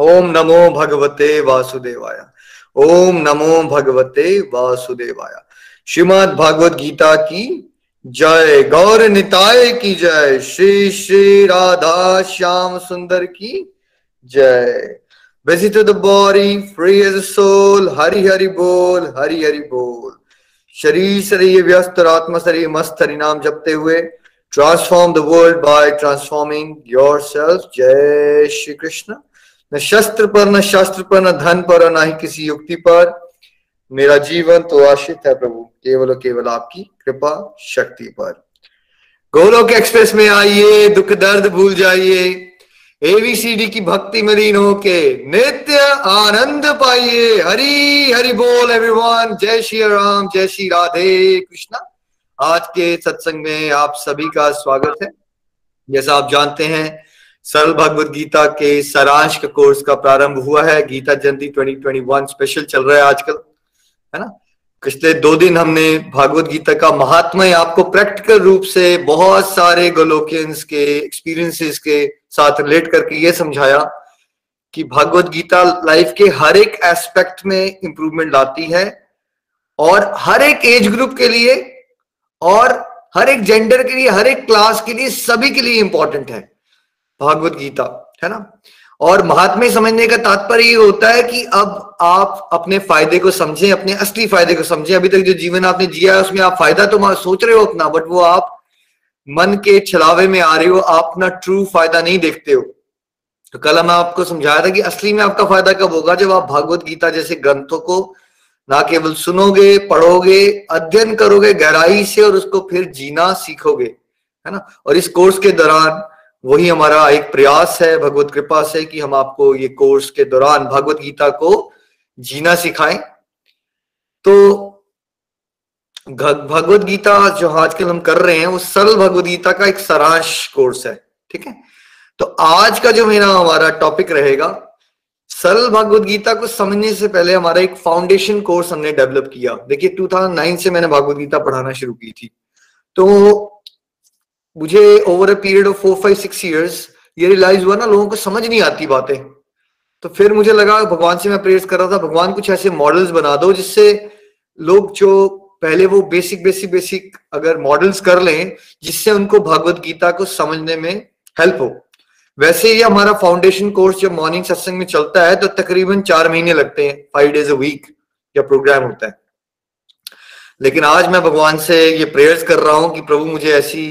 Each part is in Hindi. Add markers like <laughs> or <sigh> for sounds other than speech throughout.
ओम नमो भगवते वासुदेवाय। ओम नमो भगवते वासुदेवाय। श्रीमद भागवत गीता की जय, गौर निताय की जय, श्री श्री राधा श्याम सुंदर की जय। To the body, free as a Hari Hari बोल, हरि हरि बोल। शरीर शरीर व्यस्त, और आत्मा, शरीर मस्त, हरि नाम जपते हुए transform the world by transforming yourself जय श्री कृष्ण। न शस्त्र पर, न शास्त्र पर, न धन पर और न ही किसी युक्ति पर। मेरा जीवन तो आश्रित है प्रभु, केवल और केवल आपकी कृपा शक्ति पर। गोलोक एक्सप्रेस में आइए, दुख दर्द भूल जाइए। एवीसीडी की भक्ति मरीन होके नित्य आनंद पाइए। हरी, हरि बोल एवरीवन जय श्री राम, जय श्री राधे कृष्णा। आज के सत्संग में आप सभी का स्वागत है। जैसा आप जानते हैं सरल भगवत गीता के सारांश का कोर्स का प्रारंभ हुआ है। गीता जयंती 2021 स्पेशल चल रहा है आजकल, है ना? पिछले दो दिन हमने भागवत गीता का महात्मा आपको प्रैक्टिकल रूप से बहुत सारे गोलोकियंस के एक्सपीरियंसेस के साथ रिलेट करके ये समझाया कि भागवत गीता लाइफ के हर एक एस्पेक्ट में इंप्रूवमेंट लाती है और हर एक एज ग्रुप के लिए और हर एक जेंडर के लिए, हर एक क्लास के लिए सभी के लिए इंपॉर्टेंट है। भागवत गीता, है ना? और महात्मा समझने का तात्पर्य ये होता है कि अब आप अपने फ़ायदे को समझें, अपने असली फ़ायदे को समझें। अभी तक जो जीवन आपने जिया है, उसमें आप फ़ायदा तो सोच रहे हो अपना बट वो आप मन के छलावे में आ रहे हो, आप अपना ट्रू फ़ायदा नहीं देखते हो। तो कल हम आपको समझाया था कि असली में आपका फ़ायदा कब होगा? जब आप भागवत गीता जैसे ग्रंथों को ना केवल सुनोगे, पढ़ोगे, अध्ययन करोगे, गहराई से और उसको फिर जीना सीखोगे, है ना? और इस कोर्स के दौरान वही हमारा एक प्रयास है भगवत कृपा से कि हम आपको ये कोर्स के दौरान भगवत गीता को जीना सिखाएँ। तो भगवत गीता जो आजकल हम कर रहे हैं, वो सरल भगवत गीता का एक सारांश कोर्स है, ठीक है? तो आज का जो मेरा हमारा टॉपिक रहेगा, सरल भगवत गीता को समझने से पहले हमारा एक फाउंडेशन कोर्स हमने डेवलप किया। देखिए 2009 से मैंने भगवत गीता पढ़ाना शुरू की थी। तो मुझे over a period of four five six years ये रियलाइज़ हुआ ना, लोगों को समझ नहीं आती बातें। तो फिर मुझे लगा, भगवान से मैं प्रेयर कर रहा था, भगवान कुछ ऐसे मॉडल्स बना दो जिससे लोग जो पहले वो बेसिक बेसिक बेसिक अगर मॉडल्स कर लें, जिससे उनको भगवत गीता को समझने में हेल्प हो। वैसे ही हमारा फाउंडेशन कोर्स जब मॉर्निंग सत्संग में चलता है तो तकरीबन चार महीने लगते हैं फाइव डेज़ अ वीक या प्रोग्राम होता है। लेकिन आज मैं भगवान से ये प्रेयर्स कर रहा हूँ कि प्रभु मुझे ऐसी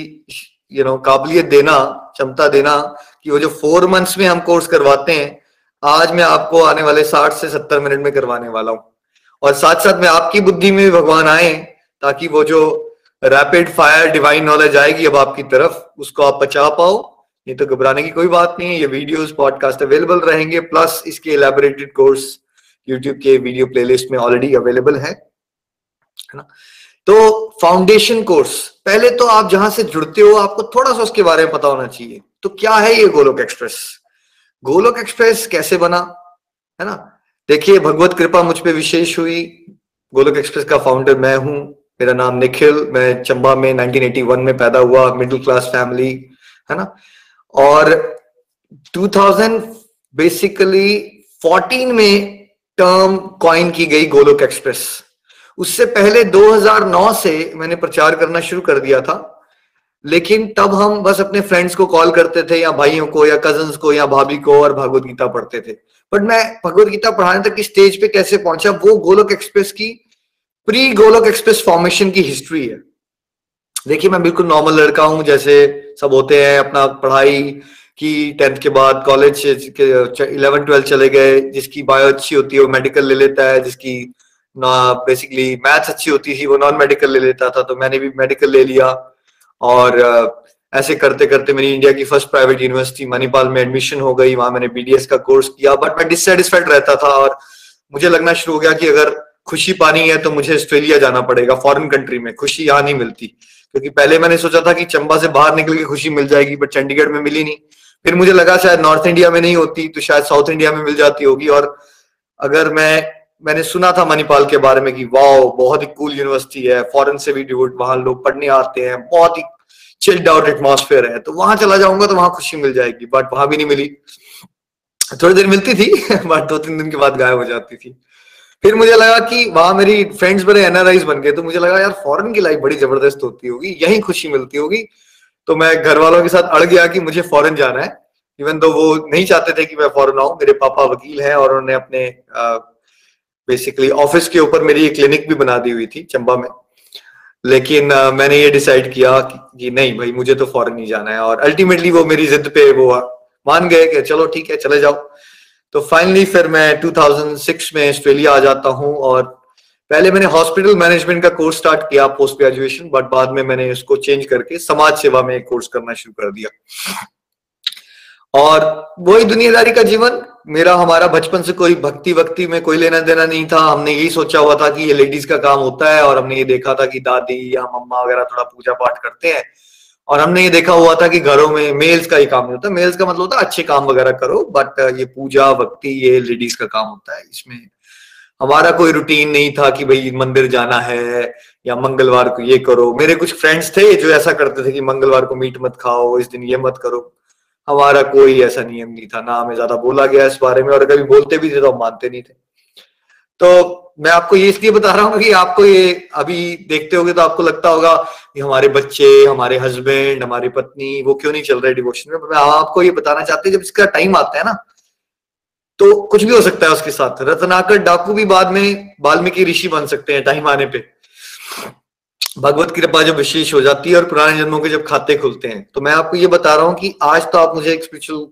यू नो काबिलियत देना, क्षमता देना कि वो जो फोर मंथ्स में हम कोर्स करवाते हैं, आज मैं आपको आने वाले साठ से सत्तर मिनट में करवाने वाला हूँ। और साथ साथ में आपकी बुद्धि में भी भगवान आए ताकि वो जो रैपिड फायर डिवाइन नॉलेज आएगी अब आपकी तरफ़, उसको आप बचा पाओ। नहीं तो घबराने की कोई बात नहीं है, ये वीडियोस पॉडकास्ट अवेलेबल रहेंगे प्लस इसके एलेबोरेटेड कोर्स यूट्यूब के वीडियो प्लेलिस्ट में ऑलरेडी अवेलेबल है ना? तो फाउंडेशन कोर्स पहले तो आप जहाँ से जुड़ते हो, आपको थोड़ा सा उसके बारे में पता होना चाहिए। तो क्या है ये गोलोक एक्सप्रेस? गोलोक एक्सप्रेस कैसे बना? है ना? देखिए, भगवत कृपा मुझ पर विशेष हुई। गोलोक एक्सप्रेस का फाउंडर मैं हूँ। मेरा नाम निखिल। मैं चंबा में 1981 में पैदा हुआ मिडिल क्लास फैमिली है ना? और 2000 बेसिकली 14 में टर्म कॉइन की गई गोलोक एक्सप्रेस। उससे पहले 2009 से मैंने प्रचार करना शुरू कर दिया था। लेकिन तब हम बस अपने फ्रेंड्स को कॉल करते थे, या भाइयों को, या कजन्स को, या भाभी को, और भगवत गीता पढ़ते थे। बट मैं भगवत गीता पढ़ाने तक की स्टेज पे कैसे पहुँचा, वो गोलोक एक्सप्रेस की प्री गोलोक एक्सप्रेस फॉर्मेशन की हिस्ट्री है। देखिए, मैं बिल्कुल नॉर्मल लड़का हूँ, जैसे सब होते हैं, अपना पढ़ाई की टेंथ के बाद कॉलेज इलेवन ट्वेल्थ चले गए, जिसकी बायो अच्छी होती है, वो मेडिकल ले लेता है, जिसकी बेसिकली मैथ्स अच्छी होती थी, वो नॉन मेडिकल ले लेता था तो मैंने भी मेडिकल ले लिया। और ऐसे करते करते मेरी इंडिया की फ़र्स्ट प्राइवेट यूनिवर्सिटी मणिपाल में एडमिशन हो गई, वहाँ मैंने बीडीएस का कोर्स किया बट मैं डिससेटिस्फाइड रहता था और मुझे लगना शुरू हो गया कि अगर खुशी पानी है तो मुझे ऑस्ट्रेलिया जाना पड़ेगा फॉरेन कंट्री में, खुशी यहाँ नहीं मिलती। क्योंकि पहले मैंने सोचा था कि चंबा से बाहर निकल के खुशी मिल जाएगी बट चंडीगढ़ में मिली नहीं। फिर मुझे लगा शायद नॉर्थ इंडिया में नहीं होती तो शायद साउथ इंडिया में मिल जाती होगी, और अगर मैं मैंने सुना था मणिपाल के बारे में कि वाह बहुत ही कूल यूनिवर्सिटी है फॉरेन से भी डिवोट वहाँ लोग पढ़ने आते हैं, बहुत ही चिल्ड आउट एटमोसफेयर है। तो वहाँ चला जाऊँगा तो वहाँ खुशी मिल जाएगी बट वहाँ भी नहीं मिली। थोड़ी देर मिलती थी बट दो तीन दिन के बाद गायब हो जाती थी। फिर मुझे लगा कि वहाँ मेरी फ्रेंड्स बड़े एनआरआईज बन गए तो मुझे लगा, यार फॉरेन की लाइफ बड़ी ज़बरदस्त होती होगी, यही खुशी मिलती होगी। तो मैं घर वालों के साथ अड़ गया कि मुझे फॉरेन जाना है इवन तो वो नहीं चाहते थे कि मैं फॉरेन आऊँ, मेरे पापा वकील हैं और उन्होंने अपने बेसिकली ऑफ़िस के ऊपर मेरी एक क्लिनिक भी बना दी हुई थी चंबा में। लेकिन uh, मैंने ये डिसाइड किया कि, कि नहीं भाई मुझे तो फॉरन नहीं जाना है। और अल्टीमेटली वो मेरी जिद पे वो मान गए कि चलो ठीक है चले जाओ। तो फाइनली फिर मैं 2006 में ऑस्ट्रेलिया आ जाता हूँ और पहले मैंने हॉस्पिटल मैनेजमेंट का कोर्स स्टार्ट किया पोस्ट ग्रेजुएशन बट बाद में मैंने इसको चेंज करके समाज सेवा में कोर्स करना शुरू कर दिया। और वही दुनियादारी का जीवन मेरा, हमारा बचपन से कोई भक्ति वक्ति में कोई लेना देना नहीं था। हमने यही सोचा हुआ था कि ये लेडीज़ का काम होता है और हमने ये देखा था कि दादी या मम्मा वगैरह थोड़ा पूजा पाठ करते हैं। और हमने ये देखा हुआ था कि घरों में मेल्स का ही काम नहीं होता। मेल्स का मतलब होता है अच्छे काम वगैरह करो बट ये पूजा भक्ति ये लेडीज़ का काम होता है। इसमें हमारा कोई रूटीन नहीं था कि भाई मंदिर जाना है या मंगलवार को ये करो। मेरे कुछ फ्रेंड्स थे जो ऐसा करते थे कि मंगलवार को मीट मत खाओ, इस दिन ये मत करो। हमारा कोई ऐसा नियम नहीं था, ना हमें ज़्यादा बोला गया इस बारे में और कभी बोलते भी थे तो हम मानते नहीं थे। तो मैं आपको ये इसलिए बता रहा हूँ कि आपको ये अभी देखते होगे तो आपको लगता होगा कि हमारे बच्चे, हमारे हस्बैंड हमारी पत्नी, वो क्यों नहीं चल रहे डिवोशन में? मैं आपको ये बताना चाहते जब इसका टाइम आता है ना तो कुछ भी हो सकता है उसके साथ। रत्नाकर डाकू भी बाद में वाल्मीकि ऋषि बन सकते हैं टाइम आने पे। भगवत कृपा जब विशेष हो जाती है और पुराने जन्मों के जब खाते खुलते हैं। तो मैं आपको ये बता रहा हूँ कि आज तो आप मुझे एक स्पिरिचुअल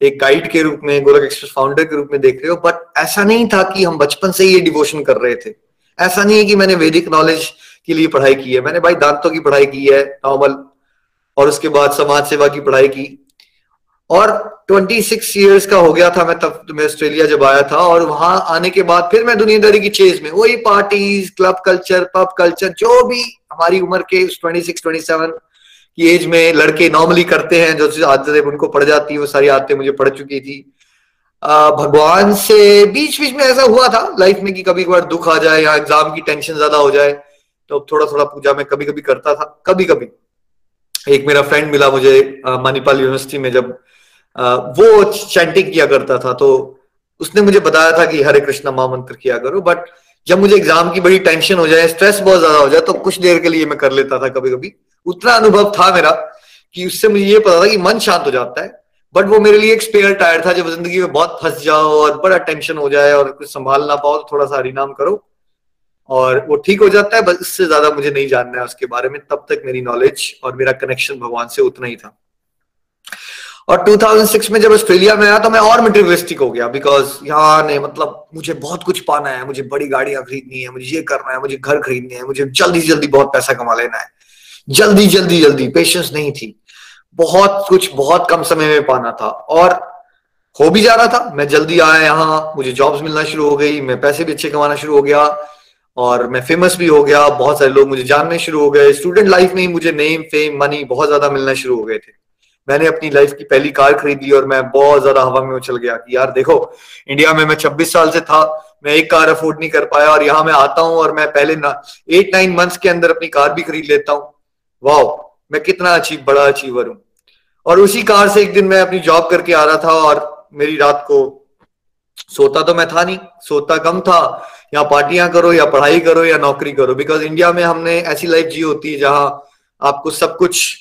एक गाइड के रूप में, गोलक एक्सप्रेस फाउंडर के रूप में देख रहे हो बट ऐसा नहीं था कि हम बचपन से ही ये डिवोशन कर रहे थे। ऐसा नहीं है कि मैंने वैदिक नॉलेज के लिए पढ़ाई की है। मैंने भाई दांतों की पढ़ाई की है नॉर्मल और उसके बाद समाज सेवा की पढ़ाई की। और 26 इयर्स का हो गया था मैं तब मैं ऑस्ट्रेलिया जब आया था और वहाँ आने के बाद फिर मैं दुनियादारी की चेज में, वही parties club culture pub culture जो भी हमारी उम्र के 26 27 की एज में लड़के नॉर्मली करते हैं, जो आदतें उनको पड़ जाती है, वो सारी आदतें मुझे पड़ चुकी थी। भगवान से बीच बीच में ऐसा हुआ था लाइफ में कि कभी कभार दुख आ जाए या एग्ज़ाम की टेंशन ज़्यादा हो जाए तो थोड़ा थोड़ा पूजा में कभी कभी करता था कभी कभी एक मेरा फ्रेंड मिला मुझे मणिपाल यूनिवर्सिटी में जब वो चैंटिंग किया करता था तो उसने मुझे बताया था कि हरे कृष्णा महामंत्र किया करो बट जब मुझे एग्ज़ाम की बड़ी टेंशन हो जाए स्ट्रेस बहुत ज़्यादा हो जाए तो कुछ देर के लिए मैं कर लेता था कभी कभी उतना अनुभव था मेरा कि उससे मुझे ये पता था कि मन शांत हो जाता है बट वो मेरे लिए एक स्पेयर टायर था, जब ज़िंदगी में बहुत फंस जाओ और बड़ा टेंशन हो जाए और कुछ संभाल ना पाओ तो थोड़ा सा हरिनाम करो और वो ठीक हो जाता है, बस इससे ज़्यादा मुझे नहीं जानना है उसके बारे में, तब तक मेरी नॉलेज और मेरा कनेक्शन भगवान से उतना ही था। और 2006 में जब ऑस्ट्रेलिया में आया तो मैं और मटेरियलिस्टिक हो गया बिकॉज़ यहाँ ने मतलब मुझे बहुत कुछ पाना है, मुझे बड़ी गाड़ियाँ खरीदनी है, मुझे ये करना है, मुझे घर खरीदने है, मुझे जल्दी जल्दी बहुत पैसा कमा लेना है। जल्दी जल्दी जल्दी पेशेंस नहीं थी। बहुत कुछ बहुत कम समय में पाना था और हो भी जा रहा था। मैं जल्दी आया यहाँ, मुझे जॉब्स मिलना शुरू हो गई, मैं पैसे भी अच्छे कमाना शुरू हो गया और मैं फ़ेमस भी हो गया। बहुत सारे लोग मुझे जानने शुरू हो गए। स्टूडेंट लाइफ में ही मुझे नेम फेम मनी बहुत ज़्यादा मिलना शुरू हो गए थे। मैंने अपनी लाइफ की पहली कार खरीद ली और मैं बहुत ज़्यादा हवा में उछल गया कि यार देखो इंडिया में मैं 26 साल से था, मैं एक कार अफोर्ड नहीं कर पाया और यहाँ मैं आता हूँ और मैं पहले ना एट नाइन मंथ्स के अंदर अपनी कार भी खरीद लेता हूँ। वाह मैं कितना अचीव बड़ा अचीवर हूँ। और उसी कार से एक दिन मैं अपनी जॉब करके आ रहा था और मेरी रात को सोता तो मैं था नहीं, सोता कम था। या पार्टियाँ करो, या पढ़ाई करो, या नौकरी करो बिकॉज़ इंडिया में हमने ऐसी लाइफ जी होती है जहाँ आपको सब कुछ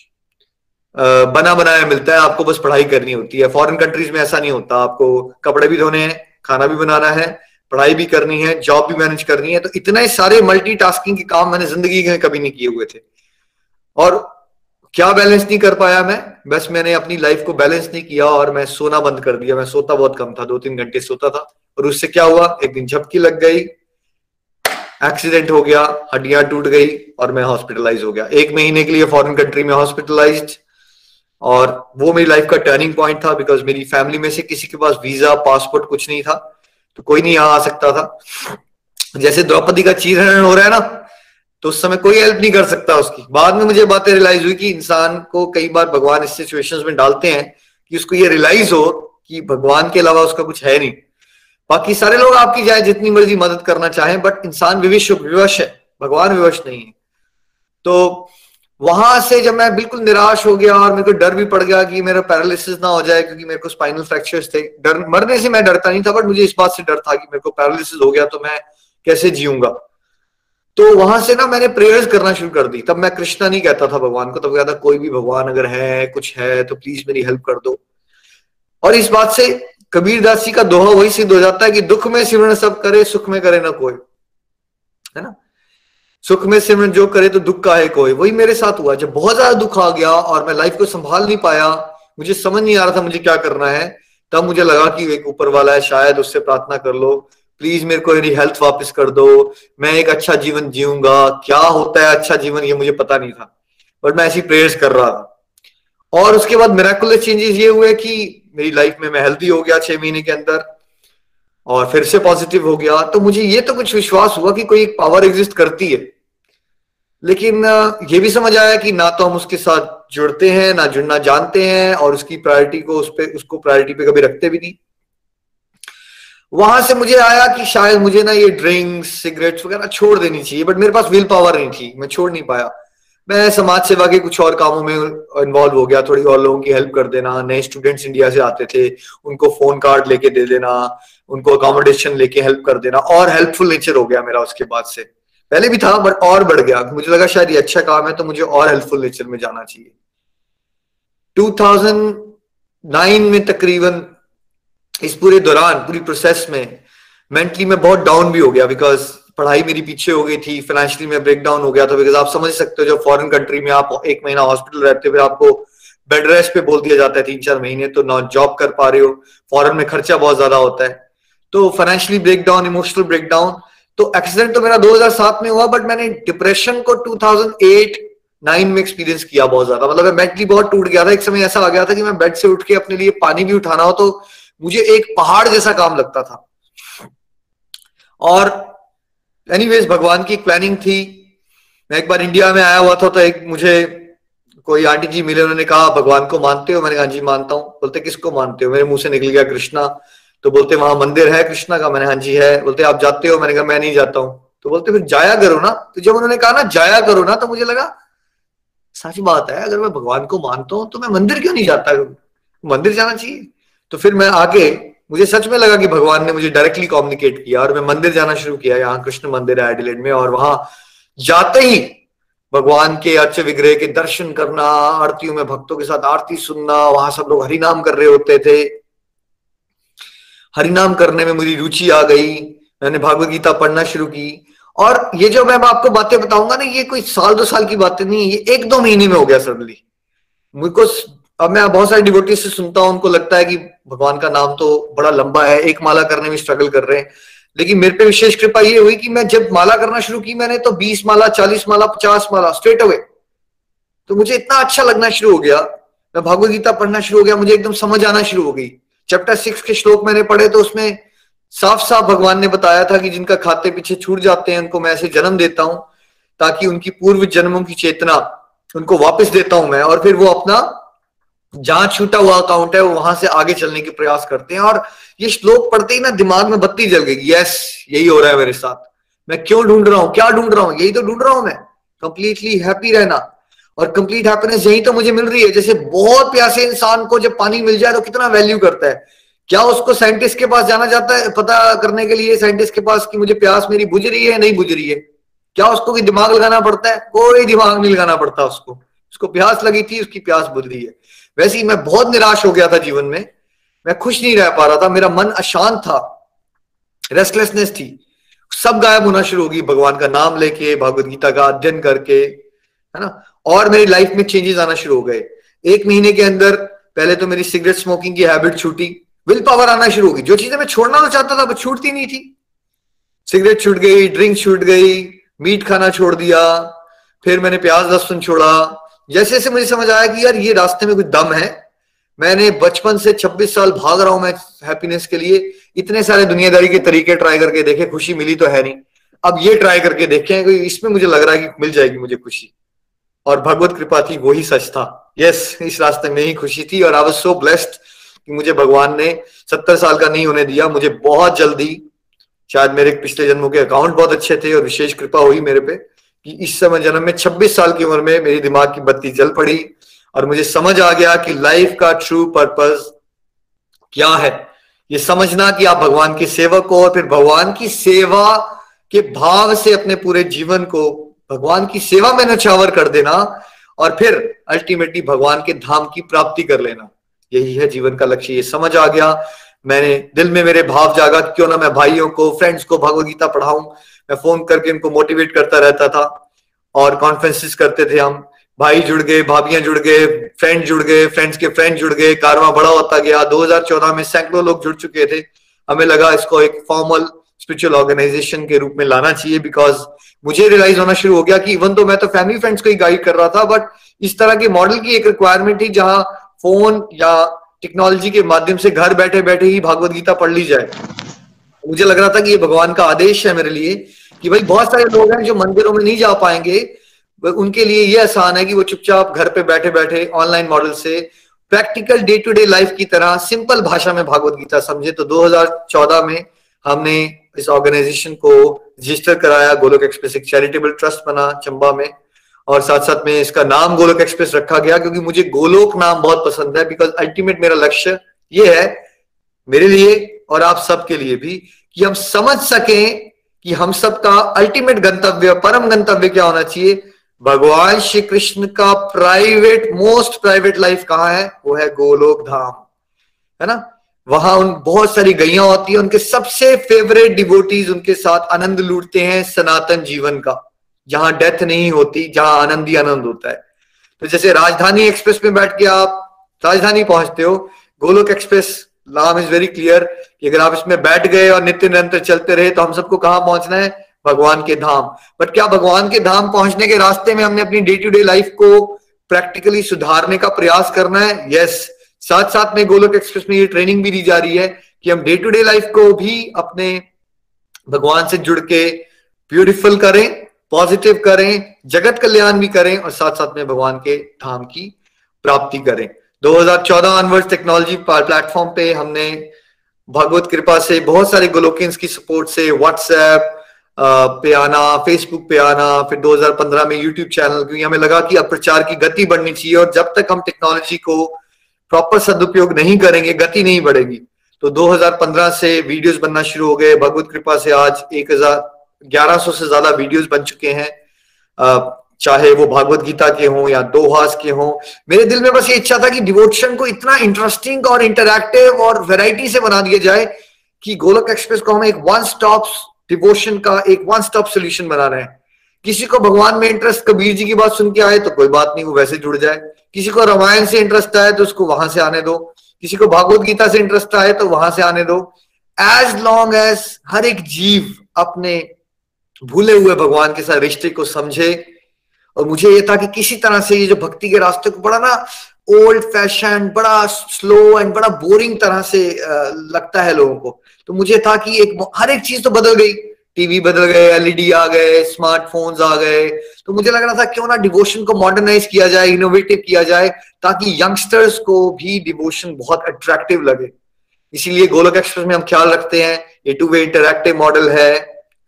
बना बनाया मिलता है, आपको बस पढ़ाई करनी होती है। फॉरेन कंट्रीज़ में ऐसा नहीं होता, आपको कपड़े भी धोने हैं, खाना भी बनाना है, पढ़ाई भी करनी है जॉब भी मैनेज करनी है तो इतने सारे मल्टीटास्किंग के काम मैंने ज़िंदगी में कभी नहीं किए हुए थे। और क्या बैलेंस नहीं कर पाया मैं? बस मैंने अपनी लाइफ को बैलेंस नहीं किया और मैं सोना बंद कर दिया। मैं सोता बहुत कम था दो तीन घंटे सोता था। और उससे क्या हुआ? एक दिन झपकी लग गई एक्सीडेंट हो गया, हड्डियाँ टूट गई और मैं हॉस्पिटलाइज हो गया। एक महीने के लिए फॉरेन कंट्री में हॉस्पिटलाइज और वो मेरी लाइफ का टर्निंग पॉइंट था बिकॉज़ मेरी फैमिली में से किसी के पास वीज़ा पासपोर्ट कुछ नहीं था तो कोई नहीं यहाँ आ सकता था। जैसे द्रौपदी का चीरहरण हो रहा है ना तो उस समय कोई हेल्प नहीं कर सकता उसकी। बाद में मुझे बातें रियलाइज़ हुई कि इंसान को कई बार भगवान इस सिचुएशंस में डालते हैं कि उसको ये रियलाइज़ हो कि भगवान के अलावा उसका कुछ है नहीं। बाकी सारे लोग आपकी जाए, जितनी मर्ज़ी मदद करना चाहें बट इंसान विविश विवश है। भगवान विवश नहीं है। तो वहाँ से जब मैं बिल्कुल निराश हो गया और मेरे को डर भी पड़ गया कि मेरा पैरालिसिस ना हो जाए, क्योंकि मेरे को स्पाइनल फ्रैक्चर्स थे। डर, मरने से मैं डरता नहीं था बट मुझे इस बात से डर था कि मेरे को पैरालिसिस हो गया तो मैं कैसे जीऊँगा। तो वहाँ से ना मैंने प्रेयर्स करना शुरू कर दी। तब मैं कृष्णा नहीं कहता था भगवान को, तब कहता कोई भी भगवान अगर है, कुछ है तो प्लीज़ मेरी हेल्प कर दो। और इस बात से कबीर दासी का दोहा वही सिद्ध हो जाता है कि दुख में सिमरण सब करे, सुख में करे ना कोई। है ना? सुख में सिमरण जो करे तो दुख का है कोई? वही मेरे साथ हुआ। जब बहुत ज़्यादा दुख आ गया और मैं लाइफ को संभाल नहीं पाया, मुझे समझ नहीं आ रहा था मुझे क्या करना है, तब मुझे लगा कि एक ऊपर वाला है, शायद उससे प्रार्थना कर लो। प्लीज़ मेरे को मेरी हेल्थ वापस कर दो। मैं एक अच्छा जीवन जीऊँगा। क्या होता है अच्छा जीवन ये मुझे पता नहीं था। बट मैं ऐसी प्रेयर्स कर रहा था। और उसके बाद मेराकुलस चेंजेस ये हुए कि मेरी लाइफ में मैं हेल्थी हो गया छह महीने के अंदर और फिर से पॉजिटिव हो गया। तो मुझे ये तो कुछ विश्वास हुआ कि कोई एक पावर एग्जिस्ट करती है। लेकिन ये भी समझ आया कि ना तो हम उसके साथ जुड़ते हैं, ना जुड़ना जानते हैं और उसकी प्रायोरिटी को उस पर उसको प्रायोरिटी पे कभी रखते भी नहीं। वहाँ से मुझे आया कि शायद मुझे ना ये ड्रिंक्स, सिगरेट्स वगैरह छोड़ देनी चाहिए, बट मेरे पास विल पावर नहीं थी, मैं छोड़ नहीं पाया। मैं समाज सेवा के कुछ और कामों में इन्वॉल्व हो गया, थोड़ी और लोगों की हेल्प कर देना, नए स्टूडेंट्स इंडिया से आते थे, उनको फ़ोन कार्ड लेके दे देना, उनको अकोमोडेशन लेके हेल्प कर देना, और हेल्पफुल नेचर हो गया मेरा उसके बाद से। पहले भी था बट और बढ़ गया। मुझे लगा शायद ये अच्छा काम है तो मुझे और हेल्पफुल नेचर में जाना चाहिए। 2009 में तकरीबन इस पूरे दौरान, पूरी प्रोसेस में मेंटली में बहुत डाउन भी हो गया बिकॉज़ पढ़ाई मेरी पीछे हो गई थी फाइनेंशियली में ब्रेक डाउन हो गया था बिकॉज़ आप समझ सकते हो, जब फॉरेन कंट्री में आप एक महीना हॉस्पिटल रहते हो, फिर आपको बेड रेस्ट पे बोल दिया जाता है तीन चार महीने तो ना जॉब कर पा रहे हो। फॉरेन में खर्चा बहुत ज़्यादा होता है। तो financially breakdown emotional breakdown तो एक्सीडेंट तो मेरा 2007 में हुआ बट मैंने डिप्रेशन को 2008 नाइन में एक्सपीरियंस किया बहुत ज़्यादा। मतलब मैं मेंटली बहुत टूट गया था। एक समय ऐसा आ गया था कि मैं बेड से उठ के अपने लिए पानी भी उठाना हो तो मुझे एक पहाड़ जैसा काम लगता था। और एनीवेज भगवान की प्लानिंग थी। मैं एक बार इंडिया में आया हुआ था तो एक मुझे कोई आंटी जी मिले, उन्होंने कहा, भगवान को मानते हो? मैंने कहा जी, मानता हूँ। बोलते, किसको मानते हो? मेरे मुँह से निकल गया कृष्णा। तो बोलते, वहाँ मंदिर है, कृष्णा का. मैंने हाँ जी, है. बोलते, आप जाते हो? मैंने कहा, मैं नहीं जाता हूँ. तो बोलते, फिर जाया करो ना। तो जब उन्होंने कहा ना, जाया करो ना तो मुझे लगा, सच बात है, अगर मैं भगवान को मानता हूँ तो मैं मंदिर क्यों नहीं जाता? मंदिर जाना चाहिए। तो फिर मैं आगे, मुझे सच में लगा कि भगवान ने मुझे डायरेक्टली कम्युनिकेट किया और मैं मंदिर जाना शुरू किया। यहाँ कृष्ण मंदिर है एडिलेड में और वहाँ जाते ही भगवान के अच्छे विग्रह के दर्शन करना, आरतियों में भक्तों के साथ आरती सुनना, वहाँ सब लोग हरिनाम कर रहे होते थे। हरिनाम करने में मेरी रुचि आ गई। मैंने भागवत गीता पढ़ना शुरू की। और ये जो मैं आपको बातें बताऊँगा ना, ये कोई साल दो साल की बातें नहीं ये एक दो महीने में हो गया सडनली मुझको अब मैं बहुत सारे डिवोटी से सुनता हूँ, उनको लगता है कि भगवान का नाम तो बड़ा लंबा है, एक माला करने में स्ट्रगल कर रहे हैं। लेकिन मेरे पे विशेष कृपा ये हुई कि मैं जब माला करना शुरू की मैंने तो बीस माला, चालीस माला, पचास माला स्ट्रेट अवे तो मुझे इतना अच्छा लगना शुरू हो गया। मैं भागवत गीता पढ़ना शुरू हो गया, मुझे एकदम समझ आना शुरू हो गई। चैप्टर सिक्स के श्लोक मैंने पढ़े तो उसमें साफ़ साफ़ भगवान ने बताया था कि जिनका खाते पीछे छूट जाते हैं, उनको मैं ऐसे जन्म देता हूँ ताकि उनकी पूर्व जन्मों की चेतना उनको वापस देता हूँ मैं। और फिर वो अपना जहाँ छूटा हुआ अकाउंट है, वो वहाँ से आगे चलने के प्रयास करते हैं। और ये श्लोक पढ़ते ही ना दिमाग में बत्ती जल गई यस यही हो रहा है मेरे साथ। मैं क्यों ढूंढ रहा हूँ? क्या ढूंढ रहा हूँ? यही तो ढूंढ रहा हूँ मैं। कंप्लीटली हैप्पी रहना। और कंप्लीट हैप्पीनेस यही तो मुझे मिल रही है। जैसे बहुत प्यासे इंसान को जब पानी मिल जाए तो कितना वैल्यू करता है। क्या उसको साइंटिस्ट के पास जाना चाहता है पता करने के लिए साइंटिस्ट के पास कि मुझे प्यास मेरी बुझ रही है, नहीं बुझ रही है? क्या उसको कोई दिमाग लगाना पड़ता है? कोई दिमाग नहीं लगाना पड़ता उसको। उसको प्यास लगी थी, उसकी प्यास बुझ रही है। वैसे ही मैं बहुत निराश हो गया था जीवन में। मैं खुश नहीं रह पा रहा था। मेरा मन अशांत था। रेस्टलेसनेस थी। सब गायब होना शुरू होगी भगवान का नाम लेके, भगवत गीता का अध्ययन करके, है ना? और मेरी लाइफ में चेंजेस आना शुरू हो गए। एक महीने के अंदर, पहले तो मेरी सिगरेट स्मोकिंग की हैबिट छूटी विल पावर आना शुरू होगी जो चीज़ें मैं छोड़ना तो चाहता था, वो छूटती नहीं थी। सिगरेट छूट गई ड्रिंक छूट गई मीट खाना छोड़ दिया, फिर मैंने प्याज लहसुन छोड़ा। जैसे जैसे मुझे समझ आया कि यार ये रास्ते में कुछ दम है, मैंने बचपन से 26 साल भाग रहा हूँ मैं हैप्पीनेस के लिए। इतने सारे दुनियादारी के तरीके ट्राई करके देखे, खुशी मिली तो है नहीं। अब ये ट्राई करके देखे, इसमें मुझे लग रहा है कि मिल जाएगी मुझे खुशी। और भगवत कृपा थी, वो ही सच था। यस इस रास्ते में ही खुशी थी और आई वाज सो ब्लेस्ड कि मुझे भगवान ने सत्तर साल का नहीं होने दिया, मुझे बहुत जल्दी, शायद मेरे पिछले जन्मों के अकाउंट बहुत अच्छे थे और विशेष कृपा हुई मेरे पे कि इस समय जन्म में 26 साल की उम्र में मेरी दिमाग की बत्ती जल पड़ी और मुझे समझ आ गया कि लाइफ का ट्रू पर्पस क्या है। ये समझना कि आप भगवान के सेवक हो और फिर भगवान की सेवा के भाव से अपने पूरे जीवन को भगवान की सेवा में नछावर कर देना और फिर अल्टीमेटली भगवान के धाम की प्राप्ति कर लेना। यही है जीवन का लक्ष्य, ये समझ आ गया। मैंने दिल में मेरे भाव जागा क्यों ना मैं भाइयों को फ्रेंड्स को भगवदगीता पढ़ाऊं। मैं फ़ोन करके उनको मोटिवेट करता रहता था और कॉन्फ्रेंसिस करते थे हम। भाई जुड़ गए, भाभियाँ जुड़ गए फ्रेंड जुड़ गए फ्रेंड्स के फ्रेंड जुड़ गए, कारवा बड़ा होता गया। 2014 में सैकड़ों लोग जुड़ चुके थे। हमें लगा इसको एक फॉर्मल स्पिरिचुअल ऑर्गेनाइजेशन के रूप में लाना चाहिए बिकॉज़ मुझे रियलाइज़ होना शुरू हो गया कि इवन तो मैं तो फैमिली फ्रेंड्स को ही गाइड कर रहा था बट इस तरह के मॉडल की एक रिक्वायरमेंट थी जहाँ फ़ोन या टेक्नोलॉजी के माध्यम से घर बैठे बैठे ही भागवत गीता पढ़ ली जाए। मुझे लग रहा था कि ये भगवान का आदेश है मेरे लिए कि भाई बहुत सारे लोग हैं जो मंदिरों में नहीं जा पाएँगे उनके लिए ये आसान है कि वो चुपचाप घर पे बैठे बैठे ऑनलाइन मॉडल से practical day to day life की तरह सिंपल भाषा में भागवत गीता समझे। तो 2014 में हमने इस ऑर्गेनाइजेशन को रजिस्टर कराया, गोलोक एक्सप्रेस एक चैरिटेबल ट्रस्ट बना चंबा में। और साथ साथ में इसका नाम गोलोक एक्सप्रेस रखा गया, क्योंकि मुझे गोलोक नाम बहुत पसंद है बिकॉज़ अल्टीमेट मेरा लक्ष्य ये है मेरे लिए और आप सबके लिए भी, कि हम समझ सकें कि हम सबका अल्टीमेट गंतव्य, परम गंतव्य क्या होना चाहिए। भगवान श्री कृष्ण का प्राइवेट मोस्ट प्राइवेट लाइफ कहाँ है? वो है गोलोक धाम। है ना? वहाँ उन बहुत सारी गैया होती है, उनके सबसे फेवरेट डिवोटीज उनके साथ आनंद लूटते हैं सनातन जीवन का, जहाँ डेथ नहीं होती, जहाँ आनंद ही आनंद होता है। तो जैसे राजधानी एक्सप्रेस में बैठ के आप राजधानी पहुँचते हो, गोलोक एक्सप्रेस लाम इज़ वेरी क्लियर कि अगर आप इसमें बैठ गए और नित्य निरंतर चलते रहे तो हम सबको कहा पहुँचना है? भगवान के धाम। बट क्या भगवान के धाम पहुँचने के रास्ते में हमने अपनी डे टू डे लाइफ को प्रैक्टिकली सुधारने का प्रयास करना है? Yes yes. साथ साथ में गोलोक एक्सप्रेस में ये ट्रेनिंग भी दी जा रही है कि हम डे टू डे लाइफ को भी अपने भगवान से जुड़ के ब्यूटिफुल करें, पॉजिटिव करें, जगत कल्याण भी करें और साथ साथ में भगवान के धाम की प्राप्ति करें। 2014 ऑनवर्ड्स टेक्नोलॉजी प्लेटफॉर्म पे हमने भगवत कृपा से बहुत सारे गोलोकियंस की सपोर्ट से व्हाट्सएप पे आना फेसबुक पे आना, फिर 2015 में यूट्यूब चैनल क्योंकि हमें लगा कि अब प्रचार की गति बढ़नी चाहिए और जब तक हम टेक्नोलॉजी को प्रॉपर सदुपयोग नहीं करेंगे, गति नहीं बढ़ेगी। तो 2015 से वीडियोस बनना शुरू हो गए। भगवत कृपा से आज एक हज़ार से ज़्यादा वीडियोस बन चुके हैं। चाहे वो भागवत गीता के हों या दोहास के हों। मेरे दिल में बस ये इच्छा था कि डिवोशन को इतना इंटरेस्टिंग और इंटरैक्टिव और वेराइटी से बना दिया जाए कि गोलक एक्सप्रेस को हम एक वन स्टॉप डिवोशन का, एक वन स्टॉप सोल्यूशन बना रहे हैं। किसी को भगवान में इंटरेस्ट कबीर जी की बात सुन के आए तो कोई बात नहीं, वो वैसे जुड़ जाए। किसी को रामायण से इंटरेस्ट आए तो उसको वहाँ से आने दो। किसी को भागवत गीता से इंटरेस्ट आए तो वहाँ से आने दो। एज लॉन्ग एज हर एक जीव अपने भूले हुए भगवान के साथ रिश्ते को समझे, और मुझे ये था कि किसी तरह से ये जो भक्ति के रास्ते को बड़ा ना ओल्ड फ़ैशन बड़ा स्लो एंड बड़ा बोरिंग तरह से लगता है लोगों को। तो मुझे था कि एक, हर एक चीज़ तो बदल गई। टीवी बदल गए एलईडी आ गए स्मार्टफोन्स आ गए। तो मुझे लग रहा था क्यों ना डिवोशन को मॉडर्नाइज किया जाए इनोवेटिव किया जाए, ताकि यंगस्टर्स को भी डिवोशन बहुत अट्रैक्टिव लगे। इसीलिए गोलक एक्सप्रेस में हम ख्याल रखते हैं, ये टू वे इंटरक्टिव मॉडल है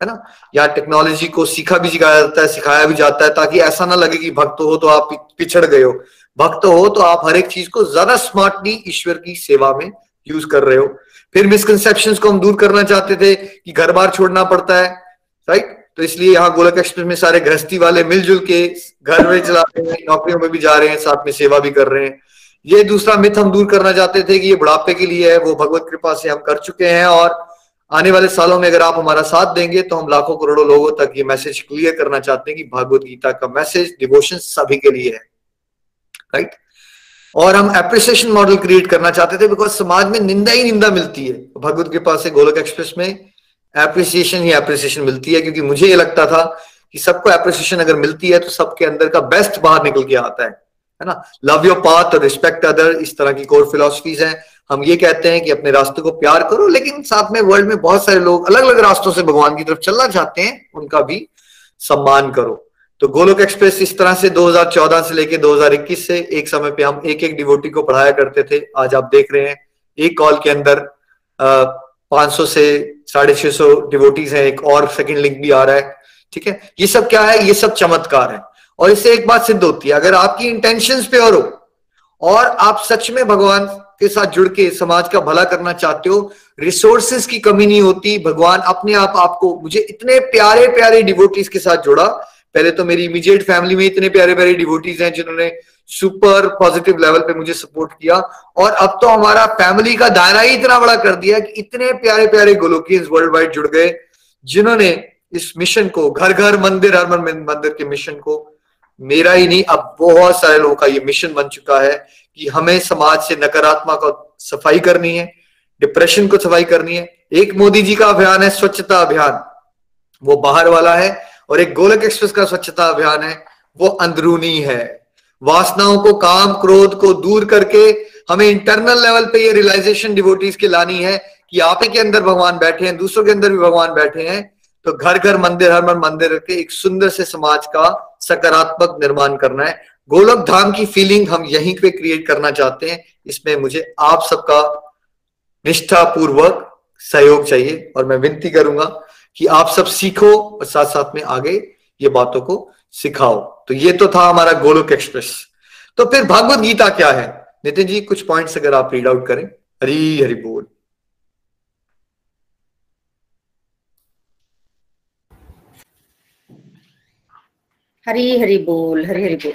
है ना? यहाँ टेक्नोलॉजी को सीखा भी सिखाया जाता है, सिखाया भी जाता है, ताकि ऐसा ना लगे कि भक्त हो तो आप पिछड़ गए हो। भक्त हो तो आप हर एक चीज़ को ज़्यादा स्मार्टली ईश्वर की सेवा में यूज़ कर रहे हो। फिर मिसकनसेप्शन को हम दूर करना चाहते थे कि घर बार छोड़ना पड़ता है राइट तो इसलिए यहाँ गोलक एक्सप्रेस में सारे गृहस्थी वाले मिलजुल के घर में चला रहे हैं, नौकरियों में भी जा रहे हैं, साथ में सेवा भी कर रहे हैं। ये दूसरा मिथ हम दूर करना चाहते थे कि ये बुढ़ापे के लिए है, वो भगवत कृपा से हम कर चुके हैं और आने वाले सालों में अगर आप हमारा साथ देंगे तो हम लाखों करोड़ों लोगों तक ये मैसेज क्लियर करना चाहते हैं कि भगवत गीता का मैसेज डिवोशन सभी के लिए है राइट और हम एप्रिसिएशन मॉडल क्रिएट करना चाहते थे बिकॉज़ समाज में निंदा ही निंदा मिलती है। भगवत कृपा से गोलक एक्सप्रेस में एप्रिसिएशन ही एप्रिसिएशन मिलती है क्योंकि मुझे ये लगता था कि सबको एप्रिसिएशन अगर मिलती है तो सबके अंदर का बेस्ट बाहर निकल के आता है है ना? लव योर पाथ और रिस्पेक्ट अदर इस तरह की कोर फिलोसफीज हैं। हम ये कहते हैं कि अपने रास्ते को प्यार करो, लेकिन साथ में वर्ल्ड में बहुत सारे लोग अलग अलग रास्तों से भगवान की तरफ़ चलना चाहते हैं, उनका भी सम्मान करो। तो गोलोक एक्सप्रेस इस तरह से 2014 से लेके 2021 से एक समय पे हम एक एक डिवोटी को पढ़ाया करते थे। आज आप देख रहे हैं, एक कॉल के अंदर पाँच सौ से साढ़े छह सौ डिवोटीज हैं, एक और सेकंड लिंक भी आ रहा है, ठीक है? ये सब क्या है? ये सब चमत्कार है। और इससे एक बात सिद्ध होती है, अगर आपकी इंटेंशन प्योर हो, और आप सच में भगवान के साथ जुड़ के समाज का भला करना चाहते हो रिसोर्सेस की कमी नहीं होती, भगवान अपने आप आपको, मुझे इतने प्यारे प्यारे डिवोटीज के साथ जोड़ा पहले तो मेरी इमीडिएट फैमिली में इतने प्यारे प्यारे डिवोटीज हैं जिन्होंने सुपर पॉजिटिव लेवल पे मुझे सपोर्ट किया। और अब तो हमारा फैमिली का दायरा ही इतना बड़ा कर दिया कि इतने प्यारे प्यारे गोलोकियंस वर्ल्ड वाइड जुड़ गए, जिन्होंने इस मिशन को, घर घर मंदिर हर मंदिर के मिशन को, मेरा ही नहीं, अब बहुत सारे लोगों का ये मिशन बन चुका है कि हमें समाज से नकारात्मक सफ़ाई करनी है डिप्रेशन को सफ़ाई करनी है। एक मोदी जी का अभियान है स्वच्छता अभियान। वो बाहर वाला है और एक गोलक एक्सप्रेस का स्वच्छता अभियान है, वो अंदरूनी है। वासनाओं को, काम क्रोध को दूर करके हमें इंटरनल लेवल पे ये रियलाइजेशन डिवोटीज की लानी है कि आप ही के अंदर भगवान बैठे हैं, दूसरों के अंदर भी भगवान बैठे हैं तो घर घर मंदिर, हर मन मंदिर के एक सुंदर से समाज का सकारात्मक निर्माण करना है। गोलक धाम की फीलिंग हम यहीं पे क्रिएट करना चाहते हैं। इसमें मुझे आप सबका निष्ठा पूर्वक सहयोग चाहिए और मैं विनती करूँगा कि आप सब सीखो और साथ साथ में आगे ये बातों को सिखाओ। तो ये तो था हमारा गोलोक एक्सप्रेस। तो फिर भागवत गीता क्या है? नितिन जी, कुछ पॉइंट्स अगर आप रीड आउट करें। हरी हरि बोल। हरी हरि बोल, हरी हरि बोल।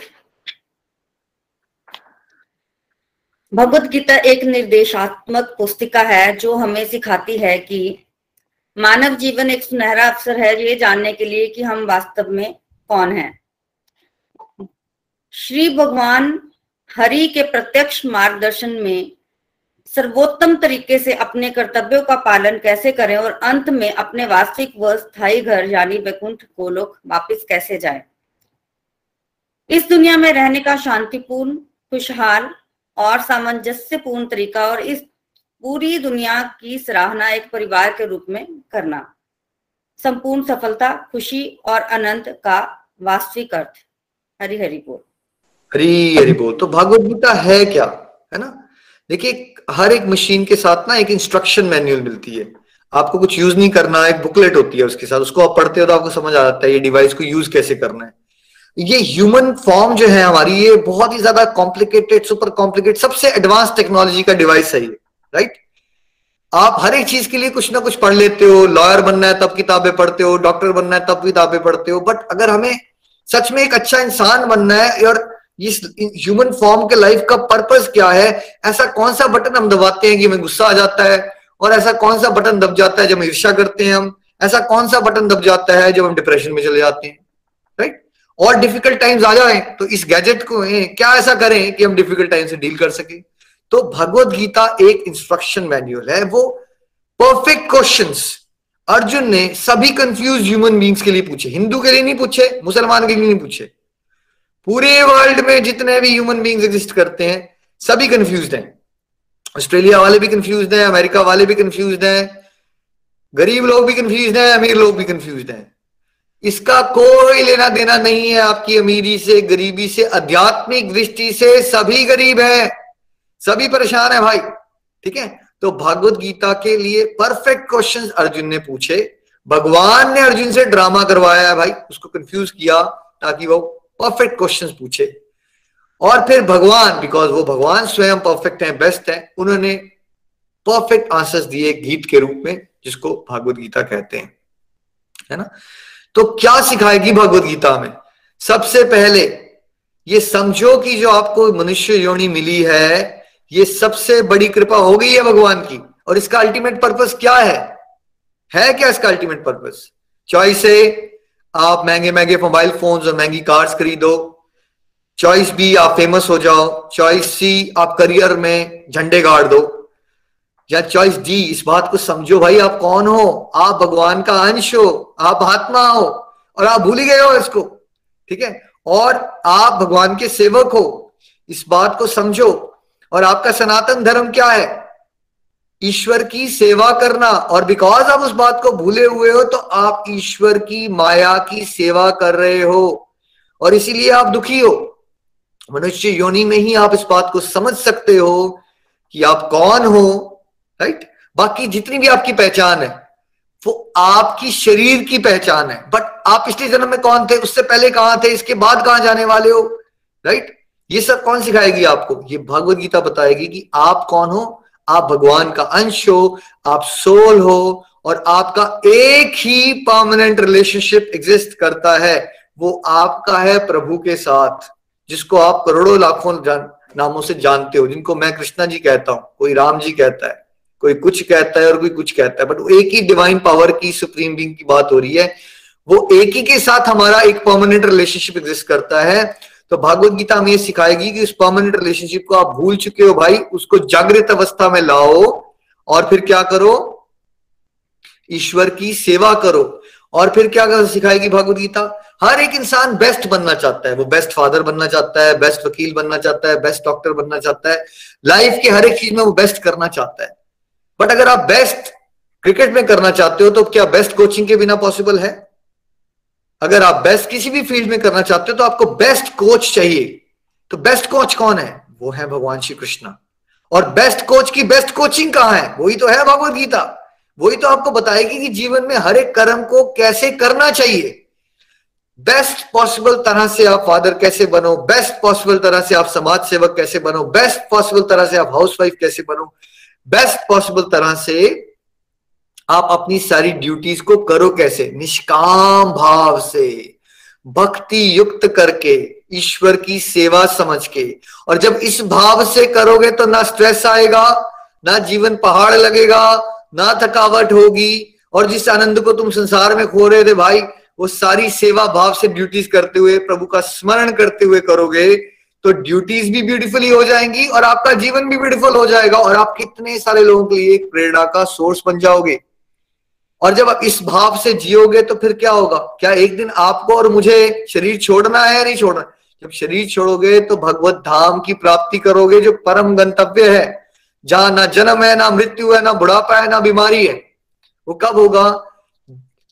भगवत गीता एक निर्देशात्मक पुस्तिका है जो हमें सिखाती है कि मानव जीवन एक सुनहरा अवसर है ये जानने के लिए कि हम वास्तव में कौन हैं। श्री भगवान हरि के प्रत्यक्ष मार्गदर्शन में सर्वोत्तम तरीके से अपने कर्तव्यों का पालन कैसे करें और अंत में अपने वास्तविक व स्थायी घर, यानी वैकुंठ गोलोक वापस कैसे जाए? इस दुनिया में रहने का शांतिपूर्ण, खुशहाल और सामंजस्यपूर्ण तरीका और इस पूरी दुनिया की सराहना एक परिवार के रूप में करना। संपूर्ण सफलता, खुशी और अनंत का वास्तविक अर्थ। हरि हरि बोल। हरी हरि बोल। तो भागवत गीता है क्या? है ना? देखिए, हर एक मशीन के साथ ना एक इंस्ट्रक्शन मैन्युअल मिलती है। आपको कुछ यूज़ नहीं करना, एक बुकलेट होती है उसके साथ। उसको आप पढ़ते हो तो आपको समझ आ जाता है ये डिवाइस को यूज़ कैसे करना है। ये ह्यूमन फॉर्म जो है हमारी, ये बहुत ही ज़्यादा कॉम्प्लिकेटेड सुपर कॉम्प्लिकेटेड सबसे एडवांस टेक्नोलॉजी का डिवाइस है ये। राइट आप हर एक चीज़ के लिए कुछ ना कुछ पढ़ लेते हो लॉयर बनना है तब किताबें पढ़ते हो डॉक्टर बनना है तब किताबें पढ़ते हो बट अगर हमें सच में एक अच्छा इंसान बनना है, और इस ह्यूमन फॉर्म के लाइफ का पर्पस क्या है, ऐसा कौन सा बटन हम दबाते हैं कि हमें गुस्सा आ जाता है, और ऐसा कौन सा बटन दब जाता है जब हम ईर्षा करते हैं हम, ऐसा कौन सा बटन दब जाता है जब हम डिप्रेशन में चले जाते हैं? राइट और डिफ़िकल्ट टाइम्स आ जाए तो इस गैजेट को, क्या ऐसा करें कि हम डिफ़िकल्ट टाइम से डील कर सके? तो भगवत गीता एक इंस्ट्रक्शन मैन्युअल है, वो परफेक्ट क्वेश्चंस अर्जुन ने सभी कंफ्यूज ह्यूमन बींग्स के लिए पूछे, हिंदू के लिए नहीं पूछे, मुसलमान के लिए नहीं पूछे। पूरे वर्ल्ड में जितने भी ह्यूमन बींग्स एग्जिस्ट करते हैं, सभी कंफ्यूज हैं। ऑस्ट्रेलिया वाले भी कंफ्यूज हैं, अमेरिका वाले भी कंफ्यूज हैं, गरीब लोग भी कंफ्यूज हैं, अमीर लोग भी कंफ्यूज हैं। इसका कोई लेना देना नहीं है, आपकी अमीरी से, गरीबी से, आध्यात्मिक दृष्टि से सभी गरीब हैं। सभी परेशान है भाई, ठीक है? तो भागवत गीता के लिए परफेक्ट क्वेश्चंस अर्जुन ने पूछे। भगवान ने अर्जुन से ड्रामा करवाया है भाई, उसको कंफ्यूज किया ताकि वो परफेक्ट क्वेश्चंस पूछे। और फिर भगवान बिकॉज़ वो भगवान स्वयं परफेक्ट है बेस्ट है, उन्होंने परफेक्ट आंसर्स दिए गीत के रूप में, जिसको भागवत गीता कहते हैं। है ना? तो क्या सिखाएगी भगवत गीता में? सबसे पहले, ये समझो कि जो आपको मनुष्य योनि मिली है ये सबसे बड़ी कृपा हो गई है भगवान की। और इसका अल्टीमेट पर्पस क्या है? है क्या इसका अल्टीमेट पर्पस चॉइस ए आप महँगे महँगे मोबाइल फोन्स और महँगी कार्स खरीदो। चॉइस बी आप फ़ेमस हो जाओ। चॉइस सी आप करियर में झंडे गाड़ दो। या चॉइस डी इस बात को समझो, भाई, आप कौन हो? आप भगवान का अंश हो, आप आत्मा हो, और आप भूल ही गए हो इसको, ठीक है? और आप भगवान के सेवक हो, इस बात को समझो। और आपका सनातन धर्म क्या है? ईश्वर की सेवा करना। और बिकॉज़ आप उस बात को भूले हुए हो तो आप ईश्वर की माया की सेवा कर रहे हो। और इसीलिए आप दुखी हो। मनुष्य योनि में ही आप इस बात को समझ सकते हो कि आप कौन हो राइट बाकी जितनी भी आपकी पहचान है, वो आपकी शरीर की पहचान है। बट आप पिछले जन्म में कौन थे? उससे पहले कहाँ थे? इसके बाद कहाँ जाने वाले हो? राइट ये सब कौन सिखाएगी आपको? ये भगवत गीता बताएगी कि आप कौन हो? आप भगवान का अंश हो, आप सोल हो, और आपका एक ही परमानेंट रिलेशनशिप एग्जिस्ट करता है। वो आपका है प्रभु के साथ, जिसको आप करोड़ों लाखों नामों से जानते हो, जिनको मैं कृष्णा जी कहता हूँ, कोई राम जी कहता है, कोई कुछ कहता है और कोई कुछ कहता है बट वो एक ही डिवाइन पावर की सुप्रीम बींग की बात हो रही है। वो एक ही के साथ हमारा एक परमानेंट रिलेशनशिप एग्जिस्ट करता है तो भागवत गीता हमें सिखाएगी कि उस परमानेंट रिलेशनशिप को आप भूल चुके हो भाई, उसको जागृत अवस्था में लाओ और फिर क्या करो? ईश्वर की सेवा करो। और फिर क्या कर सिखाएगी भागवत गीता? हर एक इंसान बेस्ट बनना चाहता है। वो बेस्ट फादर बनना चाहता है बेस्ट वकील बनना चाहता है बेस्ट डॉक्टर बनना चाहता है। लाइफ के हर एक चीज़ में वो बेस्ट करना चाहता है। बट अगर आप बेस्ट क्रिकेट में करना चाहते हो तो क्या बेस्ट कोचिंग के बिना पॉसिबल है? अगर आप बेस्ट किसी भी फ़ील्ड में करना चाहते हो तो आपको बेस्ट कोच चाहिए। तो बेस्ट कोच कौन है? वो है भगवान श्री कृष्ण। और बेस्ट कोच की बेस्ट कोचिंग कहाँ है? वही तो है भगवत गीता। वही तो आपको बताएगी कि जीवन में हर एक कर्म को कैसे करना चाहिए। बेस्ट पॉसिबल तरह से आप फादर कैसे बनो बेस्ट पॉसिबल तरह से आप समाज सेवक कैसे बनो बेस्ट पॉसिबल तरह से आप हाउस वाइफ कैसे बनो बेस्ट पॉसिबल तरह से आप अपनी सारी ड्यूटीज़ को करो कैसे? निष्काम भाव से, भक्ति युक्त करके, ईश्वर की सेवा समझ के। और जब इस भाव से करोगे तो ना स्ट्रेस आएगा, ना जीवन पहाड़ लगेगा, ना थकावट होगी। और जिस आनंद को तुम संसार में खो रहे थे भाई, वो सारी सेवा भाव से ड्यूटीज़ करते हुए, प्रभु का स्मरण करते हुए करोगे तो ड्यूटीज़ भी ब्यूटीफुली हो जाएँगी और आपका जीवन भी ब्यूटीफुल हो जाएगा। और आप कितने सारे लोगों के लिए एक प्रेरणा का सोर्स बन जाओगे। और जब आप इस भाव से जियोगे तो फिर क्या होगा? क्या एक दिन आपको और मुझे शरीर छोड़ना है या नहीं छोड़ना? जब शरीर छोड़ोगे तो भगवत धाम की प्राप्ति करोगे, जो परम गंतव्य है। जहाँ ना जन्म है, ना मृत्यु है, ना बुढ़ापा है, ना बीमारी है। वो कब होगा?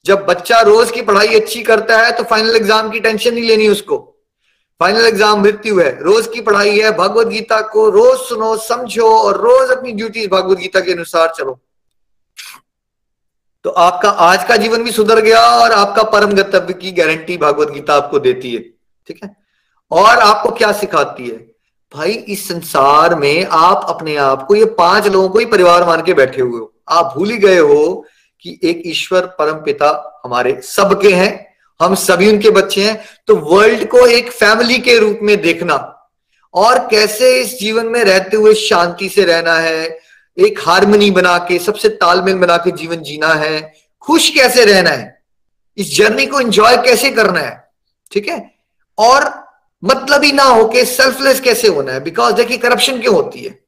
जब बच्चा रोज की पढ़ाई अच्छी करता है तो फाइनल एग्ज़ाम की टेंशन नहीं लेनी उसको। फाइनल एग्ज़ाम मृत्यु है। रोज की पढ़ाई है, भगवत गीता को रोज सुनो, समझो और रोज अपनी ड्यूटी भगवत गीता के अनुसार चलो। तो आपका आज का जीवन भी सुधर गया और आपका परम गंतव्य की गारंटी भगवत गीता आपको देती है, ठीक है? और आपको क्या सिखाती है? भाई, इस संसार में आप अपने आप को, ये पाँच लोगों को ही परिवार मान के बैठे हुए हो। आप भूल ही गए हो कि एक ईश्वर परम पिता हमारे सबके हैं, हम सभी उनके बच्चे हैं तो वर्ल्ड को एक फैमिली के रूप में देखना और कैसे इस जीवन में रहते हुए शांति से रहना है एक हारमोनी बना के, सबसे तालमेल बना के जीवन जीना है। खुश कैसे रहना है? इस जर्नी को एंजॉय कैसे करना है? ठीक है? और मतलब ही ना हो के सेल्फलेस कैसे होना है? बिकॉज़ देखिए करप्शन क्यों होती है?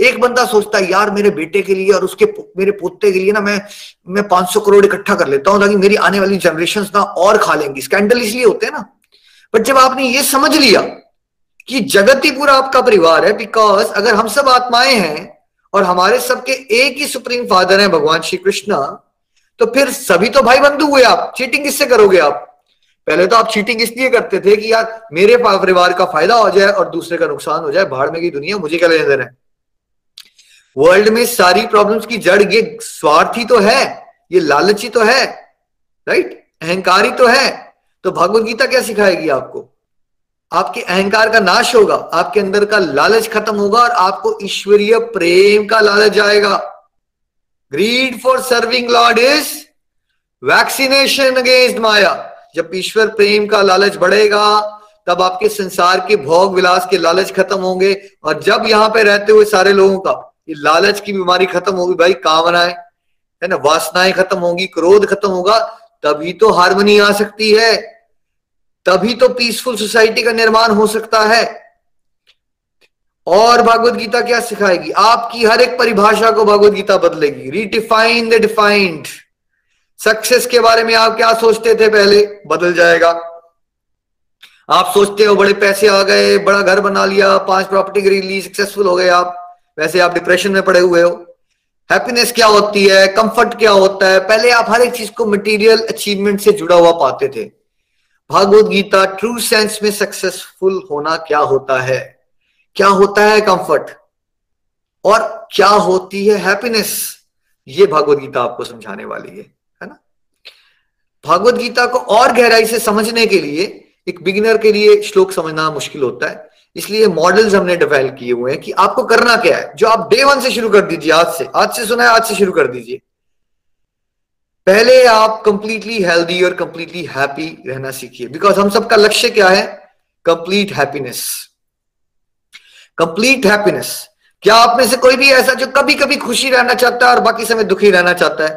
एक बंदा सोचता है, यार, मेरे बेटे के लिए और उसके मेरे पोते के लिए ना मैं मैं 500 करोड़ इकट्ठा कर लेता हूँ, ताकि मेरी आने वाली जनरेशन ना और खा लेंगी। स्कैंडल इसलिए होते हैं ना। बट जब आपने ये समझ लिया कि जगत ही पूरा आपका परिवार है बिकॉज़ अगर हम सब आत्माएँ हैं और हमारे सबके एक ही सुप्रीम फादर है भगवान श्री कृष्ण। तो फिर सभी तो भाई बंधु हुए आप। चीटिंग किससे करोगे आप? पहले तो आप चीटिंग इसलिए करते थे कि यार मेरे परिवार का फ़ायदा हो जाए और दूसरे का नुकसान हो जाए, भाड़ में की दुनिया मुझे क्या लेने देना है? वर्ल्ड में सारी प्रॉब्लम्स की जड़, ये स्वार्थी तो है, ये लालची तो है राइट अहंकारी तो है। तो भगवत गीता क्या सिखाएगी आपको? आपके अहंकार का नाश होगा, आपके अंदर का लालच खत्म होगा और आपको ईश्वरीय प्रेम का लालच आएगा। Greed for serving Lord is vaccination against Maya जब ईश्वर प्रेम का लालच बढ़ेगा, तब आपके संसार के भोग विलास के लालच खत्म होंगे। और जब यहाँ पे रहते हुए सारे लोगों का, ये लालच की बीमारी खत्म होगी, भाई कामनाएँ, है ना, वासनाएँ खत्म होगी, क्रोध खत्म होगा, तभी तो हारमोनी आ सकती है। तभी तो पीसफुल सोसाइटी का निर्माण हो सकता है। और भागवत गीता क्या सिखाएगी? आपकी हर एक परिभाषा को भगवत गीता बदलेगी। रीडिफाइन द डिफाइंड सक्सेस के बारे में आप क्या सोचते थे पहले? बदल जाएगा। आप सोचते हो, बड़े पैसे आ गए, बड़ा घर बना लिया, पाँच प्रॉपर्टी खरीद ली सक्सेसफुल हो गए आप। वैसे आप डिप्रेशन में पड़े हुए हो। हैप्पीनेस क्या होती है? कंफर्ट क्या होता है? पहले आप हर एक चीज़ को मटेरियल अचीवमेंट से जुड़ा हुआ पाते थे। भागवत गीता ट्रू सेंस में सक्सेसफुल होना क्या होता है? क्या होता है कंफर्ट और क्या होती है हैप्पीनेस ये भागवत गीता आपको समझाने वाली है है ना? भागवत गीता को और गहराई से समझने के लिए, एक बिगिनर के लिए श्लोक समझना मुश्किल होता है। इसलिए मॉडल्स हमने डेवलप किए हुए हैं कि आपको करना क्या है? जो आप डे वन से शुरू कर दीजिए, आज से। आज से सुना है, आज से शुरू कर दीजिए। पहले आप कंप्लीटली हेल्दी और कंप्लीटली हैप्पी रहना सीखिए। बिकॉज़ हम सबका लक्ष्य क्या है? कंप्लीट हैप्पीनेस कंप्लीट हैप्पीनेस क्या आप में से कोई भी ऐसा जो कभी कभी खुशी रहना चाहता है और बाकी समय दुखी रहना चाहता है?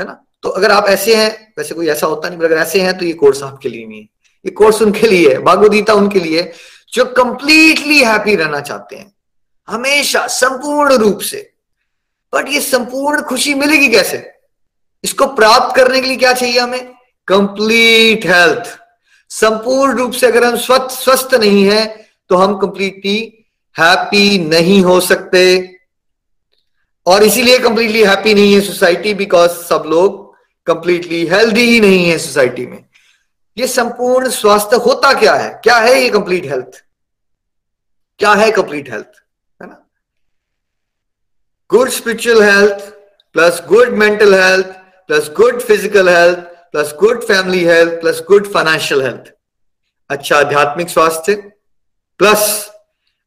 है ना? तो अगर आप ऐसे हैं, वैसे कोई ऐसा होता नहीं अगर ऐसे हैं तो ये कोर्स आपके लिए नहीं ये कोर्स उनके लिए है, भागवदगीता उनके लिए जो कंप्लीटली हैप्पी रहना चाहते हैं। हमेशा संपूर्ण रूप से। बट ये संपूर्ण खुशी मिलेगी कैसे? इसको प्राप्त करने के लिए क्या चाहिए हमें? कंप्लीट हेल्थ संपूर्ण रूप से अगर हम स्वस्थ स्वस्थ नहीं है तो हम कंप्लीटली हैप्पी नहीं हो सकते। और इसीलिए कंप्लीटली हैप्पी नहीं है सोसाइटी बिकॉज़ सब लोग कंप्लीटली हेल्दी ही नहीं है सोसाइटी में। ये संपूर्ण स्वास्थ्य होता क्या है? क्या है ये कंप्लीट हेल्थ क्या है कंप्लीट हेल्थ है ना? Good spiritual health plus good mental health plus good physical health plus good family health plus good financial health अच्छा आध्यात्मिक स्वास्थ्य प्लस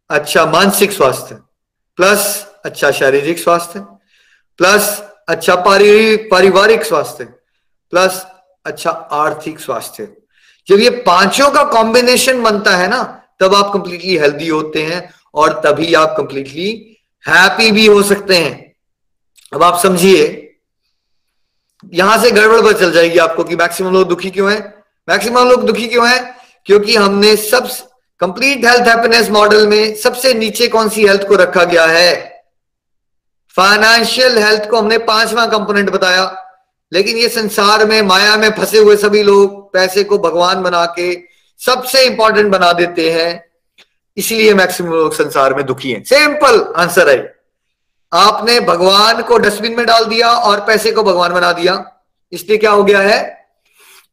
अच्छा मानसिक स्वास्थ्य प्लस अच्छा शारीरिक स्वास्थ्य प्लस अच्छा पारिवारिक स्वास्थ्य प्लस अच्छा आर्थिक स्वास्थ्य जब ये पाँचों का कॉम्बिनेशन बनता है ना, तब आप कंप्लीटली हेल्दी होते हैं और तभी आप कंप्लीटली हैप्पी भी हो सकते हैं। अब आप समझिए यहाँ से गड़बड़ पता चल जाएगी आपको कि मैक्सिमम लोग दुखी क्यों हैं? मैक्सिमम लोग दुखी क्यों हैं? क्योंकि हमने सब कंप्लीट हेल्थ हैप्पीनेस मॉडल में सबसे नीचे कौन सी हेल्थ को रखा गया है? फाइनेंशियल हेल्थ को हमने पांचवा कंपोनेंट बताया। लेकिन ये संसार में, माया में फंसे हुए सभी लोग पैसे को भगवान बना के सबसे इंपॉर्टेंट बना देते हैं। इसलिए मैक्सिमम लोग संसार में दुखी हैं। सिंपल आंसर है। आपने भगवान को डस्टबिन में डाल दिया और पैसे को भगवान बना दिया। इसलिए क्या हो गया है?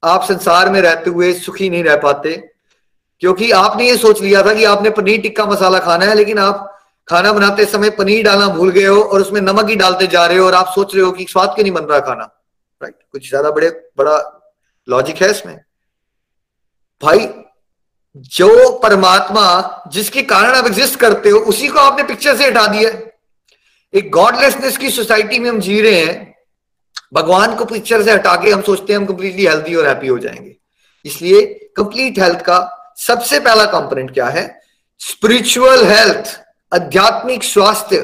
आप संसार में रहते हुए सुखी नहीं रह पाते, क्योंकि आपने ये सोच लिया था कि आपने पनीर टिक्का मसाला खाना है, लेकिन आप खाना बनाते समय पनीर डालना भूल गए हो और उसमें नमक ही डालते जा रहे हो और आप सोच रहे हो कि स्वाद क्यों नहीं बन रहा खाना। राइट कुछ ज़्यादा बड़े, बड़ा लॉजिक है इसमें। भाई, जो परमात्मा जिसके कारण आप एग्जिस्ट करते हो, उसी को आपने पिक्चर से हटा दिया एक गॉडलेसनेस की सोसाइटी में हम जी रहे हैं, भगवान को पिक्चर से हटा के हम सोचते हैं हम कंप्लीटली हेल्थी और हैप्पी हो जाएँगे। इसलिए कंप्लीट हेल्थ का सबसे पहला कंपोनेंट क्या है? स्पिरिचुअल हेल्थ आध्यात्मिक स्वास्थ्य।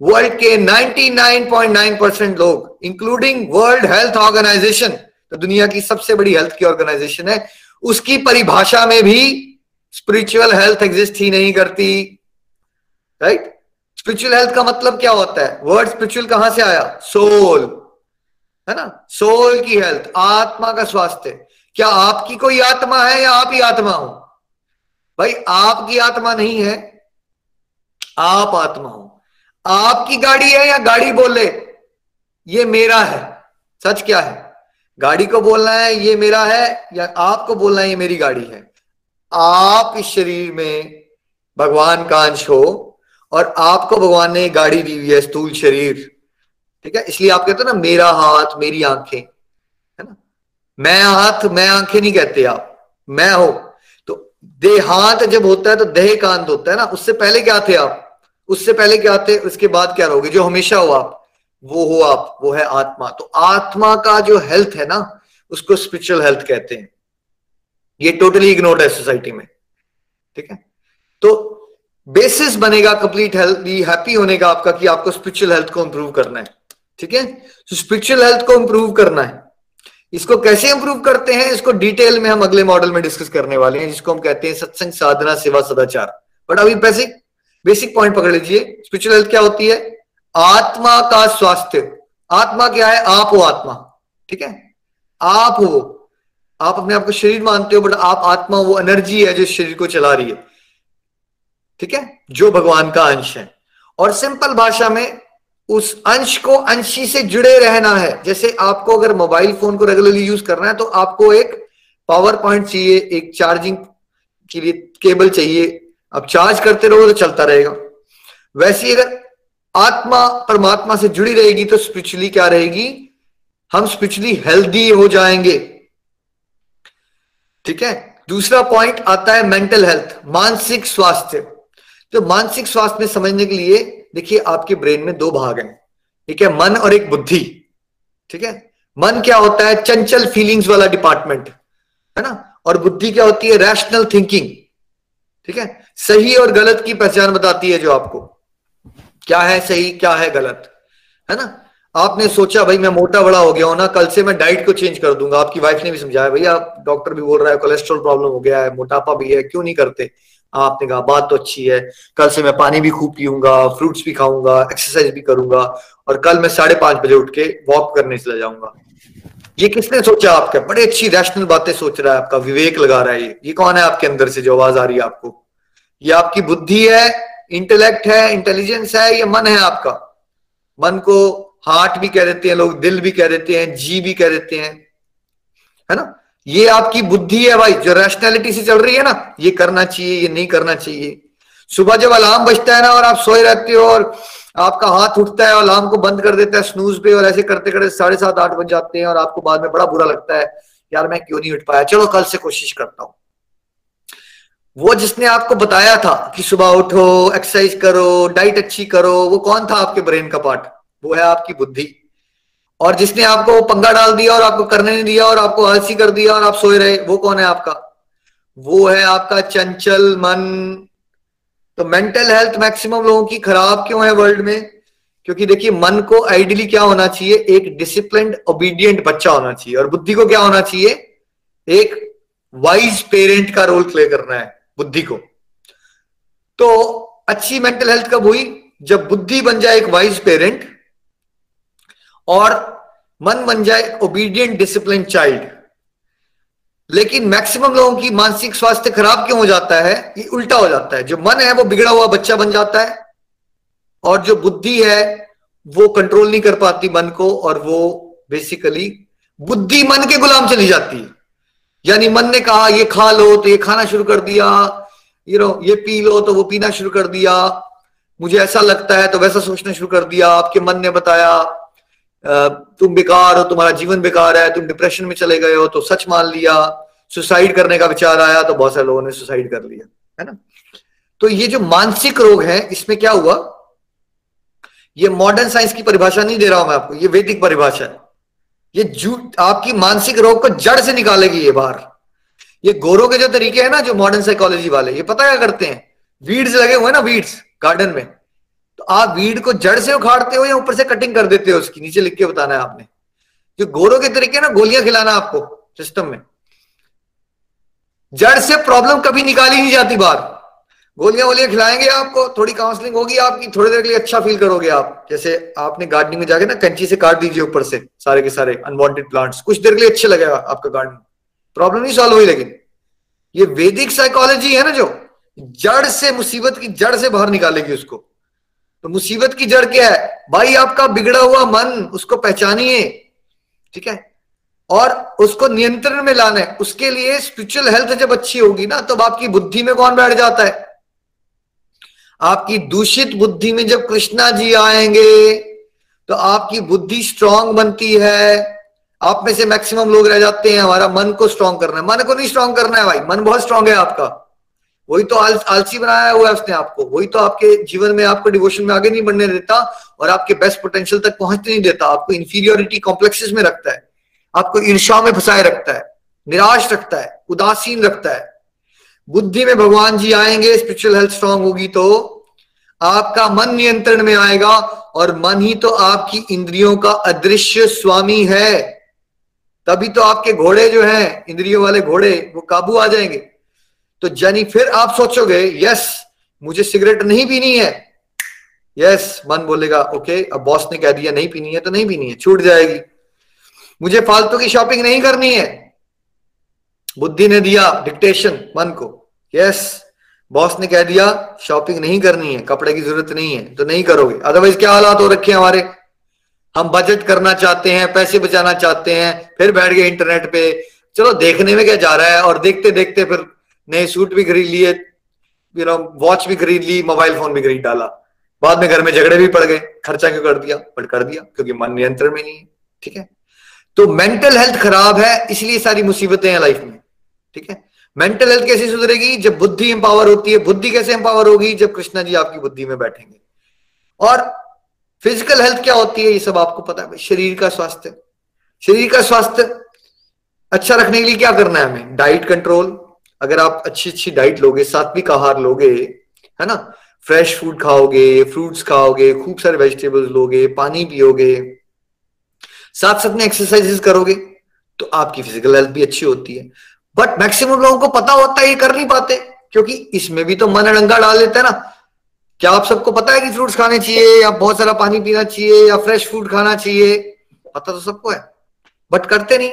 वर्ल्ड के 99.9 परसेंट लोग इंक्लूडिंग वर्ल्ड हेल्थ ऑर्गेनाइजेशन तो दुनिया की सबसे बड़ी हेल्थ की ऑर्गेनाइजेशन है, उसकी परिभाषा में भी स्पिरिचुअल हेल्थ एग्जिस्ट ही नहीं करती। राइट स्पिरिचुअल हेल्थ का मतलब क्या होता है? वर्ड स्पिरिचुअल कहाँ से आया? सोल है ना? सोल की हेल्थ आत्मा का स्वास्थ्य। क्या आपकी कोई आत्मा है या आप ही आत्मा हो? भाई, आपकी आत्मा नहीं है, आप आत्मा हो। आपकी गाड़ी है या गाड़ी बोले, ये मेरा है। सच क्या है? गाड़ी को बोलना है, ये मेरा है, या आपको बोलना है, ये मेरी गाड़ी है? आप इस शरीर में भगवान का अंश हो और आपको भगवान ने गाड़ी दी हुई है, स्थूल शरीर। ठीक है? इसलिए आप कहते हो ना, मेरा हाथ, मेरी आँखें। है ना? मैं हाथ, मैं आँखें नहीं कहते आप। मैं हो। तो देहांत जब होता है तो देह कांत होता है ना? उससे पहले क्या थे आप? उससे पहले क्या थे? उसके बाद क्या रहोगे? जो हमेशा हो आप, वो हो आप, वो है आत्मा। तो आत्मा का जो हेल्थ है ना, उसको स्पिरिचुअल हेल्थ कहते हैं। ये टोटली इग्नोर्ड है सोसाइटी में। ठीक है? तो बेसिस बनेगा कंप्लीट हेल्थ हैप्पी होने का आपका कि आपको स्पिरिचुअल हेल्थ को इंप्रूव करना है ठीक है तो स्पिरिचुअल हेल्थ को इंप्रूव करना है इसको कैसे इंप्रूव करते हैं इसको डिटेल में हम अगले मॉडल में डिस्कस करने वाले हैं जिसको हम कहते हैं सत्संग साधना सेवा सदाचार बट अभी बेसिक बेसिक पॉइंट पकड़ लीजिए स्पिरिचुअल हेल्थ क्या होती है आत्मा का स्वास्थ्य आत्मा क्या है आप हो आत्मा ठीक है आप हो आप अपने आप को शरीर मानते हो बट आप आत्मा वो एनर्जी है जो शरीर को चला रही है ठीक है? जो भगवान का अंश है। और सिंपल भाषा में उस अंश को अंशी से जुड़े रहना है। जैसे आपको अगर मोबाइल फ़ोन को रेगुलरली यूज़ करना है तो आपको एक पावर पॉइंट चाहिए, एक चार्जिंग के लिए केबल चाहिए। अब चार्ज करते रहो तो चलता रहेगा। वैसे अगर आत्मा, परमात्मा से जुड़ी रहेगी तो स्पिरिचुअली क्या रहेगी? हम स्पिरिचुअली हेल्दी हो जाएँगे। ठीक है? दूसरा पॉइंट आता है मेंटल हेल्थ मानसिक स्वास्थ्य। तो मानसिक स्वास्थ्य में समझने के लिए, देखिए आपके ब्रेन में दो भाग हैं। ठीक है मन और एक बुद्धि। ठीक है? मन क्या होता है? चंचल फीलिंग्स वाला डिपार्टमेंट है ना? और बुद्धि क्या होती है? रैशनल थिंकिंग ठीक है? सही और गलत की पहचान बताती है जो आपको। क्या है सही, क्या है गलत, है ना? आपने सोचा, भाई मैं मोटा बड़ा हो गया हूँ ना, कल से मैं डाइट को चेंज कर दूँगा। आपकी वाइफ ने भी समझाया, भैया डॉक्टर भी बोल रहा है कोलेस्ट्रॉल प्रॉब्लम हो गया है, मोटापा भी है, क्यों नहीं करते? आपने कहा, बात तो अच्छी है। कल से मैं पानी भी खूब पीऊँगा फ्रूट्स भी खाऊँगा एक्सरसाइज भी करूँगा और कल मैं साढ़े पाँच बजे उठ के वॉक करने चला जाऊँगा। ये किसने सोचा आपके? बड़ी अच्छी रैशनल बातें सोच रहा है आपका, विवेक लगा रहा है ये। ये कौन है आपके अंदर से जो आवाज़ आ रही है आपको? ये आपकी बुद्धि है इंटेलेक्ट है इंटेलिजेंस है, ये मन है आपका। मन को हार्ट भी कह देते हैं, लोग दिल भी कह देते हैं, जी भी कह देते हैं। है ना? ये आपकी बुद्धि है भाई, जो रैशनैलिटी से चल रही है ना, ये करना चाहिए, ये नहीं करना चाहिए। सुबह जब अलार्म बजता है ना और आप सोए रहते हो और आपका हाथ उठता है और अलार्म को बंद कर देता है स्नूज पे और ऐसे करते करते साढ़े सात, आठ बज जाते हैं और आपको बाद में बड़ा बुरा लगता है, यार मैं क्यों नहीं उठ पाया? चलो कल से कोशिश करता हूँ। वो जिसने आपको बताया था कि सुबह उठो एक्सरसाइज करो डाइट अच्छी करो, वो कौन था आपके ब्रेन का पार्ट वो है आपकी बुद्धि। और जिसने आपको पंगा डाल दिया और आपको करने नहीं दिया और आपको आलसी कर दिया और आप सोए रहे, वो कौन है आपका? वो है आपका चंचल मन। तो मेंटल हेल्थ मैक्सिमम लोगों की खराब क्यों है वर्ल्ड में? क्योंकि देखिए, मन को आइडियली क्या होना चाहिए? एक डिसिप्लिन ओबीडियंट बच्चा होना चाहिए। और बुद्धि को क्या होना चाहिए? एक वाइज पेरेंट का रोल प्ले करना है, बुद्धि को। तो अच्छी मेंटल हेल्थ कब हुई? जब बुद्धि बन जाए एक वाइज पेरेंट और मन बन जाए ओबीडियंट डिसिप्लिन चाइल्ड लेकिन मैक्सिमम लोगों की मानसिक स्वास्थ्य खराब क्यों हो जाता है? ये उल्टा हो जाता है। जो मन है, वो बिगड़ा हुआ बच्चा बन जाता है और जो बुद्धि है, वो कंट्रोल नहीं कर पाती मन को और वो बेसिकली बुद्धि मन के गुलाम चली जाती है। यानी मन ने कहा, ये खा लो तो ये खाना शुरू कर दिया। ये नो ये पी लो तो वो पीना शुरू कर दिया। मुझे ऐसा लगता है तो वैसा सोचना शुरू कर दिया। आपके मन ने बताया तुम बेकार हो, तुम्हारा जीवन बेकार है, तुम डिप्रेशन में चले गए हो तो सच मान लिया सुसाइड करने का विचार आया तो बहुत सारे लोगों ने सुसाइड कर लिया, है ना? तो ये जो मानसिक रोग है, इसमें क्या हुआ? ये मॉडर्न साइंस की परिभाषा नहीं दे रहा हूँ मैं आपको, ये वैदिक परिभाषा है। ये झूठ, आपकी मानसिक रोग को जड़ से निकालेगी ये बाहर ये गोरों के जो तरीके हैं ना, जो मॉडर्न साइकोलॉजी वाले, ये पता क्या करते हैं? वीड्स लगे हुए ना वीड्स गार्डन में। तो आप वीड को जड़ से उखाड़ते हो या ऊपर से कटिंग कर देते हो उसकी? नीचे लिख के बताना है आपने। जो गोरों के तरीके ना, गोलियाँ खिलाना आपको सिस्टम में। जड़ से प्रॉब्लम कभी निकाली नहीं जाती बाहर। गोलियाँ वोलियाँ खिलाएँगे आपको, थोड़ी काउंसलिंग होगी आपकी, थोड़ी देर के लिए अच्छा फील करोगे आप। जैसे आपने गार्डनिंग में जाके ना कंची से काट दीजिए ऊपर से, सारे के सारे अनवांटेड प्लांट्स कुछ देर के लिए अच्छे लगेगा आपका गार्डनिंग प्रॉब्लम नहीं सॉल्व हुई लेकिन। ये वैदिक साइकोलॉजी है ना जो, जड़ से, मुसीबत की जड़ से बाहर निकालेगी उसको। तो मुसीबत की जड़ क्या है? भाई आपका बिगड़ा हुआ मन, उसको पहचानिए, ठीक है? और उसको नियंत्रण में लाना है। उसके लिए स्पिरिचुअल हेल्थ जब अच्छी होगी ना तो आपकी बुद्धि में कौन बैठ जाता है? आपकी दूषित बुद्धि में जब कृष्णा जी आएँगे तो आपकी बुद्धि स्ट्रांग बनती है। आप में से मैक्सिमम लोग रह जाते हैं, हमारा मन को स्ट्रांग करना है। मन को नहीं स्ट्रांग करना है भाई, मन बहुत स्ट्रांग है आपका। वही तो आल, आलसी बनाया हुआ है उसने आपको। वही तो आपके जीवन में आपको डिवोशन में आगे नहीं बढ़ने देता और आपके बेस्ट पोटेंशियल तक पहुँचने नहीं देता। आपको इंफीरियोरिटी कॉम्प्लेक्सेस में रखता है। आपको ईर्षा में फंसाए रखता है। निराश रखता है। उदासीन रखता है। बुद्धि में भगवान जी आएँगे स्पिरिचुअल हेल्थ स्ट्रांग होगी तो आपका मन नियंत्रण में आएगा और मन ही तो आपकी इंद्रियों का अदृश्य स्वामी है। तभी तो आपके घोड़े जो हैं इंद्रियों वाले घोड़े वो काबू आ जाएँगे। तो जानी, फिर आप सोचोगे, यस, मुझे सिगरेट नहीं पीनी है। यस, मन बोलेगा, ओके, अब बॉस ने कह दिया, नहीं पीनी है तो नहीं पीनी है, छूट जाएगी। मुझे फालतू की शॉपिंग नहीं करनी है। बुद्धि ने दिया डिक्टेशन मन को, यस, बॉस ने कह दिया, शॉपिंग नहीं करनी है, कपड़े की ज़रूरत नहीं है तो नहीं करोगे। अदरवाइज़ क्या हालात हो रखे हमारे? हम बजट करना चाहते हैं, पैसे बचाना चाहते हैं, फिर बैठ गए इंटरनेट पे। चलो, देखने में क्या जा रहा है और देखते देखते फिर नए सूट भी खरीद लिए यू नो वॉच भी खरीद ली मोबाइल फ़ोन भी खरीद डाला। बाद में घर में झगड़े भी पड़ गए, खर्चा क्यों कर दिया? बट कर दिया, क्योंकि मन नियंत्रण में नहीं है, ठीक है? तो मेंटल हेल्थ खराब है, इसलिए सारी मुसीबतें हैं लाइफ में, ठीक है? मेंटल हेल्थ कैसे सुधरेगी? जब बुद्धि एम्पावर होती है, बुद्धि कैसे एम्पावर होगी? जब कृष्णा जी आपकी बुद्धि में बैठेंगे। और फ़िज़िकल हेल्थ क्या होती है, ये सब आपको पता है शरीर का स्वास्थ्य। शरीर का स्वास्थ्य अच्छा रखने के लिए क्या करना है हमें? डाइट कंट्रोल अगर आप अच्छी अच्छी डाइट लोगे, सात्विक आहार लोगे, है ना? फ्रेश फ़ूड खाओगे फ्रूट्स खाओगे, खूब सारे वेजिटेबल्स लोगे, पानी पियोगे साथ साथ में एक्सरसाइजेस करोगे तो आपकी फ़िज़िकल हेल्थ भी अच्छी होती है। बट मैक्सिमम लोगों को पता होता है, ये कर नहीं पाते, क्योंकि इसमें भी तो मन अड़ंगा डाल देते हैं ना। क्या आप सबको पता है कि फ्रूट्स खाने चाहिए, या बहुत सारा पानी पीना चाहिए, या फ्रेश फ़ूड खाना चाहिए? पता तो सबको है बट करते नहीं।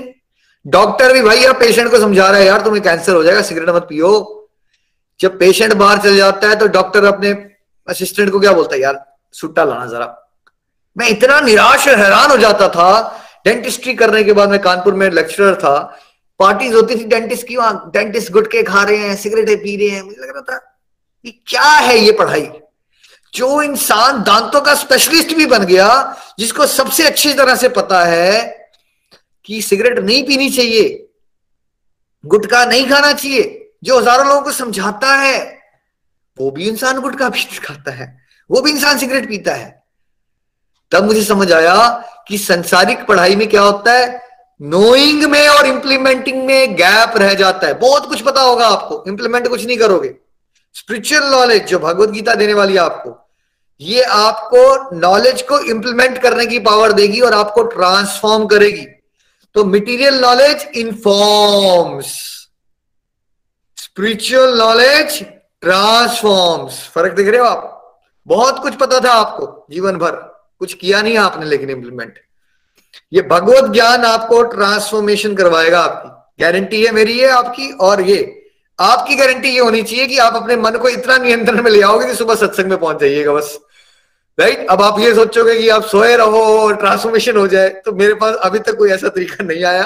डॉक्टर भी भाई यार पेशेंट को समझा रहा है यार, तुम्हें कैंसर हो जाएगा सिगरेट मत पियो। जब पेशेंट बाहर चल जाता है तो डॉक्टर अपने असिस्टेंट को क्या बोलता है? यार, सुट्टा लाना जरा। मैं इतना निराश और हैरान हो जाता था। डेंटिस्ट्री करने के बाद मैं कानपुर में लेक्चरर था। पार्टीज़ होती थी डेंटिस्ट की वहाँ डेंटिस्ट गुटके खा रहे हैं सिगरेटें पी रहे हैं। मुझे लग रहा था, ये क्या है ये पढ़ाई? जो इंसान दांतों का स्पेशलिस्ट भी बन गया, जिसको सबसे अच्छी तरह से पता है कि सिगरेट नहीं पीनी चाहिए। गुटखा नहीं खाना चाहिए, जो हज़ारों लोगों को समझाता है, वो भी इंसान गुटखा भी खाता है, वो भी इंसान सिगरेट पीता है। तब मुझे समझ आया कि संसारिक पढ़ाई में क्या होता है नोइंग में और इंप्लीमेंटिंग में गैप रह जाता है। बहुत कुछ पता होगा आपको इंप्लीमेंट कुछ नहीं करोगे। स्पिरिचुअल नॉलेज जो भगवत गीता देने वाली है आपको, ये आपको नॉलेज को इंप्लीमेंट करने की पावर देगी और आपको ट्रांसफॉर्म करेगी। तो material knowledge informs spiritual knowledge transforms फ़र्क देख रहे हो आप? बहुत कुछ पता था आपको जीवन भर। कुछ किया नहीं आपने लेकिन इंप्लीमेंट ये भगवत ज्ञान आपको ट्रांसफॉर्मेशन करवाएगा आपकी। गारंटी है मेरी, ये आपकी और ये। आपकी गारंटी ये होनी चाहिए कि आप अपने मन को इतना नियंत्रण में ले आओगे कि सुबह सत्संग में पहुँच जाइएगा बस। राइट अब आप ये सोचोगे कि आप सोए रहो और ट्रांसफॉर्मेशन हो जाए तो मेरे पास अभी तक कोई ऐसा तरीका नहीं आया।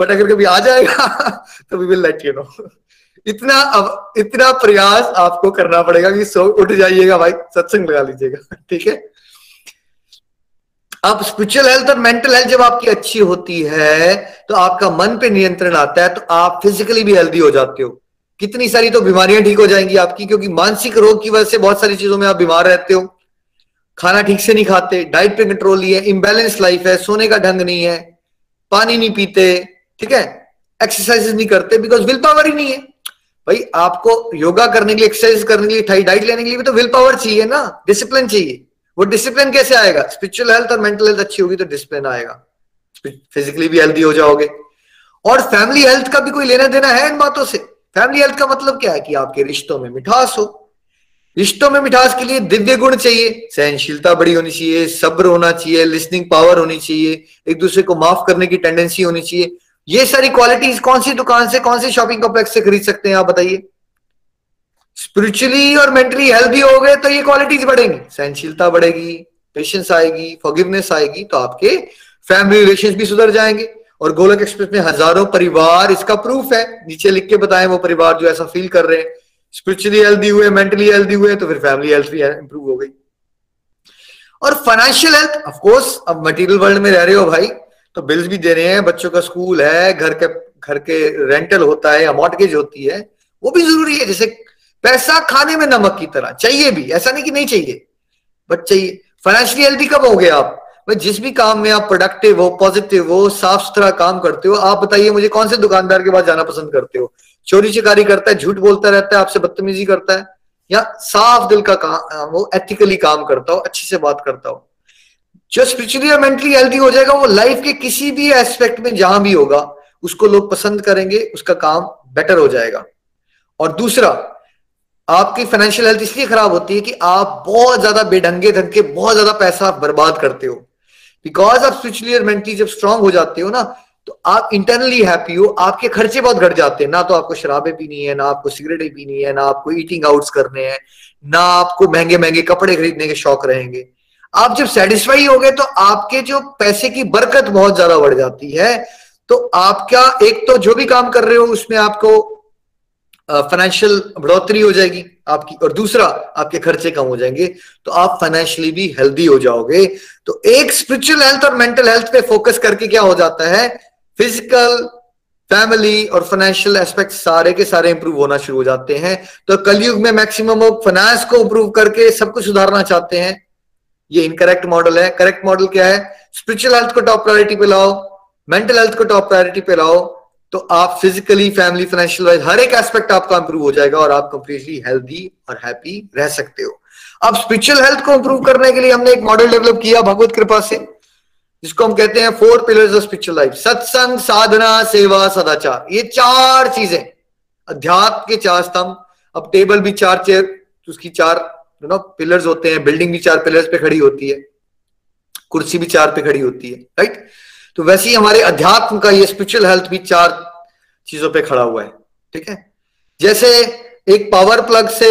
बट अगर कभी आ जाएगा <laughs> तो we will let you know इतना अब, इतना प्रयास आपको करना पड़ेगा कि सो, उठ जाइएगा भाई, सत्संग लगा लीजिएगा, <laughs> ठीक है? अब स्पिरिचुअल हेल्थ और मेंटल हेल्थ जब आपकी अच्छी होती है तो आपका मन पे नियंत्रण आता है तो आप फिजिकली भी हेल्दी हो जाते हो। कितनी सारी तो बीमारियाँ ठीक हो जाएँगी आपकी, क्योंकि मानसिक रोग की वजह से बहुत सारी चीज़ों में आप बीमार रहते हो। खाना ठीक से नहीं खाते डाइट पे कंट्रोल नहीं है इम्बेलेंस लाइफ है, सोने का ढंग नहीं है, पानी नहीं पीते, ठीक है? एक्सरसाइज नहीं करते बिकॉज़ विल पावर ही नहीं है। भाई, आपको योगा करने के लिए एक्सरसाइज करने के लिए डाइट लेने के लिए भी तो विल पावर चाहिए ना डिसिप्लिन चाहिए। वो डिसिप्लिन कैसे आएगा? स्पिरिचुअल हेल्थ और मेंटल हेल्थ अच्छी होगी तो डिसिप्लिन आएगा। फिजिकली भी हेल्थी हो जाओगे। और फैमिली हेल्थ का भी कोई लेना देना है इन बातों से। फैमिली हेल्थ का मतलब क्या है? कि आपके रिश्तों में मिठास हो। रिश्तों में मिठास के लिए दिव्य गुण चाहिए। सहनशीलता बड़ी होनी चाहिए, सब्र होना चाहिए लिसनिंग पावर होनी चाहिए, एक दूसरे को माफ़ करने की टेंडेंसी होनी चाहिए। ये सारी क्वालिटीज कौन सी दुकान से, कौन सी शॉपिंग कॉम्प्लेक्स से खरीद सकते हैं, आप बताइए। स्पिरिचुअली और मेंटली हेल्थी हो गए तो ये क्वालिटीज बढ़ेंगी। सहनशीलता बढ़ेगी पेशेंस आएगी फॉरगिवनेस आएगी तो आपके फैमिली रिलेशन भी सुधर जाएँगे। और गोलक एक्सप्रेस में हज़ारों परिवार, इसका प्रूफ है। नीचे लिख के बताएँ वो परिवार जो ऐसा फील कर रहे हैं। स्पिरिचुअली हेल्दी हुए मेंटली हेल्दी हुए तो फिर फैमिली हेल्थ भी इंप्रूव हो गई। और फाइनेंशियल हेल्थ ऑफकोर्स अब मटेरियल वर्ल्ड में रह रहे हो भाई तो बिल्स भी दे रहे हैं, बच्चों का स्कूल है, घर के घर के रेंटल होता है या मॉडगेज होती है, वो भी ज़रूरी है, जैसे पैसा खाने में नमक की तरह, चाहिए भी, ऐसा नहीं कि नहीं चाहिए बट चाहिए। फाइनेंशियली हेल्थी कब हो गए आप? भाई जिस भी काम में आप प्रोडक्टिव हो पॉजिटिव हो साफ़ सुथरा काम करते हो, आप बताइए मुझे कौन से दुकानदार के पास जाना पसंद करते हो? चोरी चिकारी करता है, झूठ बोलता रहता है, आपसे बदतमीजी करता है, या साफ़ दिल का काम, वो एथिकली काम करता हो, अच्छे से बात करता हो। जो स्पिरिचुअली और मेंटली हेल्थी हो जाएगा, वो लाइफ के किसी भी एस्पेक्ट में जहाँ भी होगा, उसको लोग पसंद करेंगे, उसका काम बेटर हो जाएगा। और दूसरा, आपकी फाइनेंशियल हेल्थ इसलिए खराब होती है कि आप बहुत ज़्यादा बेढंगे ढंग के बहुत ज़्यादा पैसा बर्बाद करते हो। बिकॉज़ आप स्पिरिचुअली और मेंटली जब स्ट्रांग हो जाते हो ना तो आप इंटरनली हैप्पी हो, आपके खर्चे बहुत घट जाते हैं। ना तो आपको शराबें पीनी है, ना आपको सिगरेटें पीनी है, ना आपको ईटिंग आउट्स करने हैं, ना आपको महँगे महँगे कपड़े खरीदने के शौक रहेंगे। आप जब सेटिस्फाई हो गए तो आपके जो पैसे की बरकत बहुत ज़्यादा बढ़ जाती है। तो आपका एक तो जो भी काम कर रहे हो, उसमें आपको फाइनेंशियल बढ़ोतरी हो जाएगी आपकी और दूसरा, आपके खर्चे कम हो जाएँगे। तो आप फाइनेंशियली भी हेल्दी हो जाओगे। तो एक स्पिरिचुअल हेल्थ और मेंटल हेल्थ पे फोकस करके क्या हो जाता है? फ़िज़िकल फैमिली और फाइनेंशियल एस्पेक्ट सारे के सारे इंप्रूव होना शुरू हो जाते हैं। तो कलयुग में मैक्सिमम लोग फाइनेंस को इंप्रूव करके सब कुछ सुधारना चाहते हैं। ये इनकरेक्ट मॉडल है। करेक्ट मॉडल क्या है? स्पिरिचुअल हेल्थ को टॉप प्रायोरिटी पे लाओ मेंटल हेल्थ को टॉप प्रायोरिटी पे लाओ तो आप फिजिकली फैमिली फाइनेंशियल वाइज हर एक एस्पेक्ट आपका इंप्रूव हो जाएगा और आप कंप्लीटली हेल्थी और हैप्पी रह सकते हो। अब स्पिरिचुअल हेल्थ को इंप्रूव करने के लिए हमने एक मॉडल डेवलप किया, भगवत कृपा से। जिसको हम कहते हैं four pillars of spiritual life satsang sadhana seva सदाचार ये चार चीज़ें। अध्यात्म के चार स्तंभ, अब टेबल भी चार चेयर उसकी चार यू नो पिलर्स होते हैं बिल्डिंग भी चार पिलर्स पे खड़ी होती है, कुर्सी भी चार पे खड़ी होती है राइट तो वैसे ही हमारे अध्यात्म का ये स्पिरिचुअल हेल्थ भी चार चीज़ों पे खड़ा हुआ है, ठीक है? जैसे एक पावर प्लग से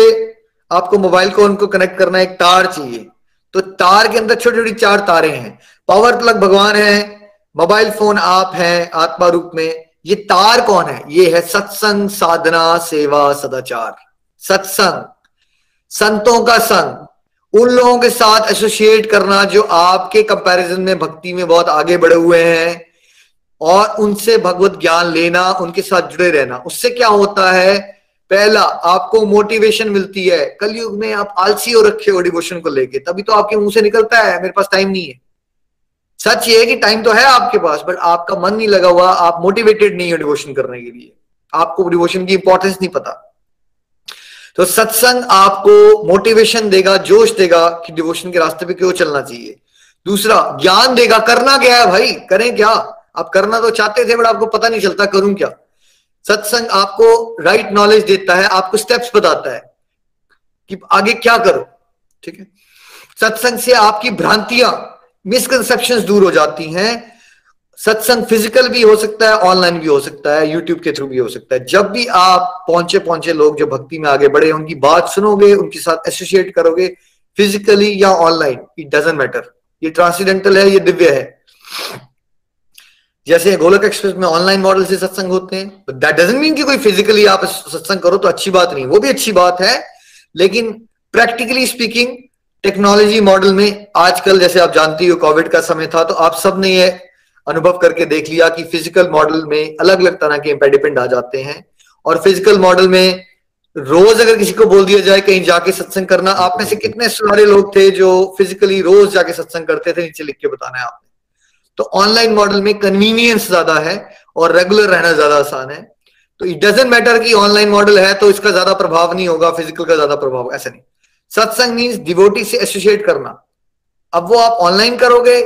आपको मोबाइल को उनको कनेक्ट करना एक तार चाहिए तो तार के अंदर छोटी छोटी चार तारे हैं। पावर प्लग भगवान है, मोबाइल फ़ोन आप हैं, आत्मा रूप में, ये तार कौन है? ये है सत्संग साधना सेवा सदाचार। सत्संग, संतों का संग, उन लोगों के साथ एसोसिएट करना जो आपके कंपैरिजन में, भक्ति में बहुत आगे बढ़े हुए हैं, और उनसे भगवत ज्ञान लेना, उनके साथ जुड़े रहना। उससे क्या होता है? पहला, आपको मोटिवेशन मिलती है। कलयुग में आप आलसी हो रखे हो डिवोशन को लेके, तभी तो आपके मुँह से निकलता है, मेरे पास टाइम नहीं है। सच ये है कि टाइम तो है आपके पास बट आपका मन नहीं लगा हुआ, आप मोटिवेटेड नहीं हो डिवोशन करने के लिए। आपको डिवोशन की इंपॉर्टेंस नहीं पता। तो सत्संग आपको मोटिवेशन देगा, जोश देगा कि डिवोशन के रास्ते पे क्यों चलना चाहिए। दूसरा, ज्ञान देगा, करना क्या है भाई? करें क्या? आप करना तो चाहते थे बट आपको पता नहीं चलता, करूँ क्या? सत्संग आपको राइट right नॉलेज देता है, आपको स्टेप्स बताता है कि आगे क्या करो, ठीक है? सत्संग से आपकी भ्रांतियाँ मिसकंसेप्शन दूर हो जाती हैं। सत्संग फ़िज़िकल भी हो सकता है ऑनलाइन भी हो सकता है यूट्यूब के थ्रू भी हो सकता है। जब भी आप पहुँचे पहुँचे लोग जो भक्ति में आगे बढ़े, उनकी बात सुनोगे, उनके साथ एसोसिएट करोगे फिजिकली या ऑनलाइन इट डजेंट मैटर ये ट्रांसीडेंटल है, ये दिव्य है। जैसे गोलक एक्सप्रेस में ऑनलाइन मॉडल से सत्संग होते हैं दैट डजेंट मीन कि कोई फिजिकली आप सत्संग करो तो अच्छी बात नहीं, वो भी अच्छी बात है, लेकिन प्रैक्टिकली स्पीकिंग टेक्नोलॉजी मॉडल में आजकल, जैसे आप जानती हो कोविड का समय था तो आप सबने ये अनुभव करके देख लिया कि फ़िज़िकल मॉडल में अलग अलग तरह के इम्पेडिपेंट आ जाते हैं। और फ़िज़िकल मॉडल में रोज अगर किसी को बोल दिया जाए, कहीं जाके सत्संग करना, आप में से कितने सारे लोग थे जो फिजिकली रोज जाके सत्संग करते थे, नीचे लिख के बताना है आपने। तो ऑनलाइन मॉडल में कन्वीनियंस ज़्यादा है और रेगुलर रहना ज़्यादा आसान है। तो इट डजेंट मैटर कि ऑनलाइन मॉडल है तो इसका ज़्यादा प्रभाव नहीं होगा फ़िज़िकल का ज़्यादा प्रभाव, ऐसा नहीं। सत्संग मीन्स डिवोटी से एसोसिएट करना। अब वो आप ऑनलाइन करोगे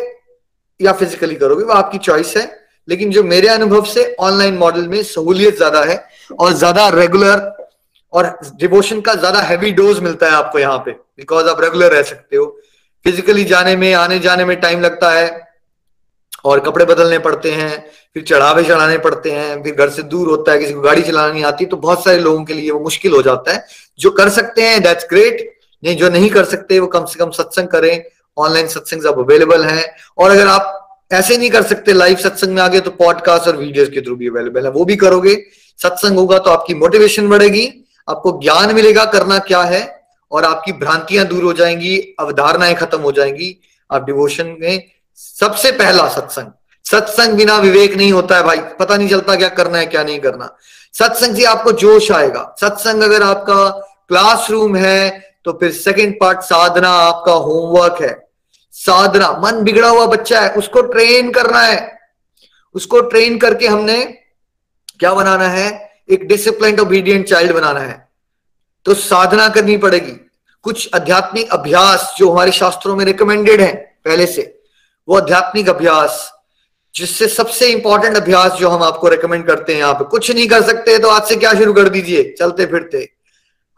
या फिजिकली करोगे, वो आपकी चॉइस है। लेकिन जो मेरे अनुभव से ऑनलाइन मॉडल में सहूलियत ज़्यादा है और ज़्यादा रेगुलर और डिवोशन का ज़्यादा हैवी डोज मिलता है आपको यहाँ पे बिकॉज़ आप रेगुलर रह सकते हो। फिजिकली जाने में, आने जाने में टाइम लगता है और कपड़े बदलने पड़ते हैं, फिर चढ़ावे चढ़ाने पड़ते हैं, फिर घर से दूर होता है, किसी को गाड़ी चलानी आती तो बहुत सारे लोगों के लिए वो मुश्किल हो जाता है। जो कर सकते हैं दैट्स ग्रेट नहीं, जो नहीं कर सकते, वो कम से कम सत्संग करें। ऑनलाइन सत्संग सब अवेलेबल है। और अगर आप ऐसे नहीं कर सकते लाइव सत्संग में आगे तो पॉडकास्ट और वीडियोस के थ्रू भी अवेलेबल है। वो भी करोगे। सत्संग होगा तो आपकी मोटिवेशन बढ़ेगी, आपको ज्ञान मिलेगा करना क्या है, और आपकी भ्रांतियाँ दूर हो जाएँगी, अवधारणाएँ खत्म हो जाएँगी। आप डिवोशन में सबसे पहला सत्संग। सत्संग बिना विवेक नहीं होता है भाई। पता नहीं चलता क्या करना है, क्या नहीं करना। सत्संग से आपको जोश आएगा। सत्संग अगर आपका क्लासरूम है तो फिर सेकंड पार्ट साधना आपका होमवर्क है। साधना, मन बिगड़ा हुआ बच्चा है, उसको ट्रेन करना है। उसको ट्रेन करके हमने क्या बनाना है? एक डिसिप्लिन ओबीडियंट चाइल्ड बनाना है। तो साधना करनी पड़ेगी। कुछ आध्यात्मिक अभ्यास जो हमारे शास्त्रों में रिकमेंडेड है, पहले से, वो आध्यात्मिक अभ्यास, जिससे सबसे इंपॉर्टेंट अभ्यास जो हम आपको रेकमेंड करते हैं यहाँ पे। कुछ नहीं कर सकते तो आज से क्या शुरू कर दीजिए? चलते फिरते।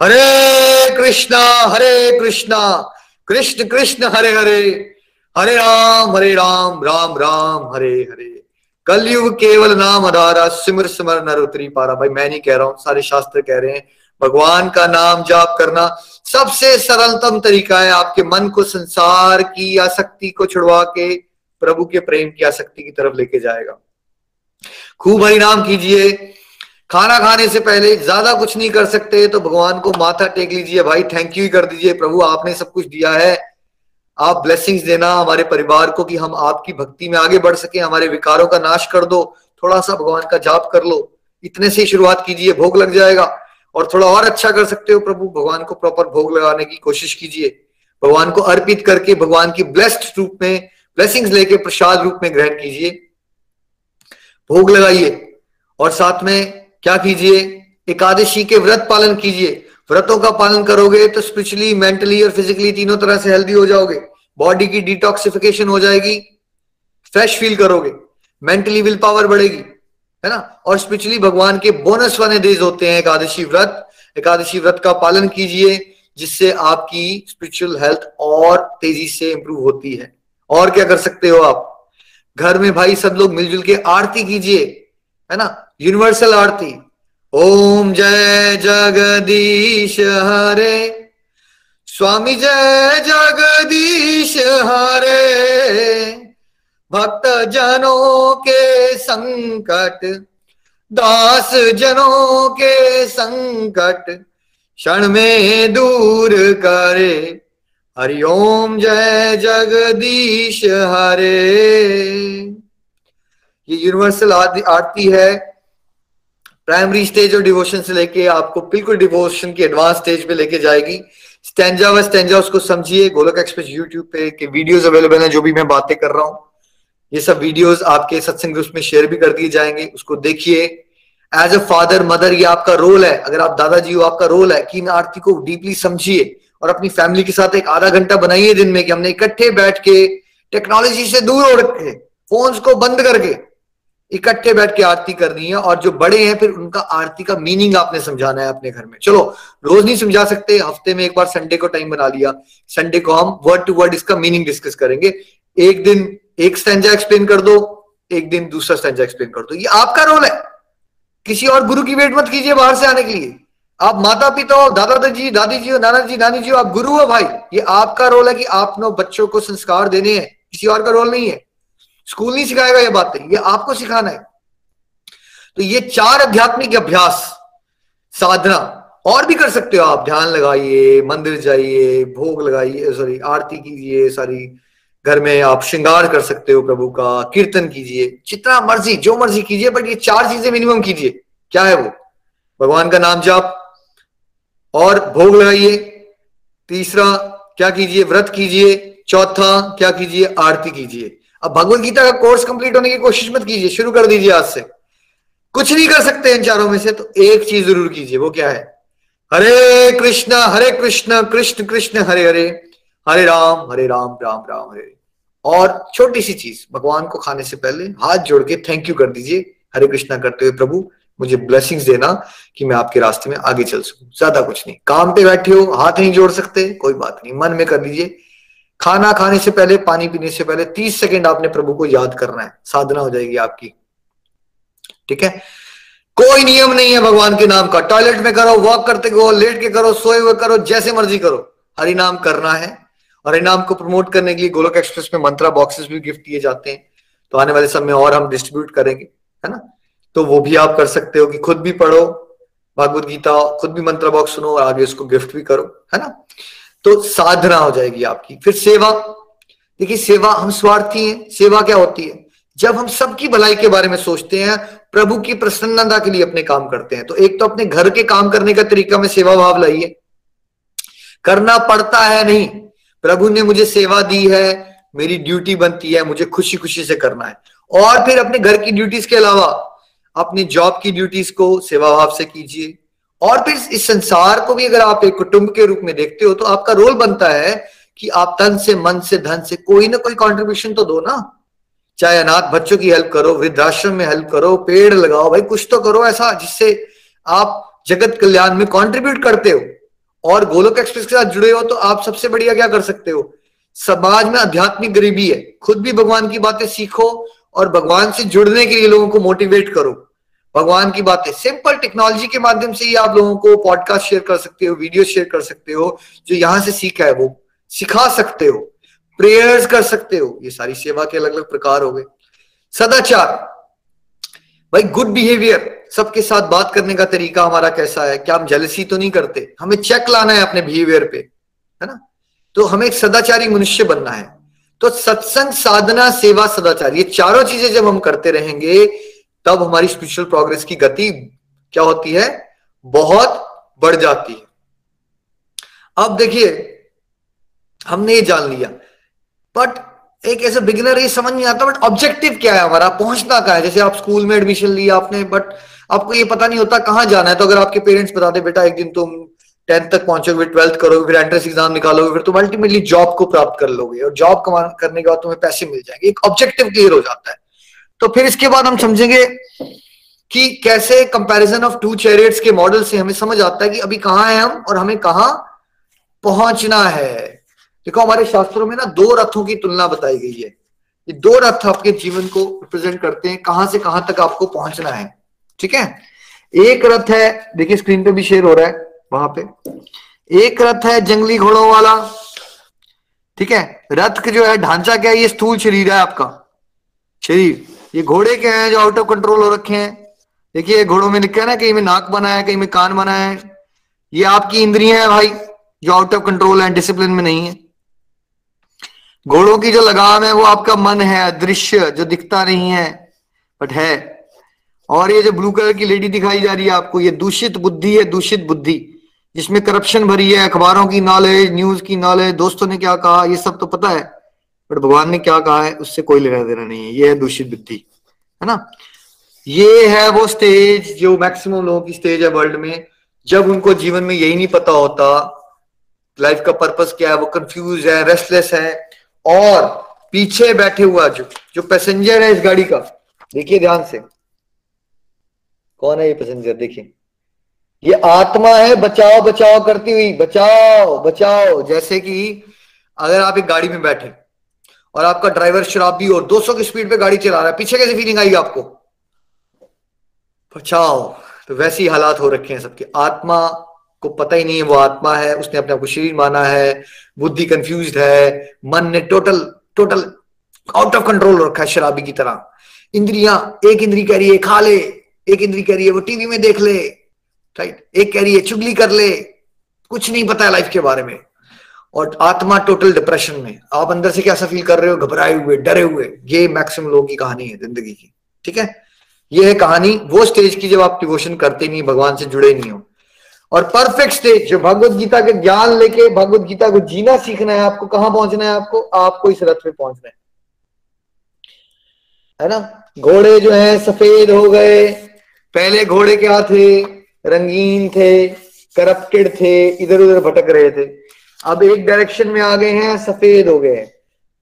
हरे कृष्णा हरे कृष्णा। कृष्ण कृष्ण, हरे हरे। हरे राम हरे राम राम राम, हरे हरे। कलयुग केवल नाम अधारा, सिमर सिमर, नर उतरी पारा। भाई, मैं नहीं कह रहा हूँ, सारे शास्त्र कह रहे हैं। भगवान का नाम जाप करना सबसे सरलतम तरीका है आपके मन को संसार की आसक्ति को छुड़वा के, प्रभु के प्रेम की आसक्ति की तरफ़ लेके जाएगा। खूब हरि नाम कीजिए। खाना खाने से पहले ज़्यादा कुछ नहीं कर सकते तो भगवान को माथा टेक लीजिए, भाई थैंक यू ही कर दीजिए, प्रभु, आपने सब कुछ दिया है। आप ब्लेसिंग्स देना हमारे परिवार को कि हम आपकी भक्ति में आगे बढ़ सके, हमारे विकारों का नाश कर दो थोड़ा सा भगवान का जाप कर लो, इतने से शुरुआत कीजिए, भोग लग जाएगा। और थोड़ा और अच्छा कर सकते हो प्रभु, भगवान को प्रॉपर भोग लगाने की कोशिश कीजिए। भगवान को अर्पित करके भगवान की ब्लेस्ड रूप में ब्लेसिंग्स लेके प्रसाद रूप में ग्रहण कीजिए। भोग लगाइए। और साथ में क्या कीजिए? एकादशी के व्रत पालन कीजिए। व्रतों का पालन करोगे तो स्पिरिचुअली मेंटली और फिजिकली तीनों तरह से हेल्दी हो जाओगे। बॉडी की डिटॉक्सिफिकेशन हो जाएगी। फ्रेश फील करोगे। मेंटली विल पावर बढ़ेगी। है ना? और स्पिरिचुअली भगवान के बोनस वाले डेज़ होते हैं एकादशी व्रत। एकादशी व्रत का पालन कीजिए, जिससे आपकी स्पिरिचुअल हेल्थ और तेज़ी से इंप्रूव होती है। और क्या कर सकते हो आप? घर में भाई सब लोग मिलजुल के आरती कीजिए। है ना? यूनिवर्सल आरती ओम जय जगदीश हरे स्वामी जय जगदीश हरे भक्त जनों के संकट दास जनों के संकट क्षण में दूर करे हरिओम जय जगदीश हरे ये यूनिवर्सल आरती है प्राइमरी स्टेज और डिवोशन से लेके आपको बिल्कुल डिवोशन की एडवांस स्टेज पे लेके जाएगी। स्टेंजा व स्टेंजा उसको समझिए गोलक एक्सप्रेस यूट्यूब पे के वीडियोस अवेलेबल हैं, जो भी मैं बातें कर रहा हूँ। ये सब वीडियोस आपके सत्संग ग्रुप में शेयर भी कर दिए जाएँगे, उसको देखिए। एज अ फादर मदर ये आपका रोल है। अगर आप दादाजी हो, आपका रोल है। कि इन आरती को डीपली समझिए और अपनी फैमिली के साथ एक आधा घंटा बनाइए दिन में कि हमने इकट्ठे बैठ के टेक्नोलॉजी से दूर हो रखे फोन्स को बंद करके। इकट्ठे बैठ के आरती करनी है और जो बड़े हैं, फिर उनका आरती का मीनिंग आपने समझाना है अपने घर में। चलो, रोज नहीं समझा सकते, हफ़्ते में एक बार संडे को टाइम बना लिया। संडे को हम वर्ड टू वर्ड इसका मीनिंग डिस्कस करेंगे। एक दिन एक स्टेंजा एक्सप्लेन कर दो, एक दिन दूसरा स्टेंजा एक्सप्लेन कर दो। ये आपका रोल है। किसी और गुरु की वेट मत कीजिए बाहर से आने के लिए। आप माता पिता हो दादा दादी जी दादी जी हो नाना जी नानी जी हो, आप गुरु हो भाई। ये आपका रोल है कि आप बच्चों को संस्कार देने हैं। किसी और का रोल नहीं है। स्कूल नहीं सिखाएगा ये बातें ये आपको सिखाना है। तो ये चार आध्यात्मिक अभ्यास, साधना, और भी कर सकते हो आप। ध्यान लगाइए, मंदिर जाइए, भोग लगाइए सॉरी आरती कीजिए, सारी, घर में आप श्रृंगार कर सकते हो प्रभु का, कीर्तन कीजिए, जितना मर्ज़ी, जो मर्ज़ी कीजिए बट ये चार चीज़ें मिनिमम कीजिए। क्या है वो? भगवान का नाम जाप, और भोग लगाइए। तीसरा, क्या कीजिए? व्रत कीजिए। चौथा, क्या कीजिए? आरती कीजिए। अब भगवत गीता का कोर्स कंप्लीट होने की कोशिश मत कीजिए, शुरू कर दीजिए आज से। कुछ नहीं कर सकते इन चारों में से तो एक चीज़ ज़रूर कीजिए, वो क्या है? हरे कृष्ण हरे कृष्ण कृष्ण कृष्ण, हरे हरे हरे राम हरे राम राम राम, हरे और छोटी सी चीज़, भगवान को खाने से पहले हाथ जोड़ के थैंक यू कर दीजिए, हरे कृष्णा करते हुए प्रभु, मुझे ब्लेसिंग्स देना कि मैं आपके रास्ते में आगे चल सकूँ, ज़्यादा कुछ नहीं। काम पे बैठे हो, हाथ नहीं जोड़ सकते, कोई बात नहीं, मन में कर लीजिए। खाना खाने से पहले, पानी पीने से पहले तीस सेकेंड आपने प्रभु को याद करना है। साधना हो जाएगी आपकी। ठीक है? कोई नियम नहीं है भगवान के नाम का। टॉयलेट में करो, वॉक करते करो, लेट के करो, सोए हुए करो, जैसे मर्ज़ी करो। हरि नाम करना है। हरि नाम को प्रमोट करने के लिए गोलक एक्सप्रेस में मंत्रा बॉक्सेस भी गिफ्ट किए जाते हैं। तो आने वाले समय और हम डिस्ट्रीब्यूट करेंगे, है ना? तो वो भी आप कर सकते हो कि खुद भी पढ़ो, भागवत गीता, खुद भी मंत्र बॉक्स सुनो और आगे उसको गिफ्ट भी करो, है ना? तो साधना हो जाएगी आपकी। फिर सेवा। देखिए, सेवा हम स्वार्थी हैं। सेवा क्या होती है? जब हम सबकी भलाई के बारे में सोचते हैं, प्रभु की प्रसन्नता के लिए अपने काम करते हैं। तो एक तो अपने घर के काम करने का तरीका में सेवा भाव लाइए। करना पड़ता है नहीं। प्रभु ने मुझे सेवा दी है, मेरी ड्यूटी बनती है, मुझे खुशी खुशी से करना है। और फिर अपने घर की ड्यूटीज़ के अलावा, अपनी जॉब की ड्यूटीज़ को सेवा भाव से कीजिए। और फिर इस संसार को भी अगर आप एक कुटुंब के रूप में देखते हो तो आपका रोल बनता है कि आप तन से, मन से, धन से कोई ना कोई कंट्रीब्यूशन तो दो ना। चाहे अनाथ बच्चों की हेल्प करो, वृद्धाश्रम में हेल्प करो, पेड़ लगाओ, भाई कुछ तो करो ऐसा जिससे आप जगत कल्याण में कंट्रीब्यूट करते हो। और गोलोक एक्सप्रेस के साथ जुड़े हो तो आप सबसे बढ़िया क्या कर सकते हो? समाज में आध्यात्मिक गरीबी है। खुद भी भगवान की बातें सीखो और भगवान से जुड़ने के लिए लोगों को मोटिवेट करो। भगवान की बातें। सिंपल टेक्नोलॉजी के माध्यम से ही आप लोगों को पॉडकास्ट शेयर कर सकते हो वीडियो शेयर कर सकते हो, जो यहाँ से सीखा है वो। सिखा सकते हो। प्रेयर्स कर सकते हो। ये सारी सेवा के अलग अलग प्रकार हो गए। सदाचार। भाई गुड बिहेवियर सबके साथ बात करने का तरीका हमारा कैसा है? क्या हम जलसी तो नहीं करते? हमें चेक लाना है अपने बिहेवियर पे, है ना? तो हमें एक सदाचारी मनुष्य बनना है। तो सत्संग, साधना, सेवा, सदाचार, ये चारों चीज़ें जब हम करते रहेंगे तब हमारी स्पिरिचुअल प्रोग्रेस की गति क्या होती है? बहुत बढ़ जाती है। अब देखिए, हमने ये जान लिया। बट एक ऐसे बिगिनर ये समझ नहीं आता बट ऑब्जेक्टिव क्या है हमारा? पहुँचना कहा है? जैसे आप स्कूल में एडमिशन लिया आपने बट आपको ये पता नहीं होता कहाँ जाना है। तो अगर आपके पेरेंट्स बताते बेटा, एक दिन तुम टेंथ तक पहुंचोगे ट्वेल्थ करोगे, फिर एंट्रेंस एग्ज़ाम निकालोगे, फिर तुम अल्टीमेटली जॉब को प्राप्त कर लोगे और जॉब करने के बाद तुम्हें पैसे मिल जाएँगे। एक ऑब्जेक्टिव क्लियर हो जाता है। तो फिर इसके बाद हम समझेंगे कि कैसे कंपैरिजन ऑफ़ टू चैरियट्स के मॉडल से हमें समझ आता है कि अभी कहाँ है हम और हमें कहा पहुँचना है। देखो, हमारे शास्त्रों में ना दो रथों की तुलना बताई गई है। ये दो रथ आपके जीवन को रिप्रेजेंट करते हैं, कहाँ से कहाँ तक आपको पहुँचना है। ठीक है? एक रथ है, देखिए स्क्रीन पे भी शेयर हो रहा है, वहाँ पे। एक रथ है जंगली घोड़ों वाला। ठीक है? रथ जो है, ढांचा क्या है? ये स्थूल शरीर है आपका। शरीर। ये घोड़े क्या है जो आउट ऑफ़ कंट्रोल हो रखे हैं? देखिए, ये घोड़ों में लिखा है ना कहीं में नाक बना है, कहीं में कान बना है। ये आपकी इंद्रिया है भाई, जो आउट ऑफ़ कंट्रोल है डिसिप्लिन में नहीं है। घोड़ों की जो लगाम है, वो आपका मन है, अदृश्य, जो दिखता नहीं है बट है। और ये जो ब्लू कलर की लेडी दिखाई जा रही है आपको, ये दूषित बुद्धि है, दूषित बुद्धि, जिसमें करप्शन भरी है, अखबारों की नॉलेज न्यूज़ की नॉलेज दोस्तों ने क्या कहा, ये सब तो पता है। बट भगवान ने क्या कहा है, उससे कोई लेना देना नहीं है। ये है दूषित बुद्धि, है ना? ये है वो स्टेज जो मैक्सिमम लोगों की स्टेज है वर्ल्ड में, जब उनको जीवन में यही नहीं पता होता लाइफ का पर्पस क्या है, वो कंफ्यूज है रेस्टलेस है, और पीछे बैठे हुआ जो जो पैसेंजर है इस गाड़ी का, देखिए ध्यान से। कौन है ये पैसेंजर देखिए। ये आत्मा है, बचाओ बचाओ करती हुई, बचाओ बचाओ, जैसे कि अगर आप एक गाड़ी में बैठे और आपका ड्राइवर शराबी और 200 की स्पीड पे गाड़ी चला रहा है। पीछे कैसी फीलिंग आएगी आपको? बचाओ। तो वैसी हालात हो रखे हैं सबके। आत्मा को पता ही नहीं है, वो आत्मा है, उसने अपने आप को शरीर माना है, बुद्धि कंफ्यूज है, मन ने total total out of control रखा है शराबी की तरह। इंद्रिया एक इंद्री कह रही है, खा ले। एक इंद्री कह रही है, वो टीवी में देख ले। राइट एक कह रही है, चुगली कर ले। कुछ नहीं पता है लाइफ के बारे में। और आत्मा टोटल डिप्रेशन में। आप अंदर से कैसा फील कर रहे हो? घबराए हुए, डरे हुए। ये मैक्सिमम लोगों की कहानी है ज़िंदगी की। ठीक है? ये है कहानी। वो स्टेज की जब आप डिवोशन करते नहीं, भगवान से जुड़े नहीं हो। और परफेक्ट स्टेज जो भगवत गीता के ज्ञान लेके, भगवत गीता को जीना सीखना है आपको, कहाँ पहुँचना है आपको? आपको इस रथ पे पहुँचना है। है ना? घोड़े जो है, सफ़ेद हो गए। पहले घोड़े क्या थे? रंगीन थे, करप्टेड थे इधर उधर भटक रहे थे। अब एक डायरेक्शन में आ गए हैं, सफ़ेद हो गए हैं।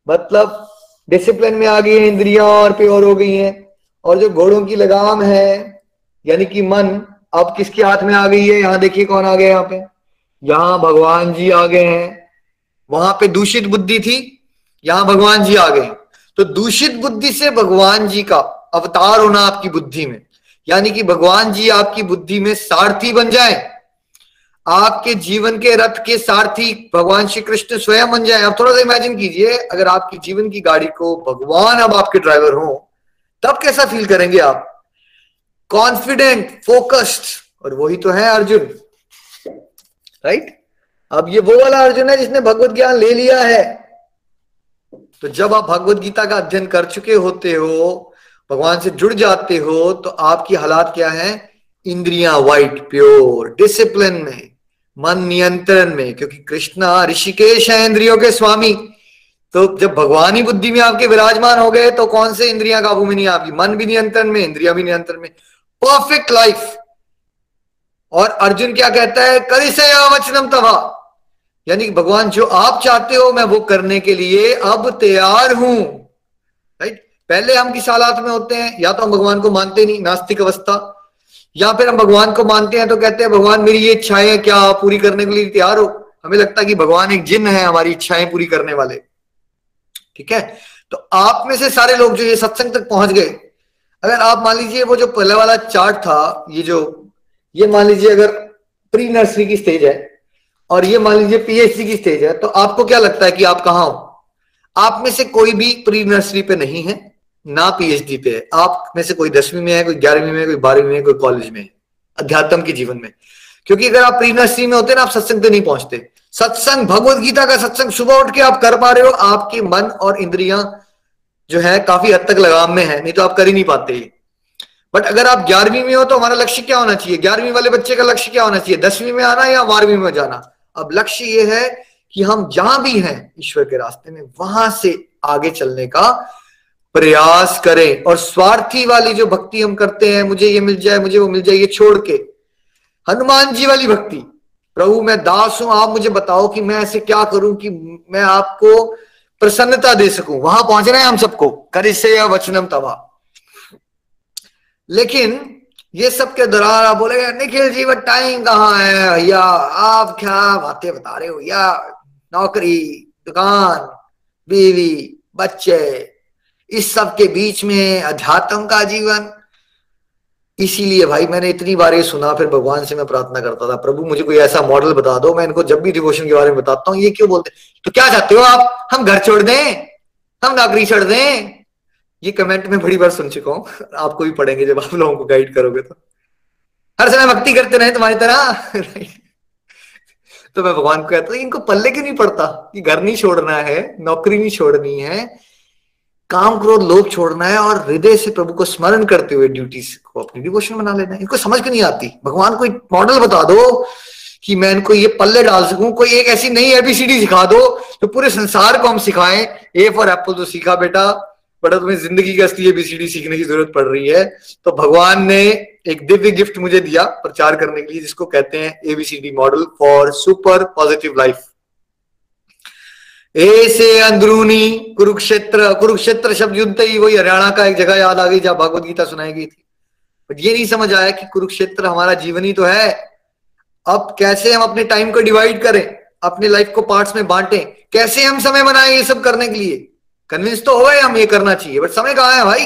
मतलब डिसिप्लिन में आ गई है, इंद्रियाँ और प्योर हो गई हैं। और जो घोड़ों की लगाम है, यानी कि मन, अब किसके हाथ में आ गई है? यहाँ देखिए कौन आ गया यहाँ पे। यहाँ भगवान जी आ गए हैं। वहाँ पे दूषित बुद्धि थी, यहाँ भगवान जी आ गए तो दूषित बुद्धि से भगवान जी का अवतार होना आपकी बुद्धि में। यानी कि भगवान जी आपकी बुद्धि में सारथी बन जाए। आपके जीवन के रथ के सारथी भगवान श्री कृष्ण स्वयं बन जाए। आप थोड़ा सा इमेजिन कीजिए, अगर आपकी जीवन की गाड़ी को भगवान अब आपके ड्राइवर हो, तब कैसा फील करेंगे आप? कॉन्फिडेंट फोकस्ड और वही तो है अर्जुन। राइट अब ये वो वाला अर्जुन है जिसने भगवत ज्ञान ले लिया है। तो जब आप भगवत गीता का अध्ययन कर चुके होते हो, भगवान से जुड़ जाते हो तो आपकी हालात क्या है? इंद्रियाँ वाइट प्योर डिसिप्लिन में। मन नियंत्रण में, क्योंकि कृष्णा, ऋषिकेश है इंद्रियों के स्वामी। तो जब भगवान ही बुद्धि में आपके विराजमान हो गए तो कौन से इंद्रियाँ काबू में नहीं आपकी? मन भी नियंत्रण में, इंद्रिया भी नियंत्रण में। परफेक्ट लाइफ और अर्जुन क्या कहता है? करी से वचनम तवा यानी भगवान, जो आप चाहते हो, मैं वो करने के लिए अब तैयार हूँ। राइट पहले हम किस हालात में होते हैं? या तो हम भगवान को मानते नहीं, नास्तिक अवस्था। या फिर हम भगवान को मानते हैं तो कहते हैं, भगवान, मेरी ये इच्छाएँ क्या पूरी करने के लिए तैयार हो? हमें लगता है कि भगवान एक जिन है, हमारी इच्छाएँ पूरी करने वाले। ठीक है? तो आप में से सारे लोग जो ये सत्संग तक पहुँच गए, अगर आप मान लीजिए वो जो पहले वाला चार्ट था, ये जो, ये मान लीजिए अगर प्री नर्सरी की स्टेज है, और ये मान लीजिए पीएचडी की स्टेज है तो आपको क्या लगता है कि आप कहा हो? आप में से कोई भी प्री नर्सरी पे नहीं है। ना पीएचडी पे। है आप में से कोई दसवीं में है, कोई ग्यारहवीं में कोई बारहवीं में कोई कॉलेज में अध्यात्म के जीवन में। क्योंकि अगर आप प्री नर्सरी में होते ना, आप सत्संग पे नहीं पहुँचते। सत्संग, भगवत गीता का सत्संग, सुबह उठ के आप कर पा रहे हो, आपके मन और इंद्रियाँ जो है, काफ़ी हद तक लगाम में है, नहीं तो आप कर ही नहीं पाते। बट अगर आप ग्यारहवीं में हो तो हमारा लक्ष्य क्या होना चाहिए? ग्यारहवीं वाले बच्चे का लक्ष्य क्या होना चाहिए? दसवीं में आना या बारहवीं में जाना? अब लक्ष्य ये है कि हम जहाँ भी हैं, ईश्वर के रास्ते में, वहाँ से आगे चलने का प्रयास करें और स्वार्थी वाली जो भक्ति हम करते हैं, मुझे ये मिल जाए, मुझे वो मिल जाए, ये छोड़ के। हनुमान जी वाली भक्ति, प्रभु मैं दास हूँ, आप मुझे बताओ कि मैं ऐसे क्या करूँ कि मैं आपको प्रसन्नता दे सकूँ। वहाँ पहुँचना है हम सबको। करी से वचनम तवा। लेकिन ये सब के दौरान आप बोलेगा, निखिल जी वो टाइम कहाँ है भैया? आप क्या बातें बता रहे हो? या नौकरी, दुकान, बीवी, बच्चे इस सब के बीच में अध्यात्म का जीवन। इसीलिए भाई मैंने इतनी बार ये सुना, फिर भगवान से मैं प्रार्थना करता था, प्रभु, मुझे कोई ऐसा मॉडल बता दो, मैं इनको जब भी डिवोशन के बारे में बताता हूँ, ये क्यों बोलते तो क्या चाहते हो आप? हम घर छोड़ दें, हम नौकरी छोड़ दें। ये कमेंट में बड़ी बार सुन चुका हूँ। आपको भी पढ़ेंगे जब आप लोगों को गाइड करोगे तो। हर समय भक्ति करते रहे तुम्हारी तरह। तो मैं भगवान को कहता इनको पल्ले क्यों नहीं पड़ता? कि घर नहीं छोड़ना है, नौकरी नहीं छोड़नी है काम क्रोध लोग छोड़ना है और हृदय से प्रभु को स्मरण करते हुए ड्यूटी को अपनी डिवोशन बना लेना है। इनको समझ क्यों नहीं आती? भगवान को मॉडल बता दो कि मैं इनको ये पल्ले डाल सकूँ, कोई एक ऐसी नई एबीसीडी सिखा दो तो पूरे संसार को हम सिखाएँ। ए फॉर एप्पल तो सीखा बेटा बट तुम्हें ज़िंदगी की असली एबीसीडी सीखने की ज़रूरत पड़ रही है। तो भगवान ने एक दिव्य गिफ्ट मुझे दिया प्रचार करने के लिए, जिसको कहते हैं ABCD model for super positive life A से अंदरूनी कुरुक्षेत्र कुरुक्षेत्र शब्द युद्ध ही वही हरियाणा का एक जगह याद आ गई जहाँ भगवत गीता सुनाई गई थी। बट ये नहीं समझ आया कि कुरुक्षेत्र हमारा जीवन ही तो है। अब कैसे हम अपने टाइम को डिवाइड करें, अपने लाइफ को पार्ट्स में बांटें, कैसे हम समय बनाएँ ये सब करने के लिए? कन्विंस तो हो गए हम ये करना चाहिए बट समय कहा है भाई?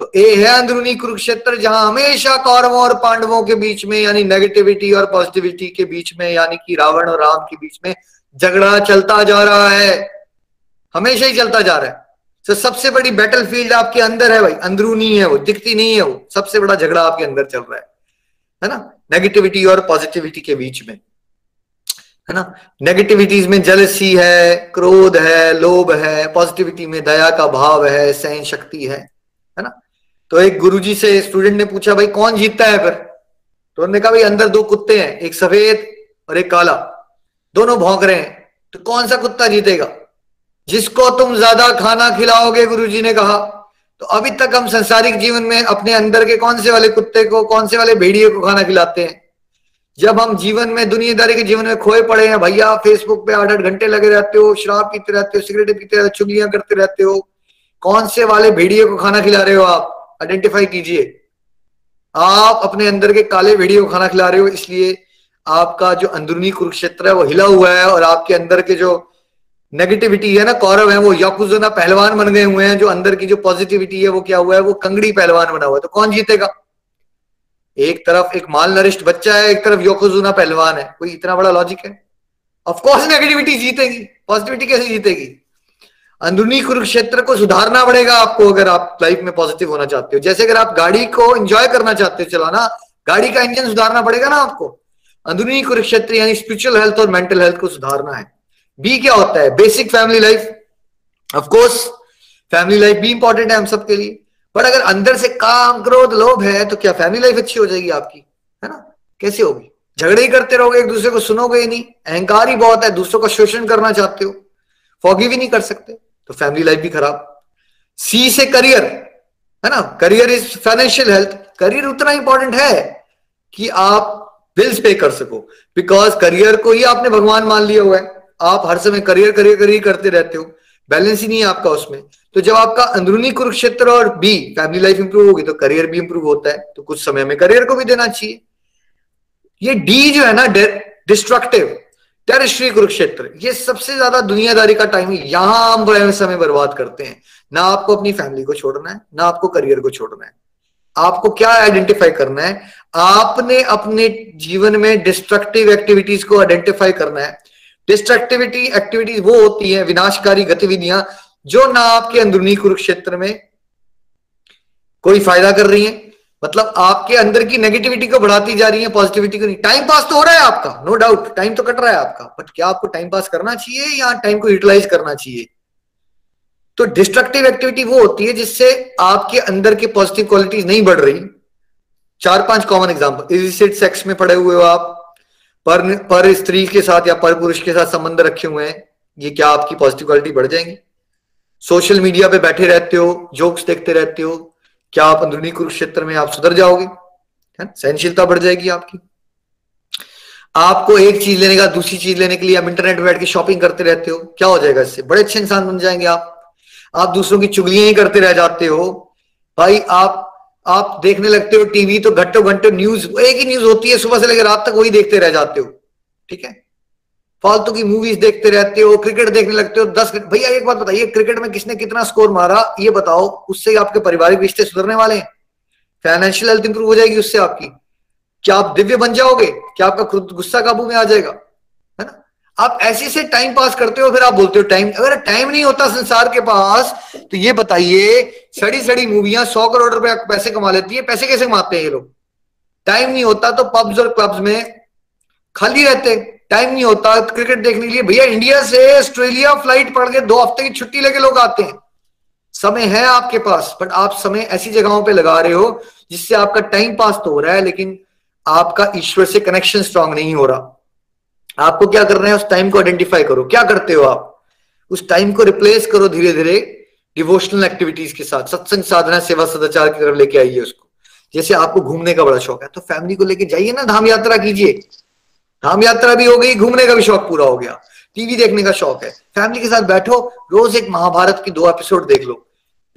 तो ए है अंदरूनी कुरुक्षेत्र जहाँ हमेशा कौरवों और पांडवों के बीच में, यानी नेगेटिविटी और पॉजिटिविटी के बीच में, यानी कि रावण और राम के बीच में झगड़ा चलता जा रहा है, हमेशा ही चलता जा रहा है। तो सबसे बड़ी बैटल फ़ील्ड आपके अंदर है भाई, अंदरूनी है वो, दिखती नहीं है वो, सबसे बड़ा झगड़ा आपके अंदर चल रहा है। है ना? नेगेटिविटी और पॉजिटिविटी के बीच में। है ना? नेगेटिविटीज में जलसी है, क्रोध है, लोभ है पॉजिटिविटी में दया का भाव है, सहन शक्ति है। है ना? तो एक गुरुजी से स्टूडेंट ने पूछा, भाई, कौन जीतता है फिर? तो उन्होंने कहा, भाई, अंदर दो कुत्ते हैं, एक सफ़ेद और एक काला। दोनों भौंक रहे हैं। तो कौन सा कुत्ता जीतेगा? जिसको तुम ज़्यादा खाना खिलाओगे, गुरुजी ने कहा। तो अभी तक हम संसारिक जीवन में अपने अंदर के कौन से वाले कुत्ते को, कौन से वाले भेड़िए को खाना खिलाते हैं? जब हम जीवन में, दुनियादारी के जीवन में खोए पड़े हैं, भैया फेसबुक पे आठ आठ घंटे लगे रहते हो, शराब पीते रहते हो, सिगरेट पीते रहते हो, चुगलियाँ करते रहते हो, कौन से वाले भेड़िए को खाना खिला रहे हो आप? आइडेंटिफाई कीजिए। आप अपने अंदर के काले भेड़िए को खाना खिला रहे हो, इसलिए आपका जो अंदरूनी कुरुक्षेत्र है, वो हिला हुआ है और आपके अंदर के जो नेगेटिविटी है ना, कौरव है, वो याकुजना पहलवान बन गए हुए हैं, जो अंदर की जो पॉजिटिविटी है, वो क्या हुआ है, वो कंगड़ी पहलवान बना हुआ है। तो कौन जीतेगा? एक तरफ़ एक माल नरिष्ट बच्चा है, एक तरफ़ योकोजुना पहलवान है। कोई इतना बड़ा लॉजिक है? ऑफकोर्स नेगेटिविटी जीतेगी। पॉजिटिविटी कैसे जीतेगी? अंदरूनी कुरुक्षेत्र को सुधारना पड़ेगा आपको अगर आप लाइफ में पॉजिटिव होना चाहते हो। जैसे अगर आप गाड़ी को एंजॉय करना चाहते हो, चलाना, गाड़ी का इंजन सुधारना पड़ेगा ना आपको। अंदरूनी कुरुक्षेत्र यानी स्पिरिचुअल हेल्थ और मेंटल हेल्थ को सुधारना है। बी क्या होता है? Basic family life of course family life भी इंपॉर्टेंट है हम सबके लिए। बट अगर अंदर से काम, क्रोध, लोभ है तो क्या फैमिली लाइफ अच्छी हो जाएगी आपकी? है ना? कैसे होगी? झगड़े ही करते रहोगे, एक दूसरे को सुनोगे ही नहीं। अहंकार ही बहुत है, दूसरों का शोषण करना चाहते हो। फॉगी भी नहीं कर सकते। तो फैमिली लाइफ भी खराब। सी से करियर है ना? Career is financial health career उतना इंपॉर्टेंट है कि आप बिल्स पे कर सको। बिकॉज़ करियर को ही आपने भगवान मान लिया हुआ है। आप हर समय करियर करियर करियर करते रहते हो। बैलेंस ही नहीं है आपका उसमें। तो जब आपका अंदरूनी कुरुक्षेत्र और बी फैमिली लाइफ इंप्रूव होगी तो करियर भी इंप्रूव होता है। तो कुछ समय में करियर को भी देना चाहिए। ये डी जो है ना डिस्ट्रक्टिव टेरिस्ट्री कुरुक्षेत्र, ये सबसे ज़्यादा दुनियादारी का टाइम है। यहाँ हम समय बर्बाद करते हैं। ना आपको अपनी फैमिली को छोड़ना है, ना आपको करियर को छोड़ना है। आपको क्या आइडेंटिफाई करना है? आपने अपने जीवन में डिस्ट्रक्टिव एक्टिविटीज़ को आइडेंटिफाई करना है। डिस्ट्रक्टिविटी एक्टिविटीज़ वो होती है, विनाशकारी गतिविधियाँ, जो ना आपके अंदरूनी कुरुक्षेत्र में कोई फ़ायदा कर रही है। मतलब आपके अंदर की नेगेटिविटी को बढ़ाती जा रही है पॉजिटिविटी को नहीं। टाइम पास तो हो रहा है आपका नो डाउट टाइम तो कट रहा है आपका बट क्या आपको टाइम पास करना चाहिए या टाइम को यूटिलाइज करना चाहिए? तो डिस्ट्रक्टिव एक्टिविटी वो होती है जिससे आपके अंदर की पॉजिटिव क्वालिटीज नहीं बढ़ रही। चार पाँच कॉमन एग्ज़ाम्पल इजिसिट सेक्स में पड़े हुए हो आप, पर पर स्त्री के साथ या पर पुरुष के साथ संबंध रखे हुए हैं, ये क्या आपकी पॉजिटिव क्वालिटी बढ़ जाएँगी? सोशल मीडिया पे बैठे रहते हो जोक्स देखते रहते हो, क्या आप अंदरूनी कुरुक्षेत्र में आप सुधर जाओगे? सहनशीलता बढ़ जाएगी आपकी। आपको एक चीज़ लेने का, दूसरी चीज़ लेने के लिए आप इंटरनेट पे बैठ के शॉपिंग करते रहते हो, क्या हो जाएगा इससे? बड़े अच्छे इंसान बन जाएँगे आप। आप दूसरों की चुगलियाँ ही करते रह जाते हो। भाई, आप आप देखने लगते हो टीवी तो घंटों घंटों न्यूज़ एक ही न्यूज़ होती है, सुबह से लेकर रात तक वही देखते रह जाते हो। ठीक है? फालतू की मूवीज़ देखते रहते हो क्रिकेट देखने लगते हो, दस भैया, एक बात बताइए क्रिकेट में किसने कितना स्कोर मारा, ये बताओ, उससे आपके पारिवारिक रिश्ते सुधरने वाले हैं? फाइनेंशियल हेल्थ इंप्रूव हो जाएगी उससे आपकी। क्या आप दिव्य बन जाओगे? क्या आपका गुस्सा काबू में आ जाएगा? आप ऐसे से टाइम पास करते हो, फिर आप बोलते हो, टाइम अगर टाइम नहीं होता संसार के पास तो ये बताइए सड़ी सड़ी मूवियाँ सौ करोड़ रुपए पैसे कमा लेती है, पैसे कैसे कमाते हैं ये लोग? टाइम नहीं होता तो पब्स और क्लब्स में खाली रहते टाइम नहीं होता क्रिकेट देखने के लिए। भैया इंडिया से ऑस्ट्रेलिया फ़्लाइट पड़ के दो हफ़्ते की छुट्टी लेके लोग आते हैं। समय है आपके पास बट आप समय ऐसी जगहों पे लगा रहे हो, जिससे आपका टाइम पास तो हो रहा है, लेकिन आपका ईश्वर से कनेक्शन स्ट्रांग नहीं हो रहा। आपको क्या करना है? उस टाइम को आइडेंटिफाई करो। क्या करते हो आप? उस टाइम को रिप्लेस करो धीरे धीरे डिवोशनल एक्टिविटीज़ के साथ। सत्संग साधना, सेवा सदाचार की तरफ़ लेके आइए उसको। जैसे आपको घूमने का बड़ा शौक है तो फैमिली को लेके जाइए ना, धाम यात्रा कीजिए। धाम यात्रा भी हो गई, घूमने का भी शौक पूरा हो गया। टीवी देखने का शौक है। फैमिली के साथ बैठो, रोज एक महाभारत की दो एपिसोड देख लो।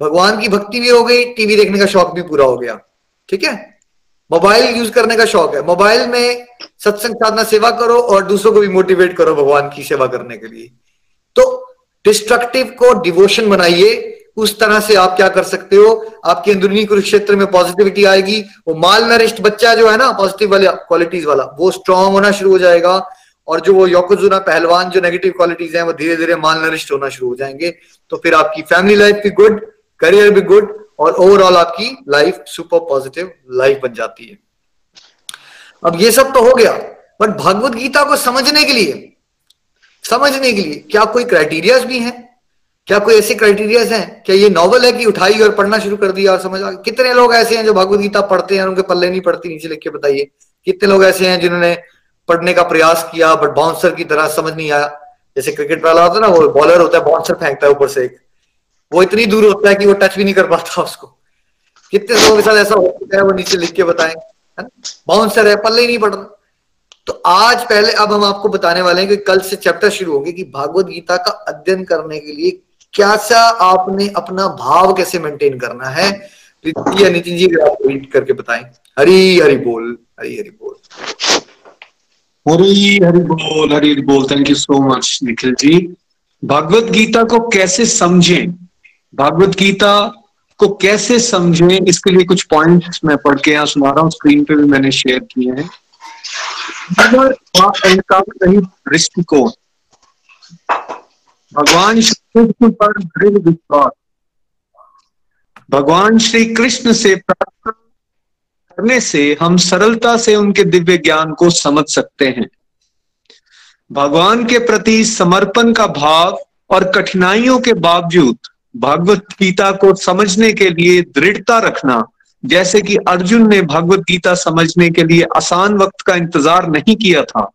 भगवान की भक्ति भी हो गई, टीवी देखने का शौक भी पूरा हो गया। ठीक है? मोबाइल यूज़ करने का शौक है। मोबाइल में सत्संग साधना सेवा करो और दूसरों को भी मोटिवेट करो भगवान की सेवा करने के लिए। तो डिस्ट्रक्टिव को डिवोशन बनाइए। उस तरह से आप क्या कर सकते हो? आपके अंदरूनी कुरुक्षेत्र में पॉजिटिविटी आएगी। वो माल नरिष्ट बच्चा जो है ना पॉजिटिव वाले क्वालिटीज वाला, वो स्ट्रांग होना शुरू हो जाएगा। और जो वो योकोजुना पहलवान जो नेगेटिव क्वालिटीज हैं, वो धीरे धीरे माल नरिष्ट होना शुरू हो जाएँगे। तो फिर आपकी फैमिली लाइफ भी गुड करियर भी गुड और ओवरऑल आपकी लाइफ सुपर पॉजिटिव लाइफ बन जाती है। अब ये सब तो हो गया बट भगवत गीता को समझने के लिए, समझने के लिए क्या कोई क्राइटेरियाज भी हैं? क्या कोई ऐसे क्राइटेरियाज हैं? क्या ये नॉवल है कि उठाई और पढ़ना शुरू कर दिया और समझ आ कितने लोग ऐसे हैं जो भगवत गीता पढ़ते हैं और उनके पल्ले नहीं पड़ती, नीचे लिख के बताइए। कितने लोग ऐसे हैं जिन्होंने पढ़ने का प्रयास किया बट बाउंसर की तरह समझ नहीं आया? जैसे क्रिकेट वाला होता है ना, वो बॉलर होता है बाउंसर फेंकता है ऊपर से एक। वो इतनी दूर होता है कि वो टच भी नहीं कर पाता उसको। कितने लोगों के साथ ऐसा होता है, वो नीचे लिख के बताएँ बाउंसर है, पल्ले ही नहीं पड़ रहा। तो आज पहले, अब हम आपको बताने वाले हैं कि कल से चैप्टर शुरू होंगे कि भागवत गीता का अध्ययन करने के लिए क्या सा आपने अपना भाव कैसे मेंटेन करना है? या नितिन जी, आप रीड करके बताएँ। हरी हरी बोल, हरी हरी बोल। हरी हरी बोल, हरी हरी बोल। Thank you so much Nikhil ji. Bhagavad Gita को कैसे समझें? भगवत गीता को कैसे समझें, इसके लिए कुछ पॉइंट्स मैं पढ़ के यहाँ सुना रहा हूँ स्क्रीन पे भी मैंने शेयर किए हैं। अगर दृष्टिकोण भगवान श्री कृष्ण पर दृढ़ विश्वास, भगवान श्री कृष्ण से प्रार्थना करने से हम सरलता से उनके दिव्य ज्ञान को समझ सकते हैं। भगवान के प्रति समर्पण का भाव और कठिनाइयों के बावजूद भगवत गीता को समझने के लिए दृढ़ता रखना, जैसे कि अर्जुन ने भगवत गीता समझने के लिए आसान वक्त का इंतज़ार नहीं किया था।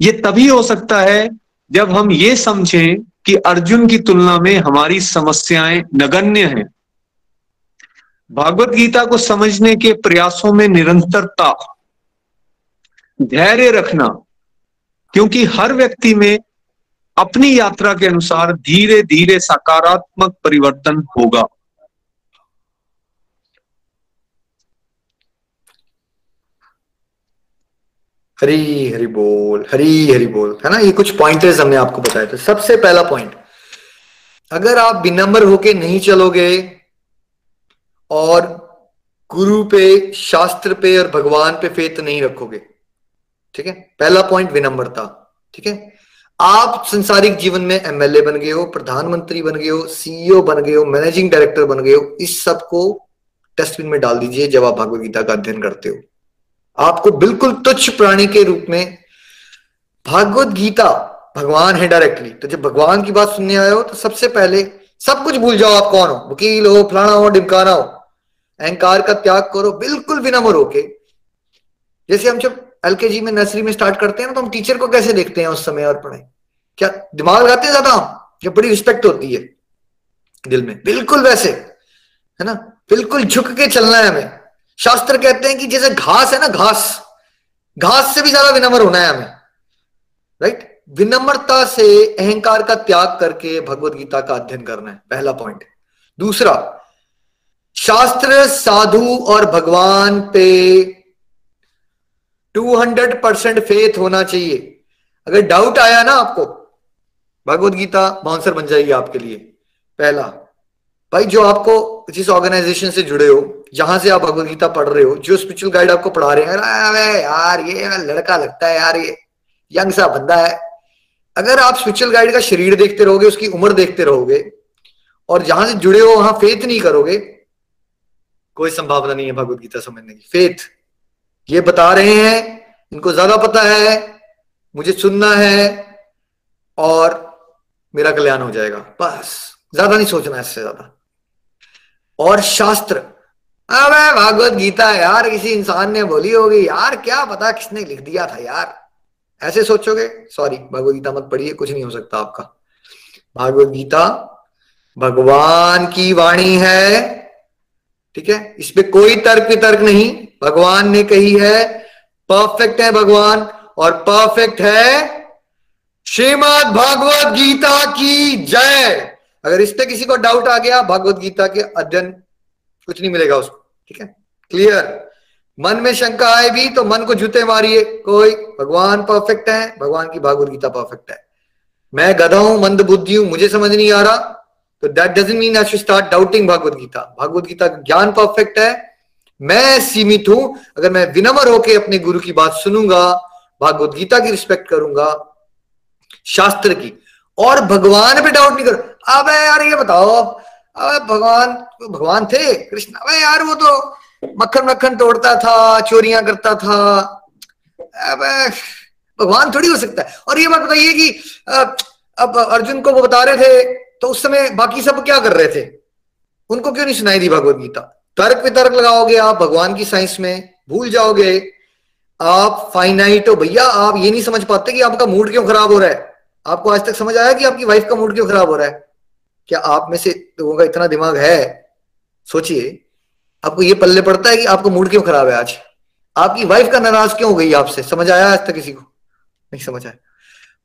ये तभी हो सकता है जब हम ये समझें कि अर्जुन की तुलना में हमारी समस्याएँ नगण्य हैं। भागवत गीता को समझने के प्रयासों में निरंतरता, धैर्य रखना, क्योंकि हर व्यक्ति में अपनी यात्रा के अनुसार धीरे धीरे सकारात्मक परिवर्तन होगा। हरी हरी बोल, हरी हरी बोल, है ना? ये कुछ पॉइंटर्स हमने आपको बताए थे। सबसे पहला पॉइंट अगर आप विनम्र होके नहीं चलोगे और गुरु पे, शास्त्र पे और भगवान पे फेत नहीं रखोगे, ठीक है? पहला पॉइंट विनम्रता, ठीक है? आप संसारिक जीवन में एमएलए बन गए हो, प्रधानमंत्री बन गए हो सीईओ बन गए हो मैनेजिंग डायरेक्टर बन गए हो, इस सबको डस्टबिन में डाल दीजिए जब आप भगवदगीता का अध्ययन करते हो। आपको बिल्कुल तुच्छ प्राणी के रूप में भागवत गीता भगवान है डायरेक्टली तो जब भगवान की बात सुनने आए हो तो सबसे पहले सब कुछ भूल जाओ आप कौन हो? वकील हो, फलाना हो डिमकाना हो। अहंकार का त्याग करो, बिल्कुल विनम्र होके जैसे हम जब एलकेजी में नर्सरी में स्टार्ट करते हैं ना तो हम टीचर को कैसे देखते हैं उस समय और पढ़ाई? क्या दिमाग लगाते हैं ज़्यादा हम? बड़ी रिस्पेक्ट होती है दिल में? बिल्कुल वैसे, है ना? बिल्कुल झुक के चलना है हमें। शास्त्र कहते हैं कि जैसे घास है ना, घास। घास से भी ज़्यादा विनम्र होना है हमें। राइट विनम्रता से अहंकार का त्याग करके भगवत गीता का अध्ययन करना है। पहला पॉइंट दूसरा, शास्त्र, साधु और भगवान पे 200 परसेंट फेथ होना चाहिए। अगर डाउट आया ना आपको भगवत गीता बाउंसर बन जाएगी आपके लिए। पहला, भाई जो आपको जिस ऑर्गेनाइजेशन से जुड़े हो, जहाँ से आप भगवत गीता पढ़ रहे हो, जो स्पिरिचुअल गाइड आपको पढ़ा रहे हैं, अरे यार, ये लड़का लगता है यार, ये यंग सा बंदा है। अगर आप स्पिरिचुअल गाइड का शरीर देखते रहोगे, उसकी उम्र देखते रहोगे, और जहाँ से जुड़े हो, वहाँ फेथ नहीं करोगे, कोई संभावना नहीं है भगवत गीता समझने की। फेथ ये बता रहे हैं, इनको ज़्यादा पता है, मुझे सुनना है और मेरा कल्याण हो जाएगा। बस, ज़्यादा नहीं सोचना इससे ज़्यादा। और शास्त्र, अबे भागवत गीता यार, किसी इंसान ने बोली होगी, यार क्या पता किसने लिख दिया था यार। ऐसे सोचोगे? सॉरी भगवत गीता मत पढ़िए, कुछ नहीं हो सकता आपका। भागवत गीता, भगवान की वाणी है, ठीक है? इसमें कोई तर्क वितर्क नहीं। भगवान ने कही है परफेक्ट है भगवान, और परफेक्ट है श्रीमद भागवत गीता की जय। अगर इस पे किसी को डाउट आ गया, भगवत गीता के अध्ययन, कुछ नहीं मिलेगा उसको, ठीक है? क्लियर मन में शंका आए भी तो मन को जूते मारिए। कोई? भगवान परफेक्ट है, भगवान की भागवत गीता परफेक्ट है। मैं गधा हूँ, मंद बुद्धि हूँ, मुझे समझ नहीं आ रहा। तो that doesn't mean I should start doubting Bhagavad Gita. Bhagavad Gita का ज्ञान परफेक्ट है मैं सीमित हूँ, अगर मैं विनम्र होकर अपने गुरु की बात सुनूँगा, भागवत गीता की रिस्पेक्ट करूँगा, शास्त्र की, और भगवान पे डाउट नहीं करो। अब यार, ये बताओ, अब भगवान भगवान थे, कृष्ण, अब यार वो तो मक्खन मक्खन तोड़ता था, चोरियाँ करता था। अब भगवान थोड़ी हो सकता है। और ये बात बताइए कि अब अर्जुन को वो बता रहे थे तो उस समय बाकी सब क्या कर रहे थे? उनको क्यों नहीं सुनाई दी भगवत गीता? तर्क वितर्क लगाओगे आप भगवान की साइंस में, भूल जाओगे। आप फाइनाइट हो। भैया, आप ये नहीं समझ पाते कि आपका मूड क्यों खराब हो रहा है। आपको आज तक समझ आया कि आपकी वाइफ का मूड क्यों खराब हो रहा है? क्या आप में से लोगों का इतना दिमाग है? सोचिए। आपको ये पल्ले पड़ता है कि आपका मूड क्यों खराब है आज? आपकी वाइफ का नाराज़ क्यों हो गई आपसे? समझ आया आज तक किसी को? नहीं समझ आया।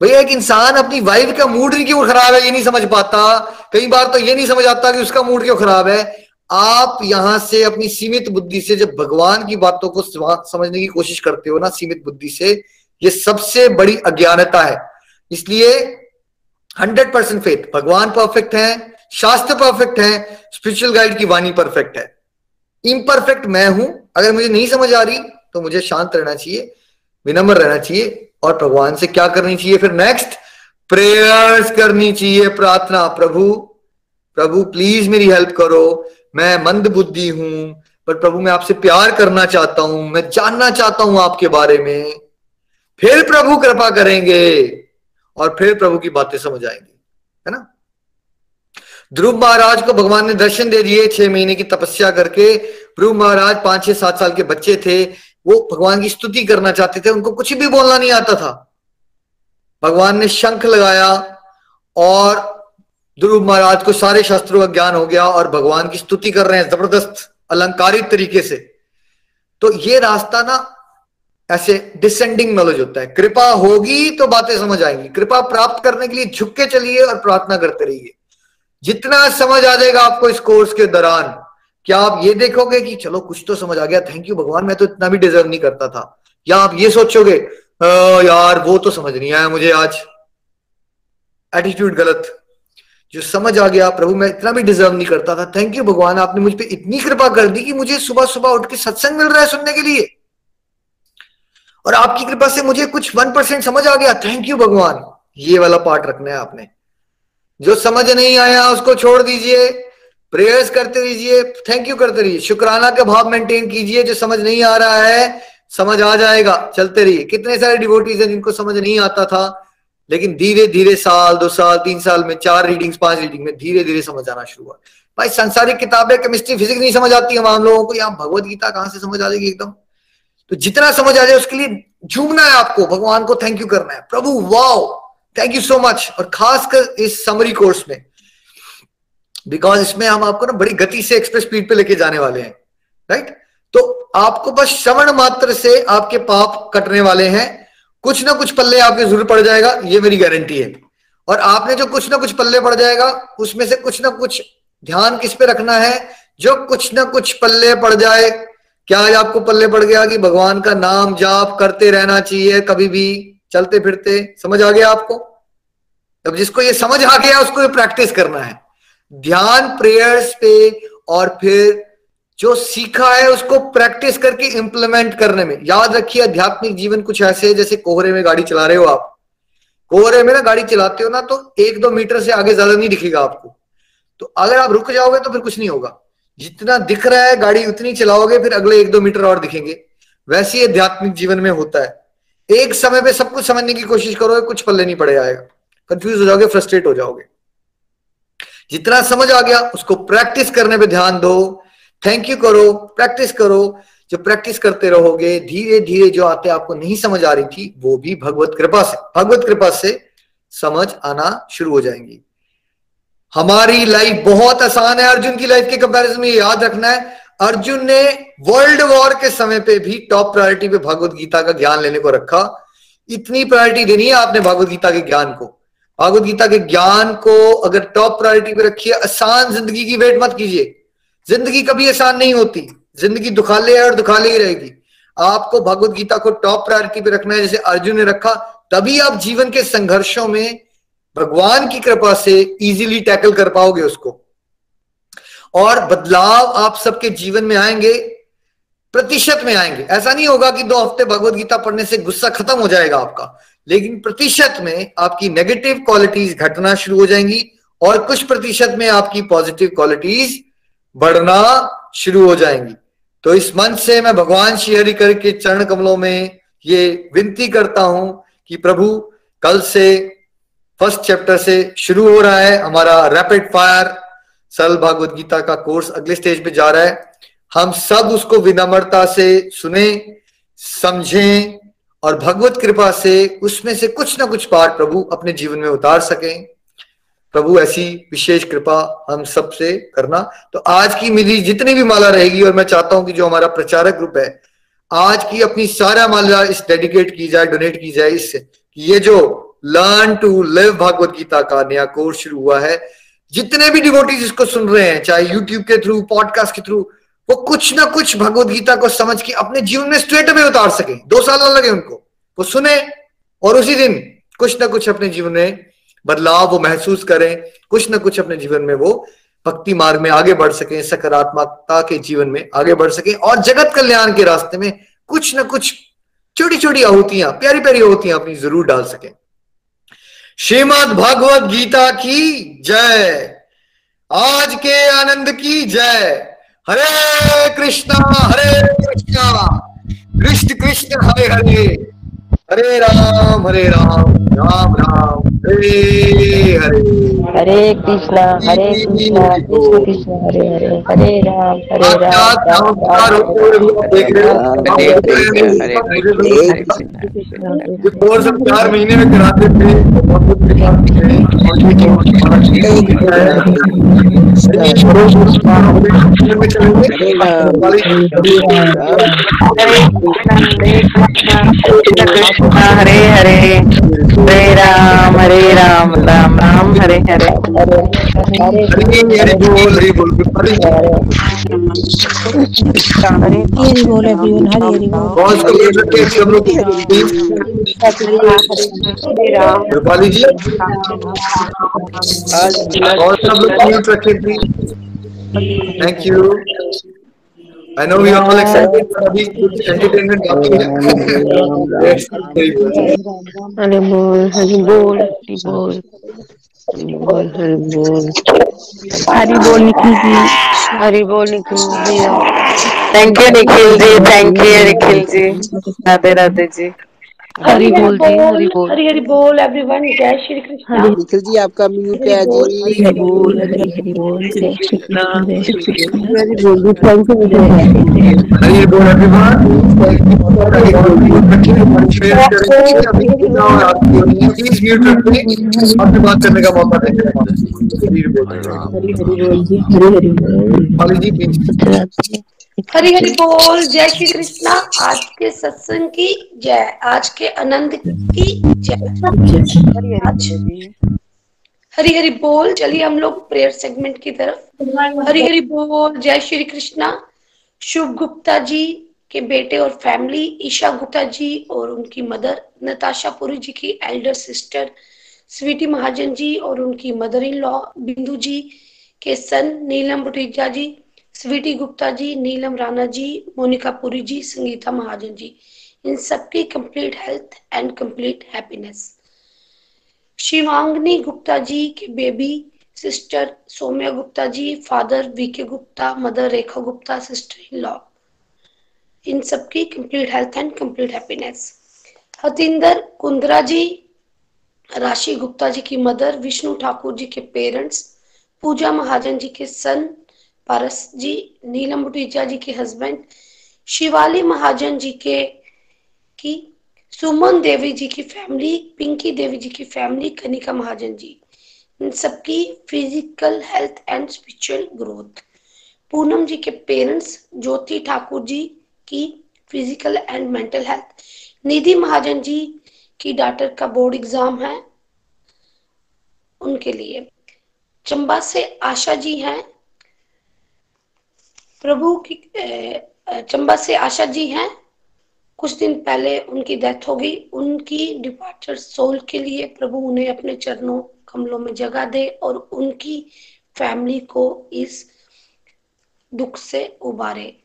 भैया, एक इंसान अपनी वाइफ का मूड क्यों खराब है ये नहीं समझ पाता? कई बार तो ये नहीं समझ आता कि उसका मूड क्यों खराब है। आप यहाँ से अपनी सीमित बुद्धि से जब भगवान की बातों को समझने की कोशिश करते हो ना, सीमित बुद्धि से, ये सबसे बड़ी अज्ञानता है। इसलिए हंड्रेड परसेंट फेथ भगवान परफेक्ट है, शास्त्र परफेक्ट है स्पिरिचुअल गाइड की वाणी परफेक्ट है। इम्परफेक्ट मैं हूँ, अगर मुझे नहीं समझ आ रही तो मुझे शांत रहना चाहिए, विनम्र रहना चाहिए, और भगवान से क्या करनी चाहिए फिर नेक्स्ट प्रेयर्स करनी चाहिए, प्रार्थना। प्रभु प्रभु प्लीज़ मेरी हेल्प करो। मैं मंद बुद्धि हूँ, पर प्रभु मैं आपसे प्यार करना चाहता हूँ, मैं जानना चाहता हूँ आपके बारे में। फिर प्रभु कृपा करेंगे और फिर प्रभु की बातें समझ आएँगी, है ना? ध्रुव महाराज को भगवान ने दर्शन दे दिए छह महीने की तपस्या करके। ध्रुव महाराज पाँच छह सात साल के बच्चे थे, वो भगवान की स्तुति करना चाहते थे, उनको कुछ भी बोलना नहीं आता था। भगवान ने शंख लगाया और ध्रुव महाराज को सारे शास्त्रों का ज्ञान हो गया और भगवान की स्तुति कर रहे हैं ज़बरदस्त अलंकारित तरीके से। तो ये रास्ता ना ऐसे डिसेंडिंग नॉलेज होता है। कृपा होगी तो बातें समझ आएँगी। कृपा प्राप्त करने के लिए झुक के चलिए और प्रार्थना करते रहिए। जितना समझ आ जाएगा आपको इस कोर्स के दौरान। क्या आप ये देखोगे कि चलो कुछ तो समझ आ गया थैंक यू भगवान, मैं तो इतना भी डिजर्व नहीं करता था। या आप ये सोचोगे यार वो तो समझ नहीं आया मुझे आज। एटीट्यूड गलत। जो समझ आ गया, प्रभु मैं इतना भी डिजर्व नहीं करता था। थैंक यू भगवान, आपने मुझ पर इतनी कृपा कर दी कि मुझे सुबह सुबह उठ के सत्संग मिल रहा है सुनने के लिए। और आपकी कृपा से मुझे कुछ वन परसेंट समझ आ गया। थैंक यू भगवान। ये वाला पार्ट रखना है आपने। जो समझ नहीं आया, उसको छोड़ दीजिए। प्रेयर्स करते रहिए। थैंक यू करते रहिए। शुक्राना का भाव मेंटेन कीजिए। जो समझ नहीं आ रहा है, समझ आ जाएगा। चलते रहिए। कितने सारे डिवोटीज हैं जिनको समझ नहीं आता था? लेकिन धीरे धीरे साल, दो साल, तीन साल में, चार रीडिंग्स पाँच रीडिंग में धीरे धीरे समझ आना शुरू हुआ। भाई संसारिक किताबें केमिस्ट्री फिजिक्स नहीं समझ आती हम लोगों को। यहाँ भगवत गीता कहाँ से समझ आ जाएगी एकदम? तो जितना समझ आ जाए, उसके लिए झूमना है आपको। भगवान को थैंक यू करना है। प्रभु wow thank you so much और खासकर इस समरी कोर्स में। बिकॉज़ इसमें हम आपको ना बड़ी गति से एक्सप्रेस स्पीड पे लेके जाने वाले हैं। राइट तो आपको बस श्रवण मात्र से आपके पाप कटने वाले हैं। कुछ ना कुछ पल्ले आपके ज़रूर पड़ जाएगा, ये मेरी गारंटी है। और आपने जो कुछ ना कुछ पल्ले पड़ जाएगा, उसमें से कुछ ना कुछ ध्यान किस पे रखना है? जो कुछ ना कुछ पल्ले पड़ जाए, क्या आज आपको पल्ले पड़ गया कि भगवान का नाम जाप करते रहना चाहिए कभी भी, चलते फिरते, समझ आ गया आपको? अब जिसको ये समझ आ गया, उसको ये प्रैक्टिस करना है। ध्यान प्रेयर्स पे और फिर जो सीखा है उसको प्रैक्टिस करके इंप्लीमेंट करने में। याद रखिए, आध्यात्मिक जीवन कुछ ऐसे है जैसे कोहरे में गाड़ी चला रहे हो आप। कोहरे में ना गाड़ी चलाते हो ना तो एक दो मीटर से आगे ज़्यादा नहीं दिखेगा आपको। तो अगर आप रुक जाओगे तो फिर कुछ नहीं होगा। जितना दिख रहा है गाड़ी उतनी चलाओगे, फिर अगले एक दो मीटर और दिखेंगे। वैसे ही आध्यात्मिक जीवन में होता है। एक समय पे सब कुछ समझने की कोशिश करोगे कुछ पल्ले नहीं पड़े आएगा। कंफ्यूज हो जाओगे फ्रस्ट्रेट हो जाओगे। जितना समझ आ गया, उसको प्रैक्टिस करने पे ध्यान दो। थैंक यू करो प्रैक्टिस करो। जो प्रैक्टिस करते रहोगे, धीरे धीरे जो आते आपको नहीं समझ आ रही थी, वो भी भगवत कृपा से, भगवत कृपा से समझ आना शुरू हो जाएँगी। हमारी लाइफ बहुत आसान है, अर्जुन की लाइफ के कंपैरिजन में याद रखना है। अर्जुन ने वर्ल्ड वॉर के समय पे भी टॉप प्रायोरिटी पे भगवत गीता का ज्ञान लेने को रखा। इतनी प्रायोरिटी देनी है आपने भगवत गीता के ज्ञान को। भगवत गीता के ज्ञान को अगर टॉप प्रायोरिटी पे रखिए, आसान ज़िंदगी की वेट मत कीजिए। ज़िंदगी कभी आसान नहीं होती। ज़िंदगी दुखाले है और दुखाले ही रहेगी। आपको भगवत गीता को टॉप प्रायोरिटी पे रखना है, जैसे अर्जुन ने रखा, तभी आप जीवन के संघर्षों में भगवान की कृपा से इजीली टैकल कर पाओगे उसको। और बदलाव आप सबके जीवन में आएँगे, प्रतिशत में आएँगे। ऐसा नहीं होगा कि दो हफ़्ते भगवत गीता पढ़ने से गुस्सा खत्म हो जाएगा आपका, लेकिन प्रतिशत में आपकी नेगेटिव क्वालिटीज घटना शुरू हो जाएँगी और कुछ प्रतिशत में आपकी पॉजिटिव क्वालिटीज बढ़ना शुरू हो जाएँगी। तो इस मंच से मैं भगवान श्री हरि के चरण कमलों में ये विनती करता हूँ कि प्रभु, कल से फ़र्स्ट चैप्टर से शुरू हो रहा है हमारा रैपिड फायर सरल भागवत गीता का कोर्स अगले स्टेज पे जा रहा है। हम सब उसको विनम्रता से सुने, समझें और भगवत कृपा से उसमें से कुछ ना कुछ पाठ प्रभु अपने जीवन में उतार सकें। प्रभु, ऐसी विशेष कृपा हम सबसे करना। तो आज की मिली जितनी भी माला रहेगी, और मैं चाहता हूँ कि जो हमारा प्रचारक ग्रुप है, आज की अपनी सारा माला इस डेडिकेट की जाए, डोनेट की जाए इससे ये जो learn to live Bhagavad Gita का नया कोर्स शुरू हुआ है, जितने भी डिवोटीज इसको सुन रहे हैं, चाहे यूट्यूब के थ्रू पॉडकास्ट के थ्रू वो कुछ ना कुछ भगवत गीता को समझ के अपने जीवन में स्ट्रेट में उतार सके। दो साल लगे उनको। वो सुने, और उसी दिन कुछ ना कुछ अपने जीवन में बदलाव वो महसूस करें, कुछ ना कुछ अपने जीवन में वो भक्ति मार्ग में आगे बढ़ सके, सकारात्मकता के जीवन में आगे बढ़ सके और जगत कल्याण के रास्ते में कुछ ना कुछ छोटी छोटी आहुतियाँ प्यारी प्यारी आहुतियाँ अपनी ज़रूर डाल सके। श्रीमद भगवत गीता की जय। आज के आनंद की जय। हरे कृष्णा हरे कृष्णा। कृष्ण कृष्ण, हरे हरे। हरे राम हरे राम राम राम हरे हरे हरे कृष्णा हरे कृष्णा कृष्ण कृष्ण हरे हरे हरे राम हरे राम हो जो कोर्स हम चार महीने में कराते थे तो कृष्ण हरे हरे। हरे राम हरे राम राम राम हरे हरे। हरे हरे। हरी हरी बोल हरी बोल हरी बोल एवरीवन हरि हरि बोल बहुत से मिल हैं सब लोग रूपाली जी और सब लोग रखे please thank you I know we are all excited पर अभी कुछ एंटरटेनमेंट बाकी है हरि बोल हरि बोल हरि बोल हरि बोल हरि बोल हरि बोल निखिल जी हरि बोल Nikhil ji thank you Nikhil ji thank you Nikhil ji Radhe Radhe ji Hari बोल जी हरि बोल। हरि हरि बोल एवरीवन जय श्री कृष्ण। निखिल जी आपका म्यूट है जी? हरि बोल हरि हरि बोल जय श्री कृष्ण जय श्री कृष्ण। हरी बोल एवरीवन शेयर करेंगे अभी कितना और आपकी होनी है प्लीज़ म्यूट रखें आपसे बात करने का मौका देंगे हरी बोल। रूपाली जी प्लीज़ हरि हरि बोल जय श्री कृष्णा। आज के सत्संग की जय। आज के आनंद की जय। हरि हरि बोल चलिए हम लोग प्रेयर सेगमेंट की तरफ़। हरि हरि बोल जय श्री कृष्णा। शुभ गुप्ता जी के बेटे और फैमिली ईशा गुप्ता जी और उनकी मदर नताशा पुरी जी की एल्डर सिस्टर स्वीटी महाजन जी और उनकी मदर इन लॉ बिंदु जी के सन नीलम भुटिजा जी। स्वीटी गुप्ता जी, नीलम राणा जी, मोनिका पुरी जी, संगीता महाजन जी। इन सबकी complete health and complete happiness Shivangini Gupta ji के baby sister Saumya Gupta ji father VK Gupta mother Rekha Gupta sister in law इन सबकी complete health and complete happiness Hatinder Kundra ji, Rashi Gupta ji की मदर विष्णु ठाकुर जी के पेरेंट्स पूजा महाजन जी के सन पारस जी, नीलम भुटीजा जी के हस्बैंड शिवाली महाजन जी के, की, सुमन देवी जी की फैमिली पिंकी देवी जी की फैमिली कनिका महाजन जी। इन सबकी physical health and spiritual growth Poonam ji के पेरेंट्स ज्योति ठाकुर जी की physical and mental health Nidhi Mahajan ji की डॉटर का बोर्ड एग्ज़ाम है, उनके लिए। चंबा से आशा जी हैं प्रभु की चंबा से आशा जी हैं। कुछ दिन पहले उनकी डेथ हो गई। उनकी डिपार्चर सोल के लिए प्रभु उन्हें अपने चरणों, कमलों में जगह दे और उनकी फैमिली को इस दुख से उबारे।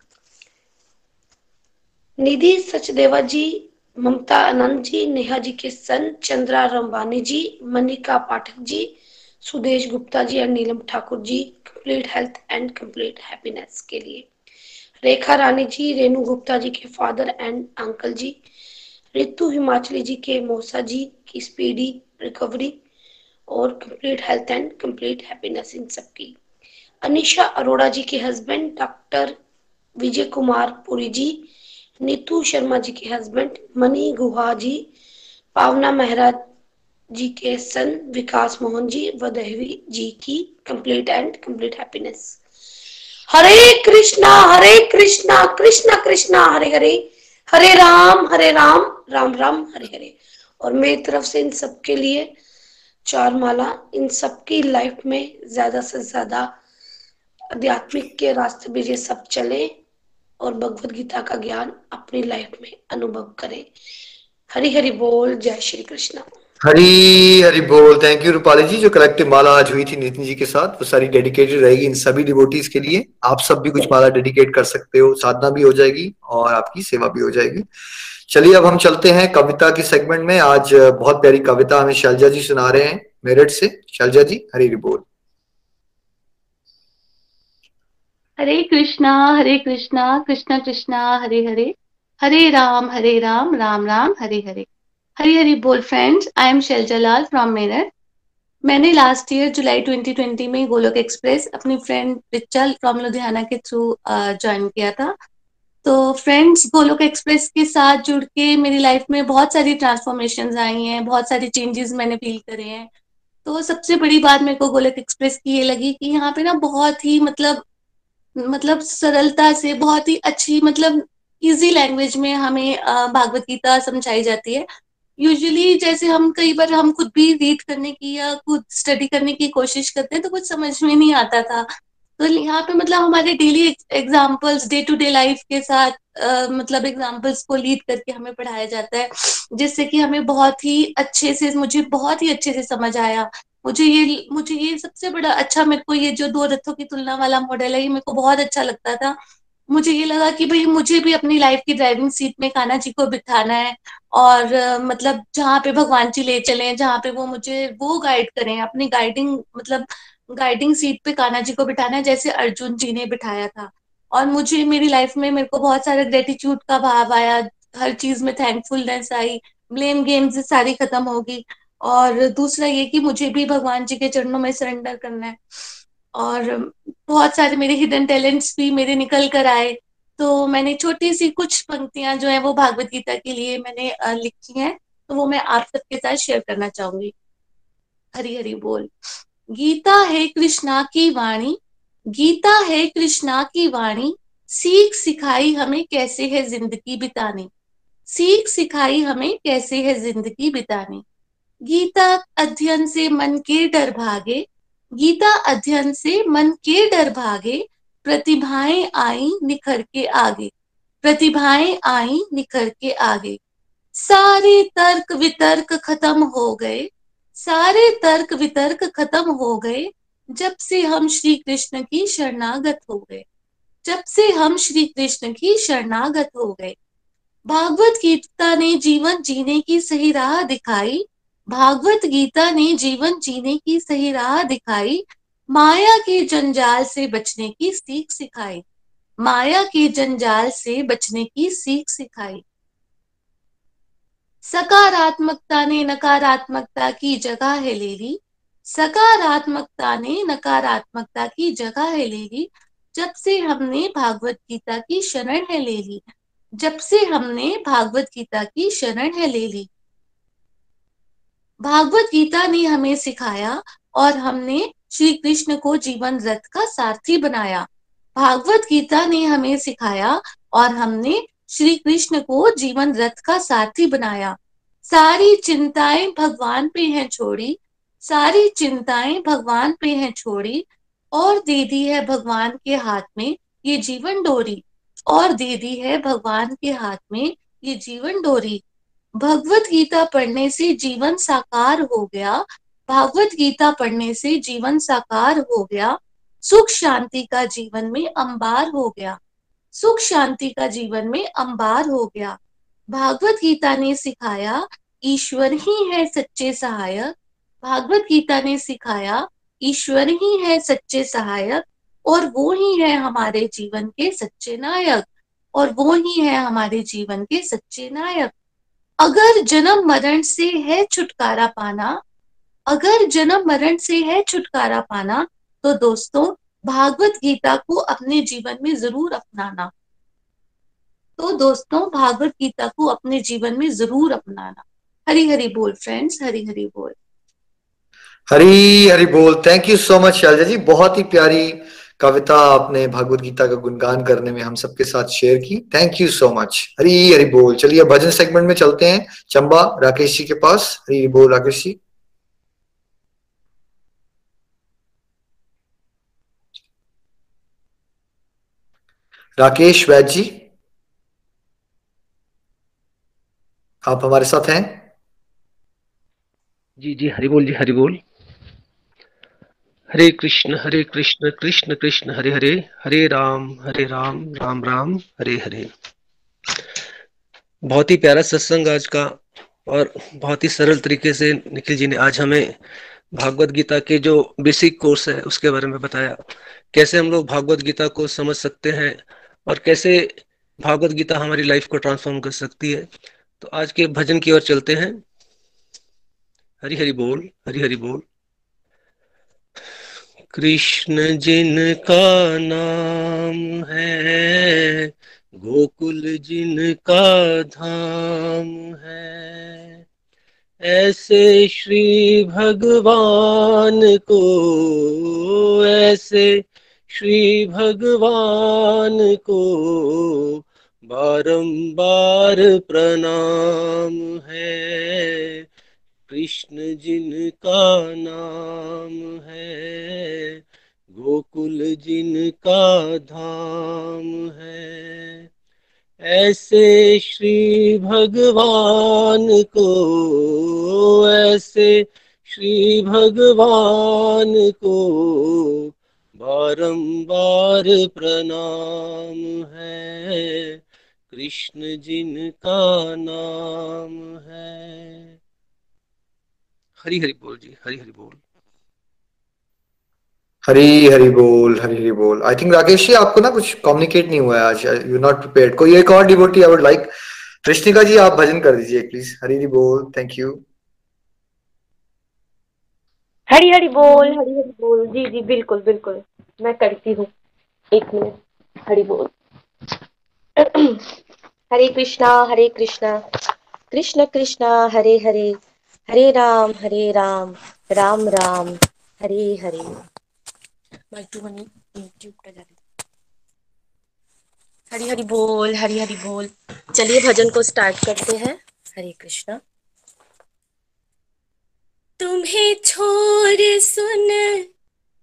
निधि सचदेवा जी, ममता आनंद जी, नेहा जी के सन, चंद्रा रंबानी जी, मनिका पाठक जी सुदेश गुप्ता जी और Neelam Thakur ji complete health and complete happiness के लिए। रेखा रानी जी, रेणु गुप्ता जी के फादर एंड अंकल जी, रितु हिमाचली जी के मौसा जी की स्पीडी रिकवरी और complete health and complete happiness इन सबकी अनिशा अरोड़ा जी के हस्बैंड डॉक्टर विजय कुमार पुरी जी, नीतू शर्मा जी के हस्बैंड मनी गुहा जी, पावना मेहरा जी के सन, विकास मोहन जी व दहवी जी की complete and complete happiness Hare Krishna Hare Krishna Krishna Krishna, Hare Hare Hare Ram Hare Ram Ram Ram, Hare Hare. और मेरी तरफ़ से इन सबके लिए चार माला इन सबकी लाइफ में ज़्यादा से ज़्यादा आध्यात्मिक के रास्ते पे ये सब चले और भगवत गीता का ज्ञान अपनी लाइफ में अनुभव करें. हरि हरि बोल, जय श्री कृष्ण. हरी हरी बोल। थैंक यू रूपाली जी जो कलेक्टिव माला आज हुई थी नितिन जी के साथ, वो सारी डेडिकेटेड रहेगी इन सभी डिवोटीज के लिए। आप सब भी कुछ माला डेडिकेट कर सकते हो, साधना भी हो जाएगी और आपकी सेवा भी हो जाएगी। चलिए, अब हम चलते हैं कविता के सेगमेंट में। आज बहुत प्यारी कविता हमें शैलजा जी सुना रहे हैं, मेरठ से। शैलजा जी, हरी हरी बोल। हरे कृष्णा हरे कृष्णा कृष्णा कृष्णा, हरे हरे। हरे राम हरे राम राम राम, हरे हरे। हरी हरी बोल friends I am Shailja from Meerut मैंने लास्ट ईयर जुलाई 2020 में गोलोक एक्सप्रेस अपनी फ्रेंड रिचल फ्रॉम लुधियाना के थ्रू ज्वाइन किया था। तो फ्रेंड्स गोलोक एक्सप्रेस के साथ जुड़ के मेरी लाइफ में बहुत सारी ट्रांसफॉर्मेशन आई हैं, बहुत सारी चेंजेस मैंने फील करे हैं। तो सबसे बड़ी बात मेरे को गोलोक एक्सप्रेस की ये लगी कि यहाँ पे ना बहुत ही मतलब मतलब सरलता से, बहुत ही अच्छी मतलब इजी लैंग्वेज में हमें भागवत गीता समझाई जाती है। यूजुअली जैसे हम कई बार हम खुद भी रीड करने की या खुद स्टडी करने की कोशिश करते हैं तो कुछ समझ में नहीं आता था। तो यहाँ पे मतलब हमारे daily examples day to day life के साथ आ, मतलब एग्जाम्पल्स को लीड करके हमें पढ़ाया जाता है जिससे कि हमें बहुत ही अच्छे से मुझे बहुत ही अच्छे से समझ आया। मुझे ये मुझे ये सबसे बड़ा अच्छा मेरे को ये जो दो रथों की तुलना वाला मॉडल है ये मेरे को बहुत अच्छा लगता था। मुझे ये लगा कि भाई मुझे भी अपनी लाइफ की ड्राइविंग सीट में कान्हा जी को बिठाना है और मतलब जहाँ पे भगवान जी ले चले, जहाँ पे वो मुझे, वो गाइड करें, अपनी गाइडिंग मतलब गाइडिंग सीट पे कान्हा जी को बिठाना है, जैसे अर्जुन जी ने बिठाया था। और मुझे, मेरी लाइफ में मेरे को बहुत सारा ग्रेटिट्यूड का भाव आया, हर चीज़ में थैंकफुलनेस आई ब्लेम गेम्स सारी खत्म होगी। और दूसरा ये कि मुझे भी भगवान जी के चरणों में सरेंडर करना है। और बहुत सारे मेरे हिडन टैलेंट्स भी मेरे निकल कर आए। तो मैंने छोटी सी कुछ पंक्तियाँ जो है वो भागवत गीता के लिए मैंने लिखी हैं। तो वो मैं आप सबके साथ शेयर करना चाहूँगी। हरी हरी बोल। गीता है कृष्णा की वाणी। गीता है कृष्णा की वाणी। सीख सिखाई हमें कैसे है ज़िंदगी बितानी। सीख सिखाई हमें कैसे है ज़िंदगी बितानी। गीता अध्ययन से मन के डर भागे। गीता अध्ययन से मन के डर भागे, प्रतिभाएँ आई निखर के आगे, प्रतिभाएँ आई निखर के आगे। सारे तर्क वितर्क खत्म हो गए, सारे तर्क वितर्क खत्म हो गए, जब से हम श्री कृष्ण की शरणागत हो गए, जब से हम श्री कृष्ण की शरणागत हो गए। भागवत गीता ने जीवन जीने की सही राह दिखाई भागवत गीता ने जीवन जीने की सही राह दिखाई, माया के जंजाल से बचने की सीख सिखाई। माया के जंजाल से बचने की सीख सिखाई। सकारात्मकता ने नकारात्मकता की जगह है ले ली सकारात्मकता ने नकारात्मकता की जगह है ले ली जब से हमने भागवत गीता की शरण है ले ली जब से हमने भागवत गीता की शरण है ले ली भागवत गीता ने हमें सिखाया और हमने श्री कृष्ण को जीवन रथ का सारथी बनाया। भागवत गीता ने हमें सिखाया और हमने श्री कृष्ण को जीवन रथ का सारथी बनाया। सारी चिंताएँ भगवान पे हैं छोड़ी, सारी चिंताएँ भगवान पे हैं छोड़ी, और दे दी है भगवान के हाथ में ये जीवन डोरी, और दे दी है भगवान के हाथ में ये जीवन डोरी। भगवत गीता पढ़ने से जीवन साकार हो गया। भागवत गीता पढ़ने से जीवन साकार हो गया। सुख शांति का जीवन में अंबार हो गया। सुख शांति का जीवन में अंबार हो गया। भागवत गीता ने सिखाया, ईश्वर ही है सच्चे सहायक। भागवत गीता ने सिखाया, ईश्वर ही है सच्चे सहायक और वो ही है हमारे जीवन के सच्चे नायक। और वो ही है हमारे जीवन के सच्चे नायक। अगर जन्म मरण से है छुटकारा पाना, अगर जन्म मरण से है छुटकारा पाना तो दोस्तों, भागवत गीता को अपने जीवन में ज़रूर अपनाना। तो दोस्तों, भागवत गीता को अपने जीवन में ज़रूर अपनाना। हरी हरी बोल फ्रेंड्स हरी हरी बोल। हरी हरी बोल। Thank you so much Shailja ji. बहुत ही प्यारी कविता आपने भागवत गीता का गुणगान करने में हम सबके साथ शेयर की। Thank you so much Hari Hari बोल। चलिए भजन सेगमेंट में चलते हैं। चंबा राकेश जी के पास। हरी बोल राकेश जी। राकेश वैद जी, आप हमारे साथ हैं? जी जी, हरि बोल जी, हरि बोल। हरे कृष्ण हरे कृष्ण कृष्ण कृष्ण, हरे हरे हरे राम हरे राम राम राम, हरे हरे। बहुत ही प्यारा सत्संग आज का और बहुत ही सरल तरीके से निखिल जी ने आज हमें भागवत गीता के जो बेसिक कोर्स है, उसके बारे में बताया। कैसे हम लोग भागवत गीता को समझ सकते हैं और कैसे भागवत गीता हमारी लाइफ को ट्रांसफॉर्म कर सकती है। तो आज के भजन की ओर चलते हैं। हरी हरी बोल, हरी हरी बोल। कृष्ण जिनका नाम है, गोकुल जिनका धाम है। ऐसे श्री भगवान को, ऐसे श्री भगवान को बारंबार प्रणाम है। कृष्ण जिनका नाम है, गोकुल जिनका धाम है। ऐसे श्री भगवान को, ऐसे श्री भगवान को बारंबार प्रणाम है। कृष्ण जिनका नाम है। हरी हरी बोल जी हरी हरी बोल। हरी हरी बोल हरी हरी बोल। आई थिंक राकेश जी आपको ना कुछ कम्युनिकेट नहीं हुआ है आज यू नॉट प्रिपेयर्ड कोई एक और डिवोटी आई वुड लाइक कृष्णिका जी आप भजन कर दीजिए प्लीज़ हरी हरी बोल थैंक यू हरी हरी बोल हरी हरी बोल। जी जी बिल्कुल बिल्कुल। मैं करती हूँ। एक मिनट। हरी बोल। <clears throat> हरे कृष्णा हरे कृष्णा। कृष्ण कृष्णा हरे हरे। हरे राम हरे राम राम राम, हरे हरे। हरी हरी बोल, हरी हरी बोल। चलिए भजन को स्टार्ट करते हैं। हरे कृष्णा। तुम्हें छोर सुन,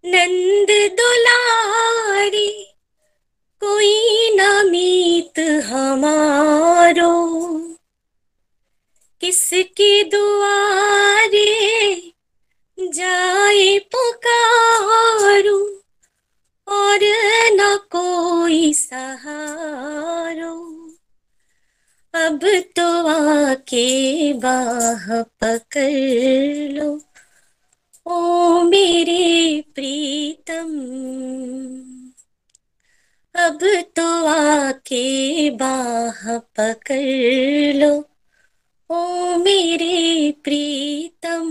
नंद दुलारी। कोई ना मीत हमारो। किसके दुआरे जाए पुकारो और न कोई सहारो। अब तो आके बाह पकड़ लो, ओ मेरे प्रीतम। अब तो आके बाह पकड़ लो ओ मेरे प्रीतम,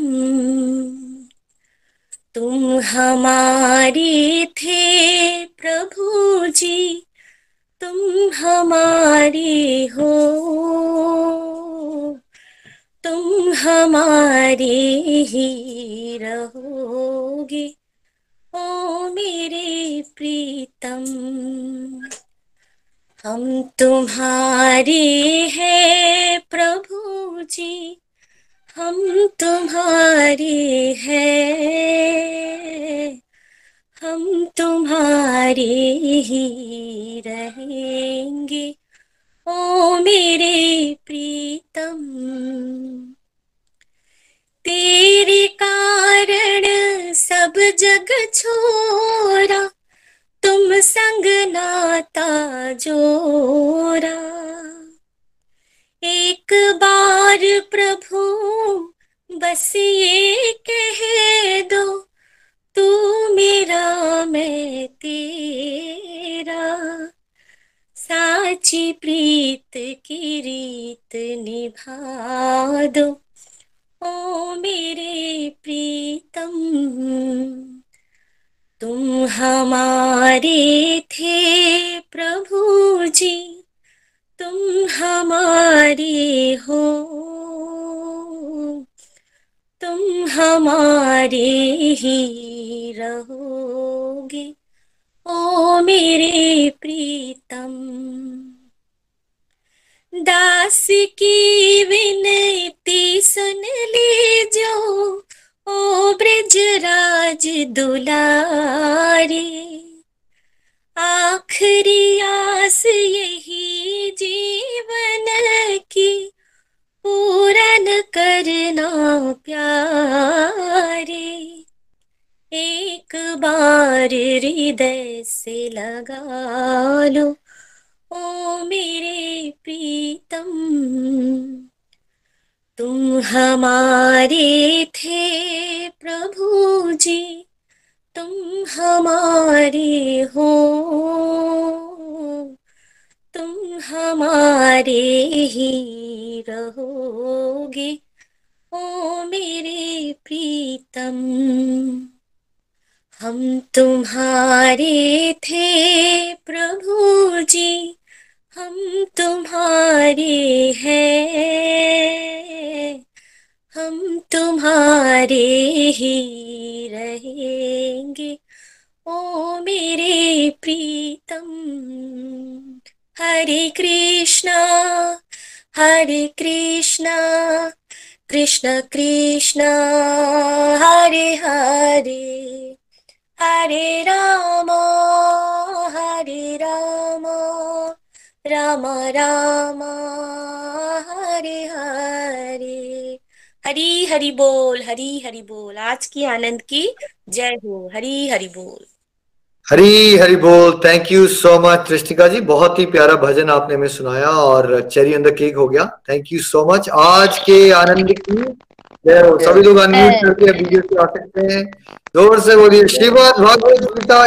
तुम हमारे थे प्रभु जी, तुम हमारे हो। तुम हमारे ही रहोगे, ओ मेरे प्रीतम। हम तुम्हारे हैं प्रभु जी। हम तुम्हारे हैं। हम तुम्हारे ही रहेंगे। ओ मेरे प्रीतम, तेरे कारण सब जग छोरा तुम संग नाता जोरा एक बार प्रभु, बस ये कह दो, तू मेरा, मैं तेरा। साची प्रीत की रीत निभा दो, ओ मेरे प्रीतम। तुम हमारे थे प्रभु जी तुम हमारे हो। तुम हमारे ही रहोगे, ओ मेरे प्रीतम। दास की विनती सुन लीजो ब्रजराज दुलारे, आखिरी आस यही जीवन की पूरन करना प्यारे। एक बार हृदय से लगा लो, ओ मेरे प्रीतम। तुम हमारे थे प्रभु जी, तुम हमारे हो। तुम हमारे ही रहोगे, ओ मेरे प्रीतम। हम तुम्हारे थे प्रभु जी हम तुम्हारे हैं, हम तुम्हारे ही रहेंगे। ओ मेरे प्रीतम, हरे कृष्णा हरे कृष्णा, कृष्ण कृष्ण, हरे हरे हरे राम हरे राम। राम राम हरे हरे। हरी हरि बोल हरी हरि बोल। आज की आनंद की जय हो। हरी हरि बोल। हरी हरी बोल। थैंक यू सो मच कृष्णिका जी। बहुत ही प्यारा भजन आपने हमें सुनाया और चेरी अंदर केक हो गया। थैंक यू सो मच आज के आनंद की जय हो। सभी लोग अनम्यूट करके वीडियो से आ सकते हैं। ज़ोर से बोलिए श्रीमद भगवत गीता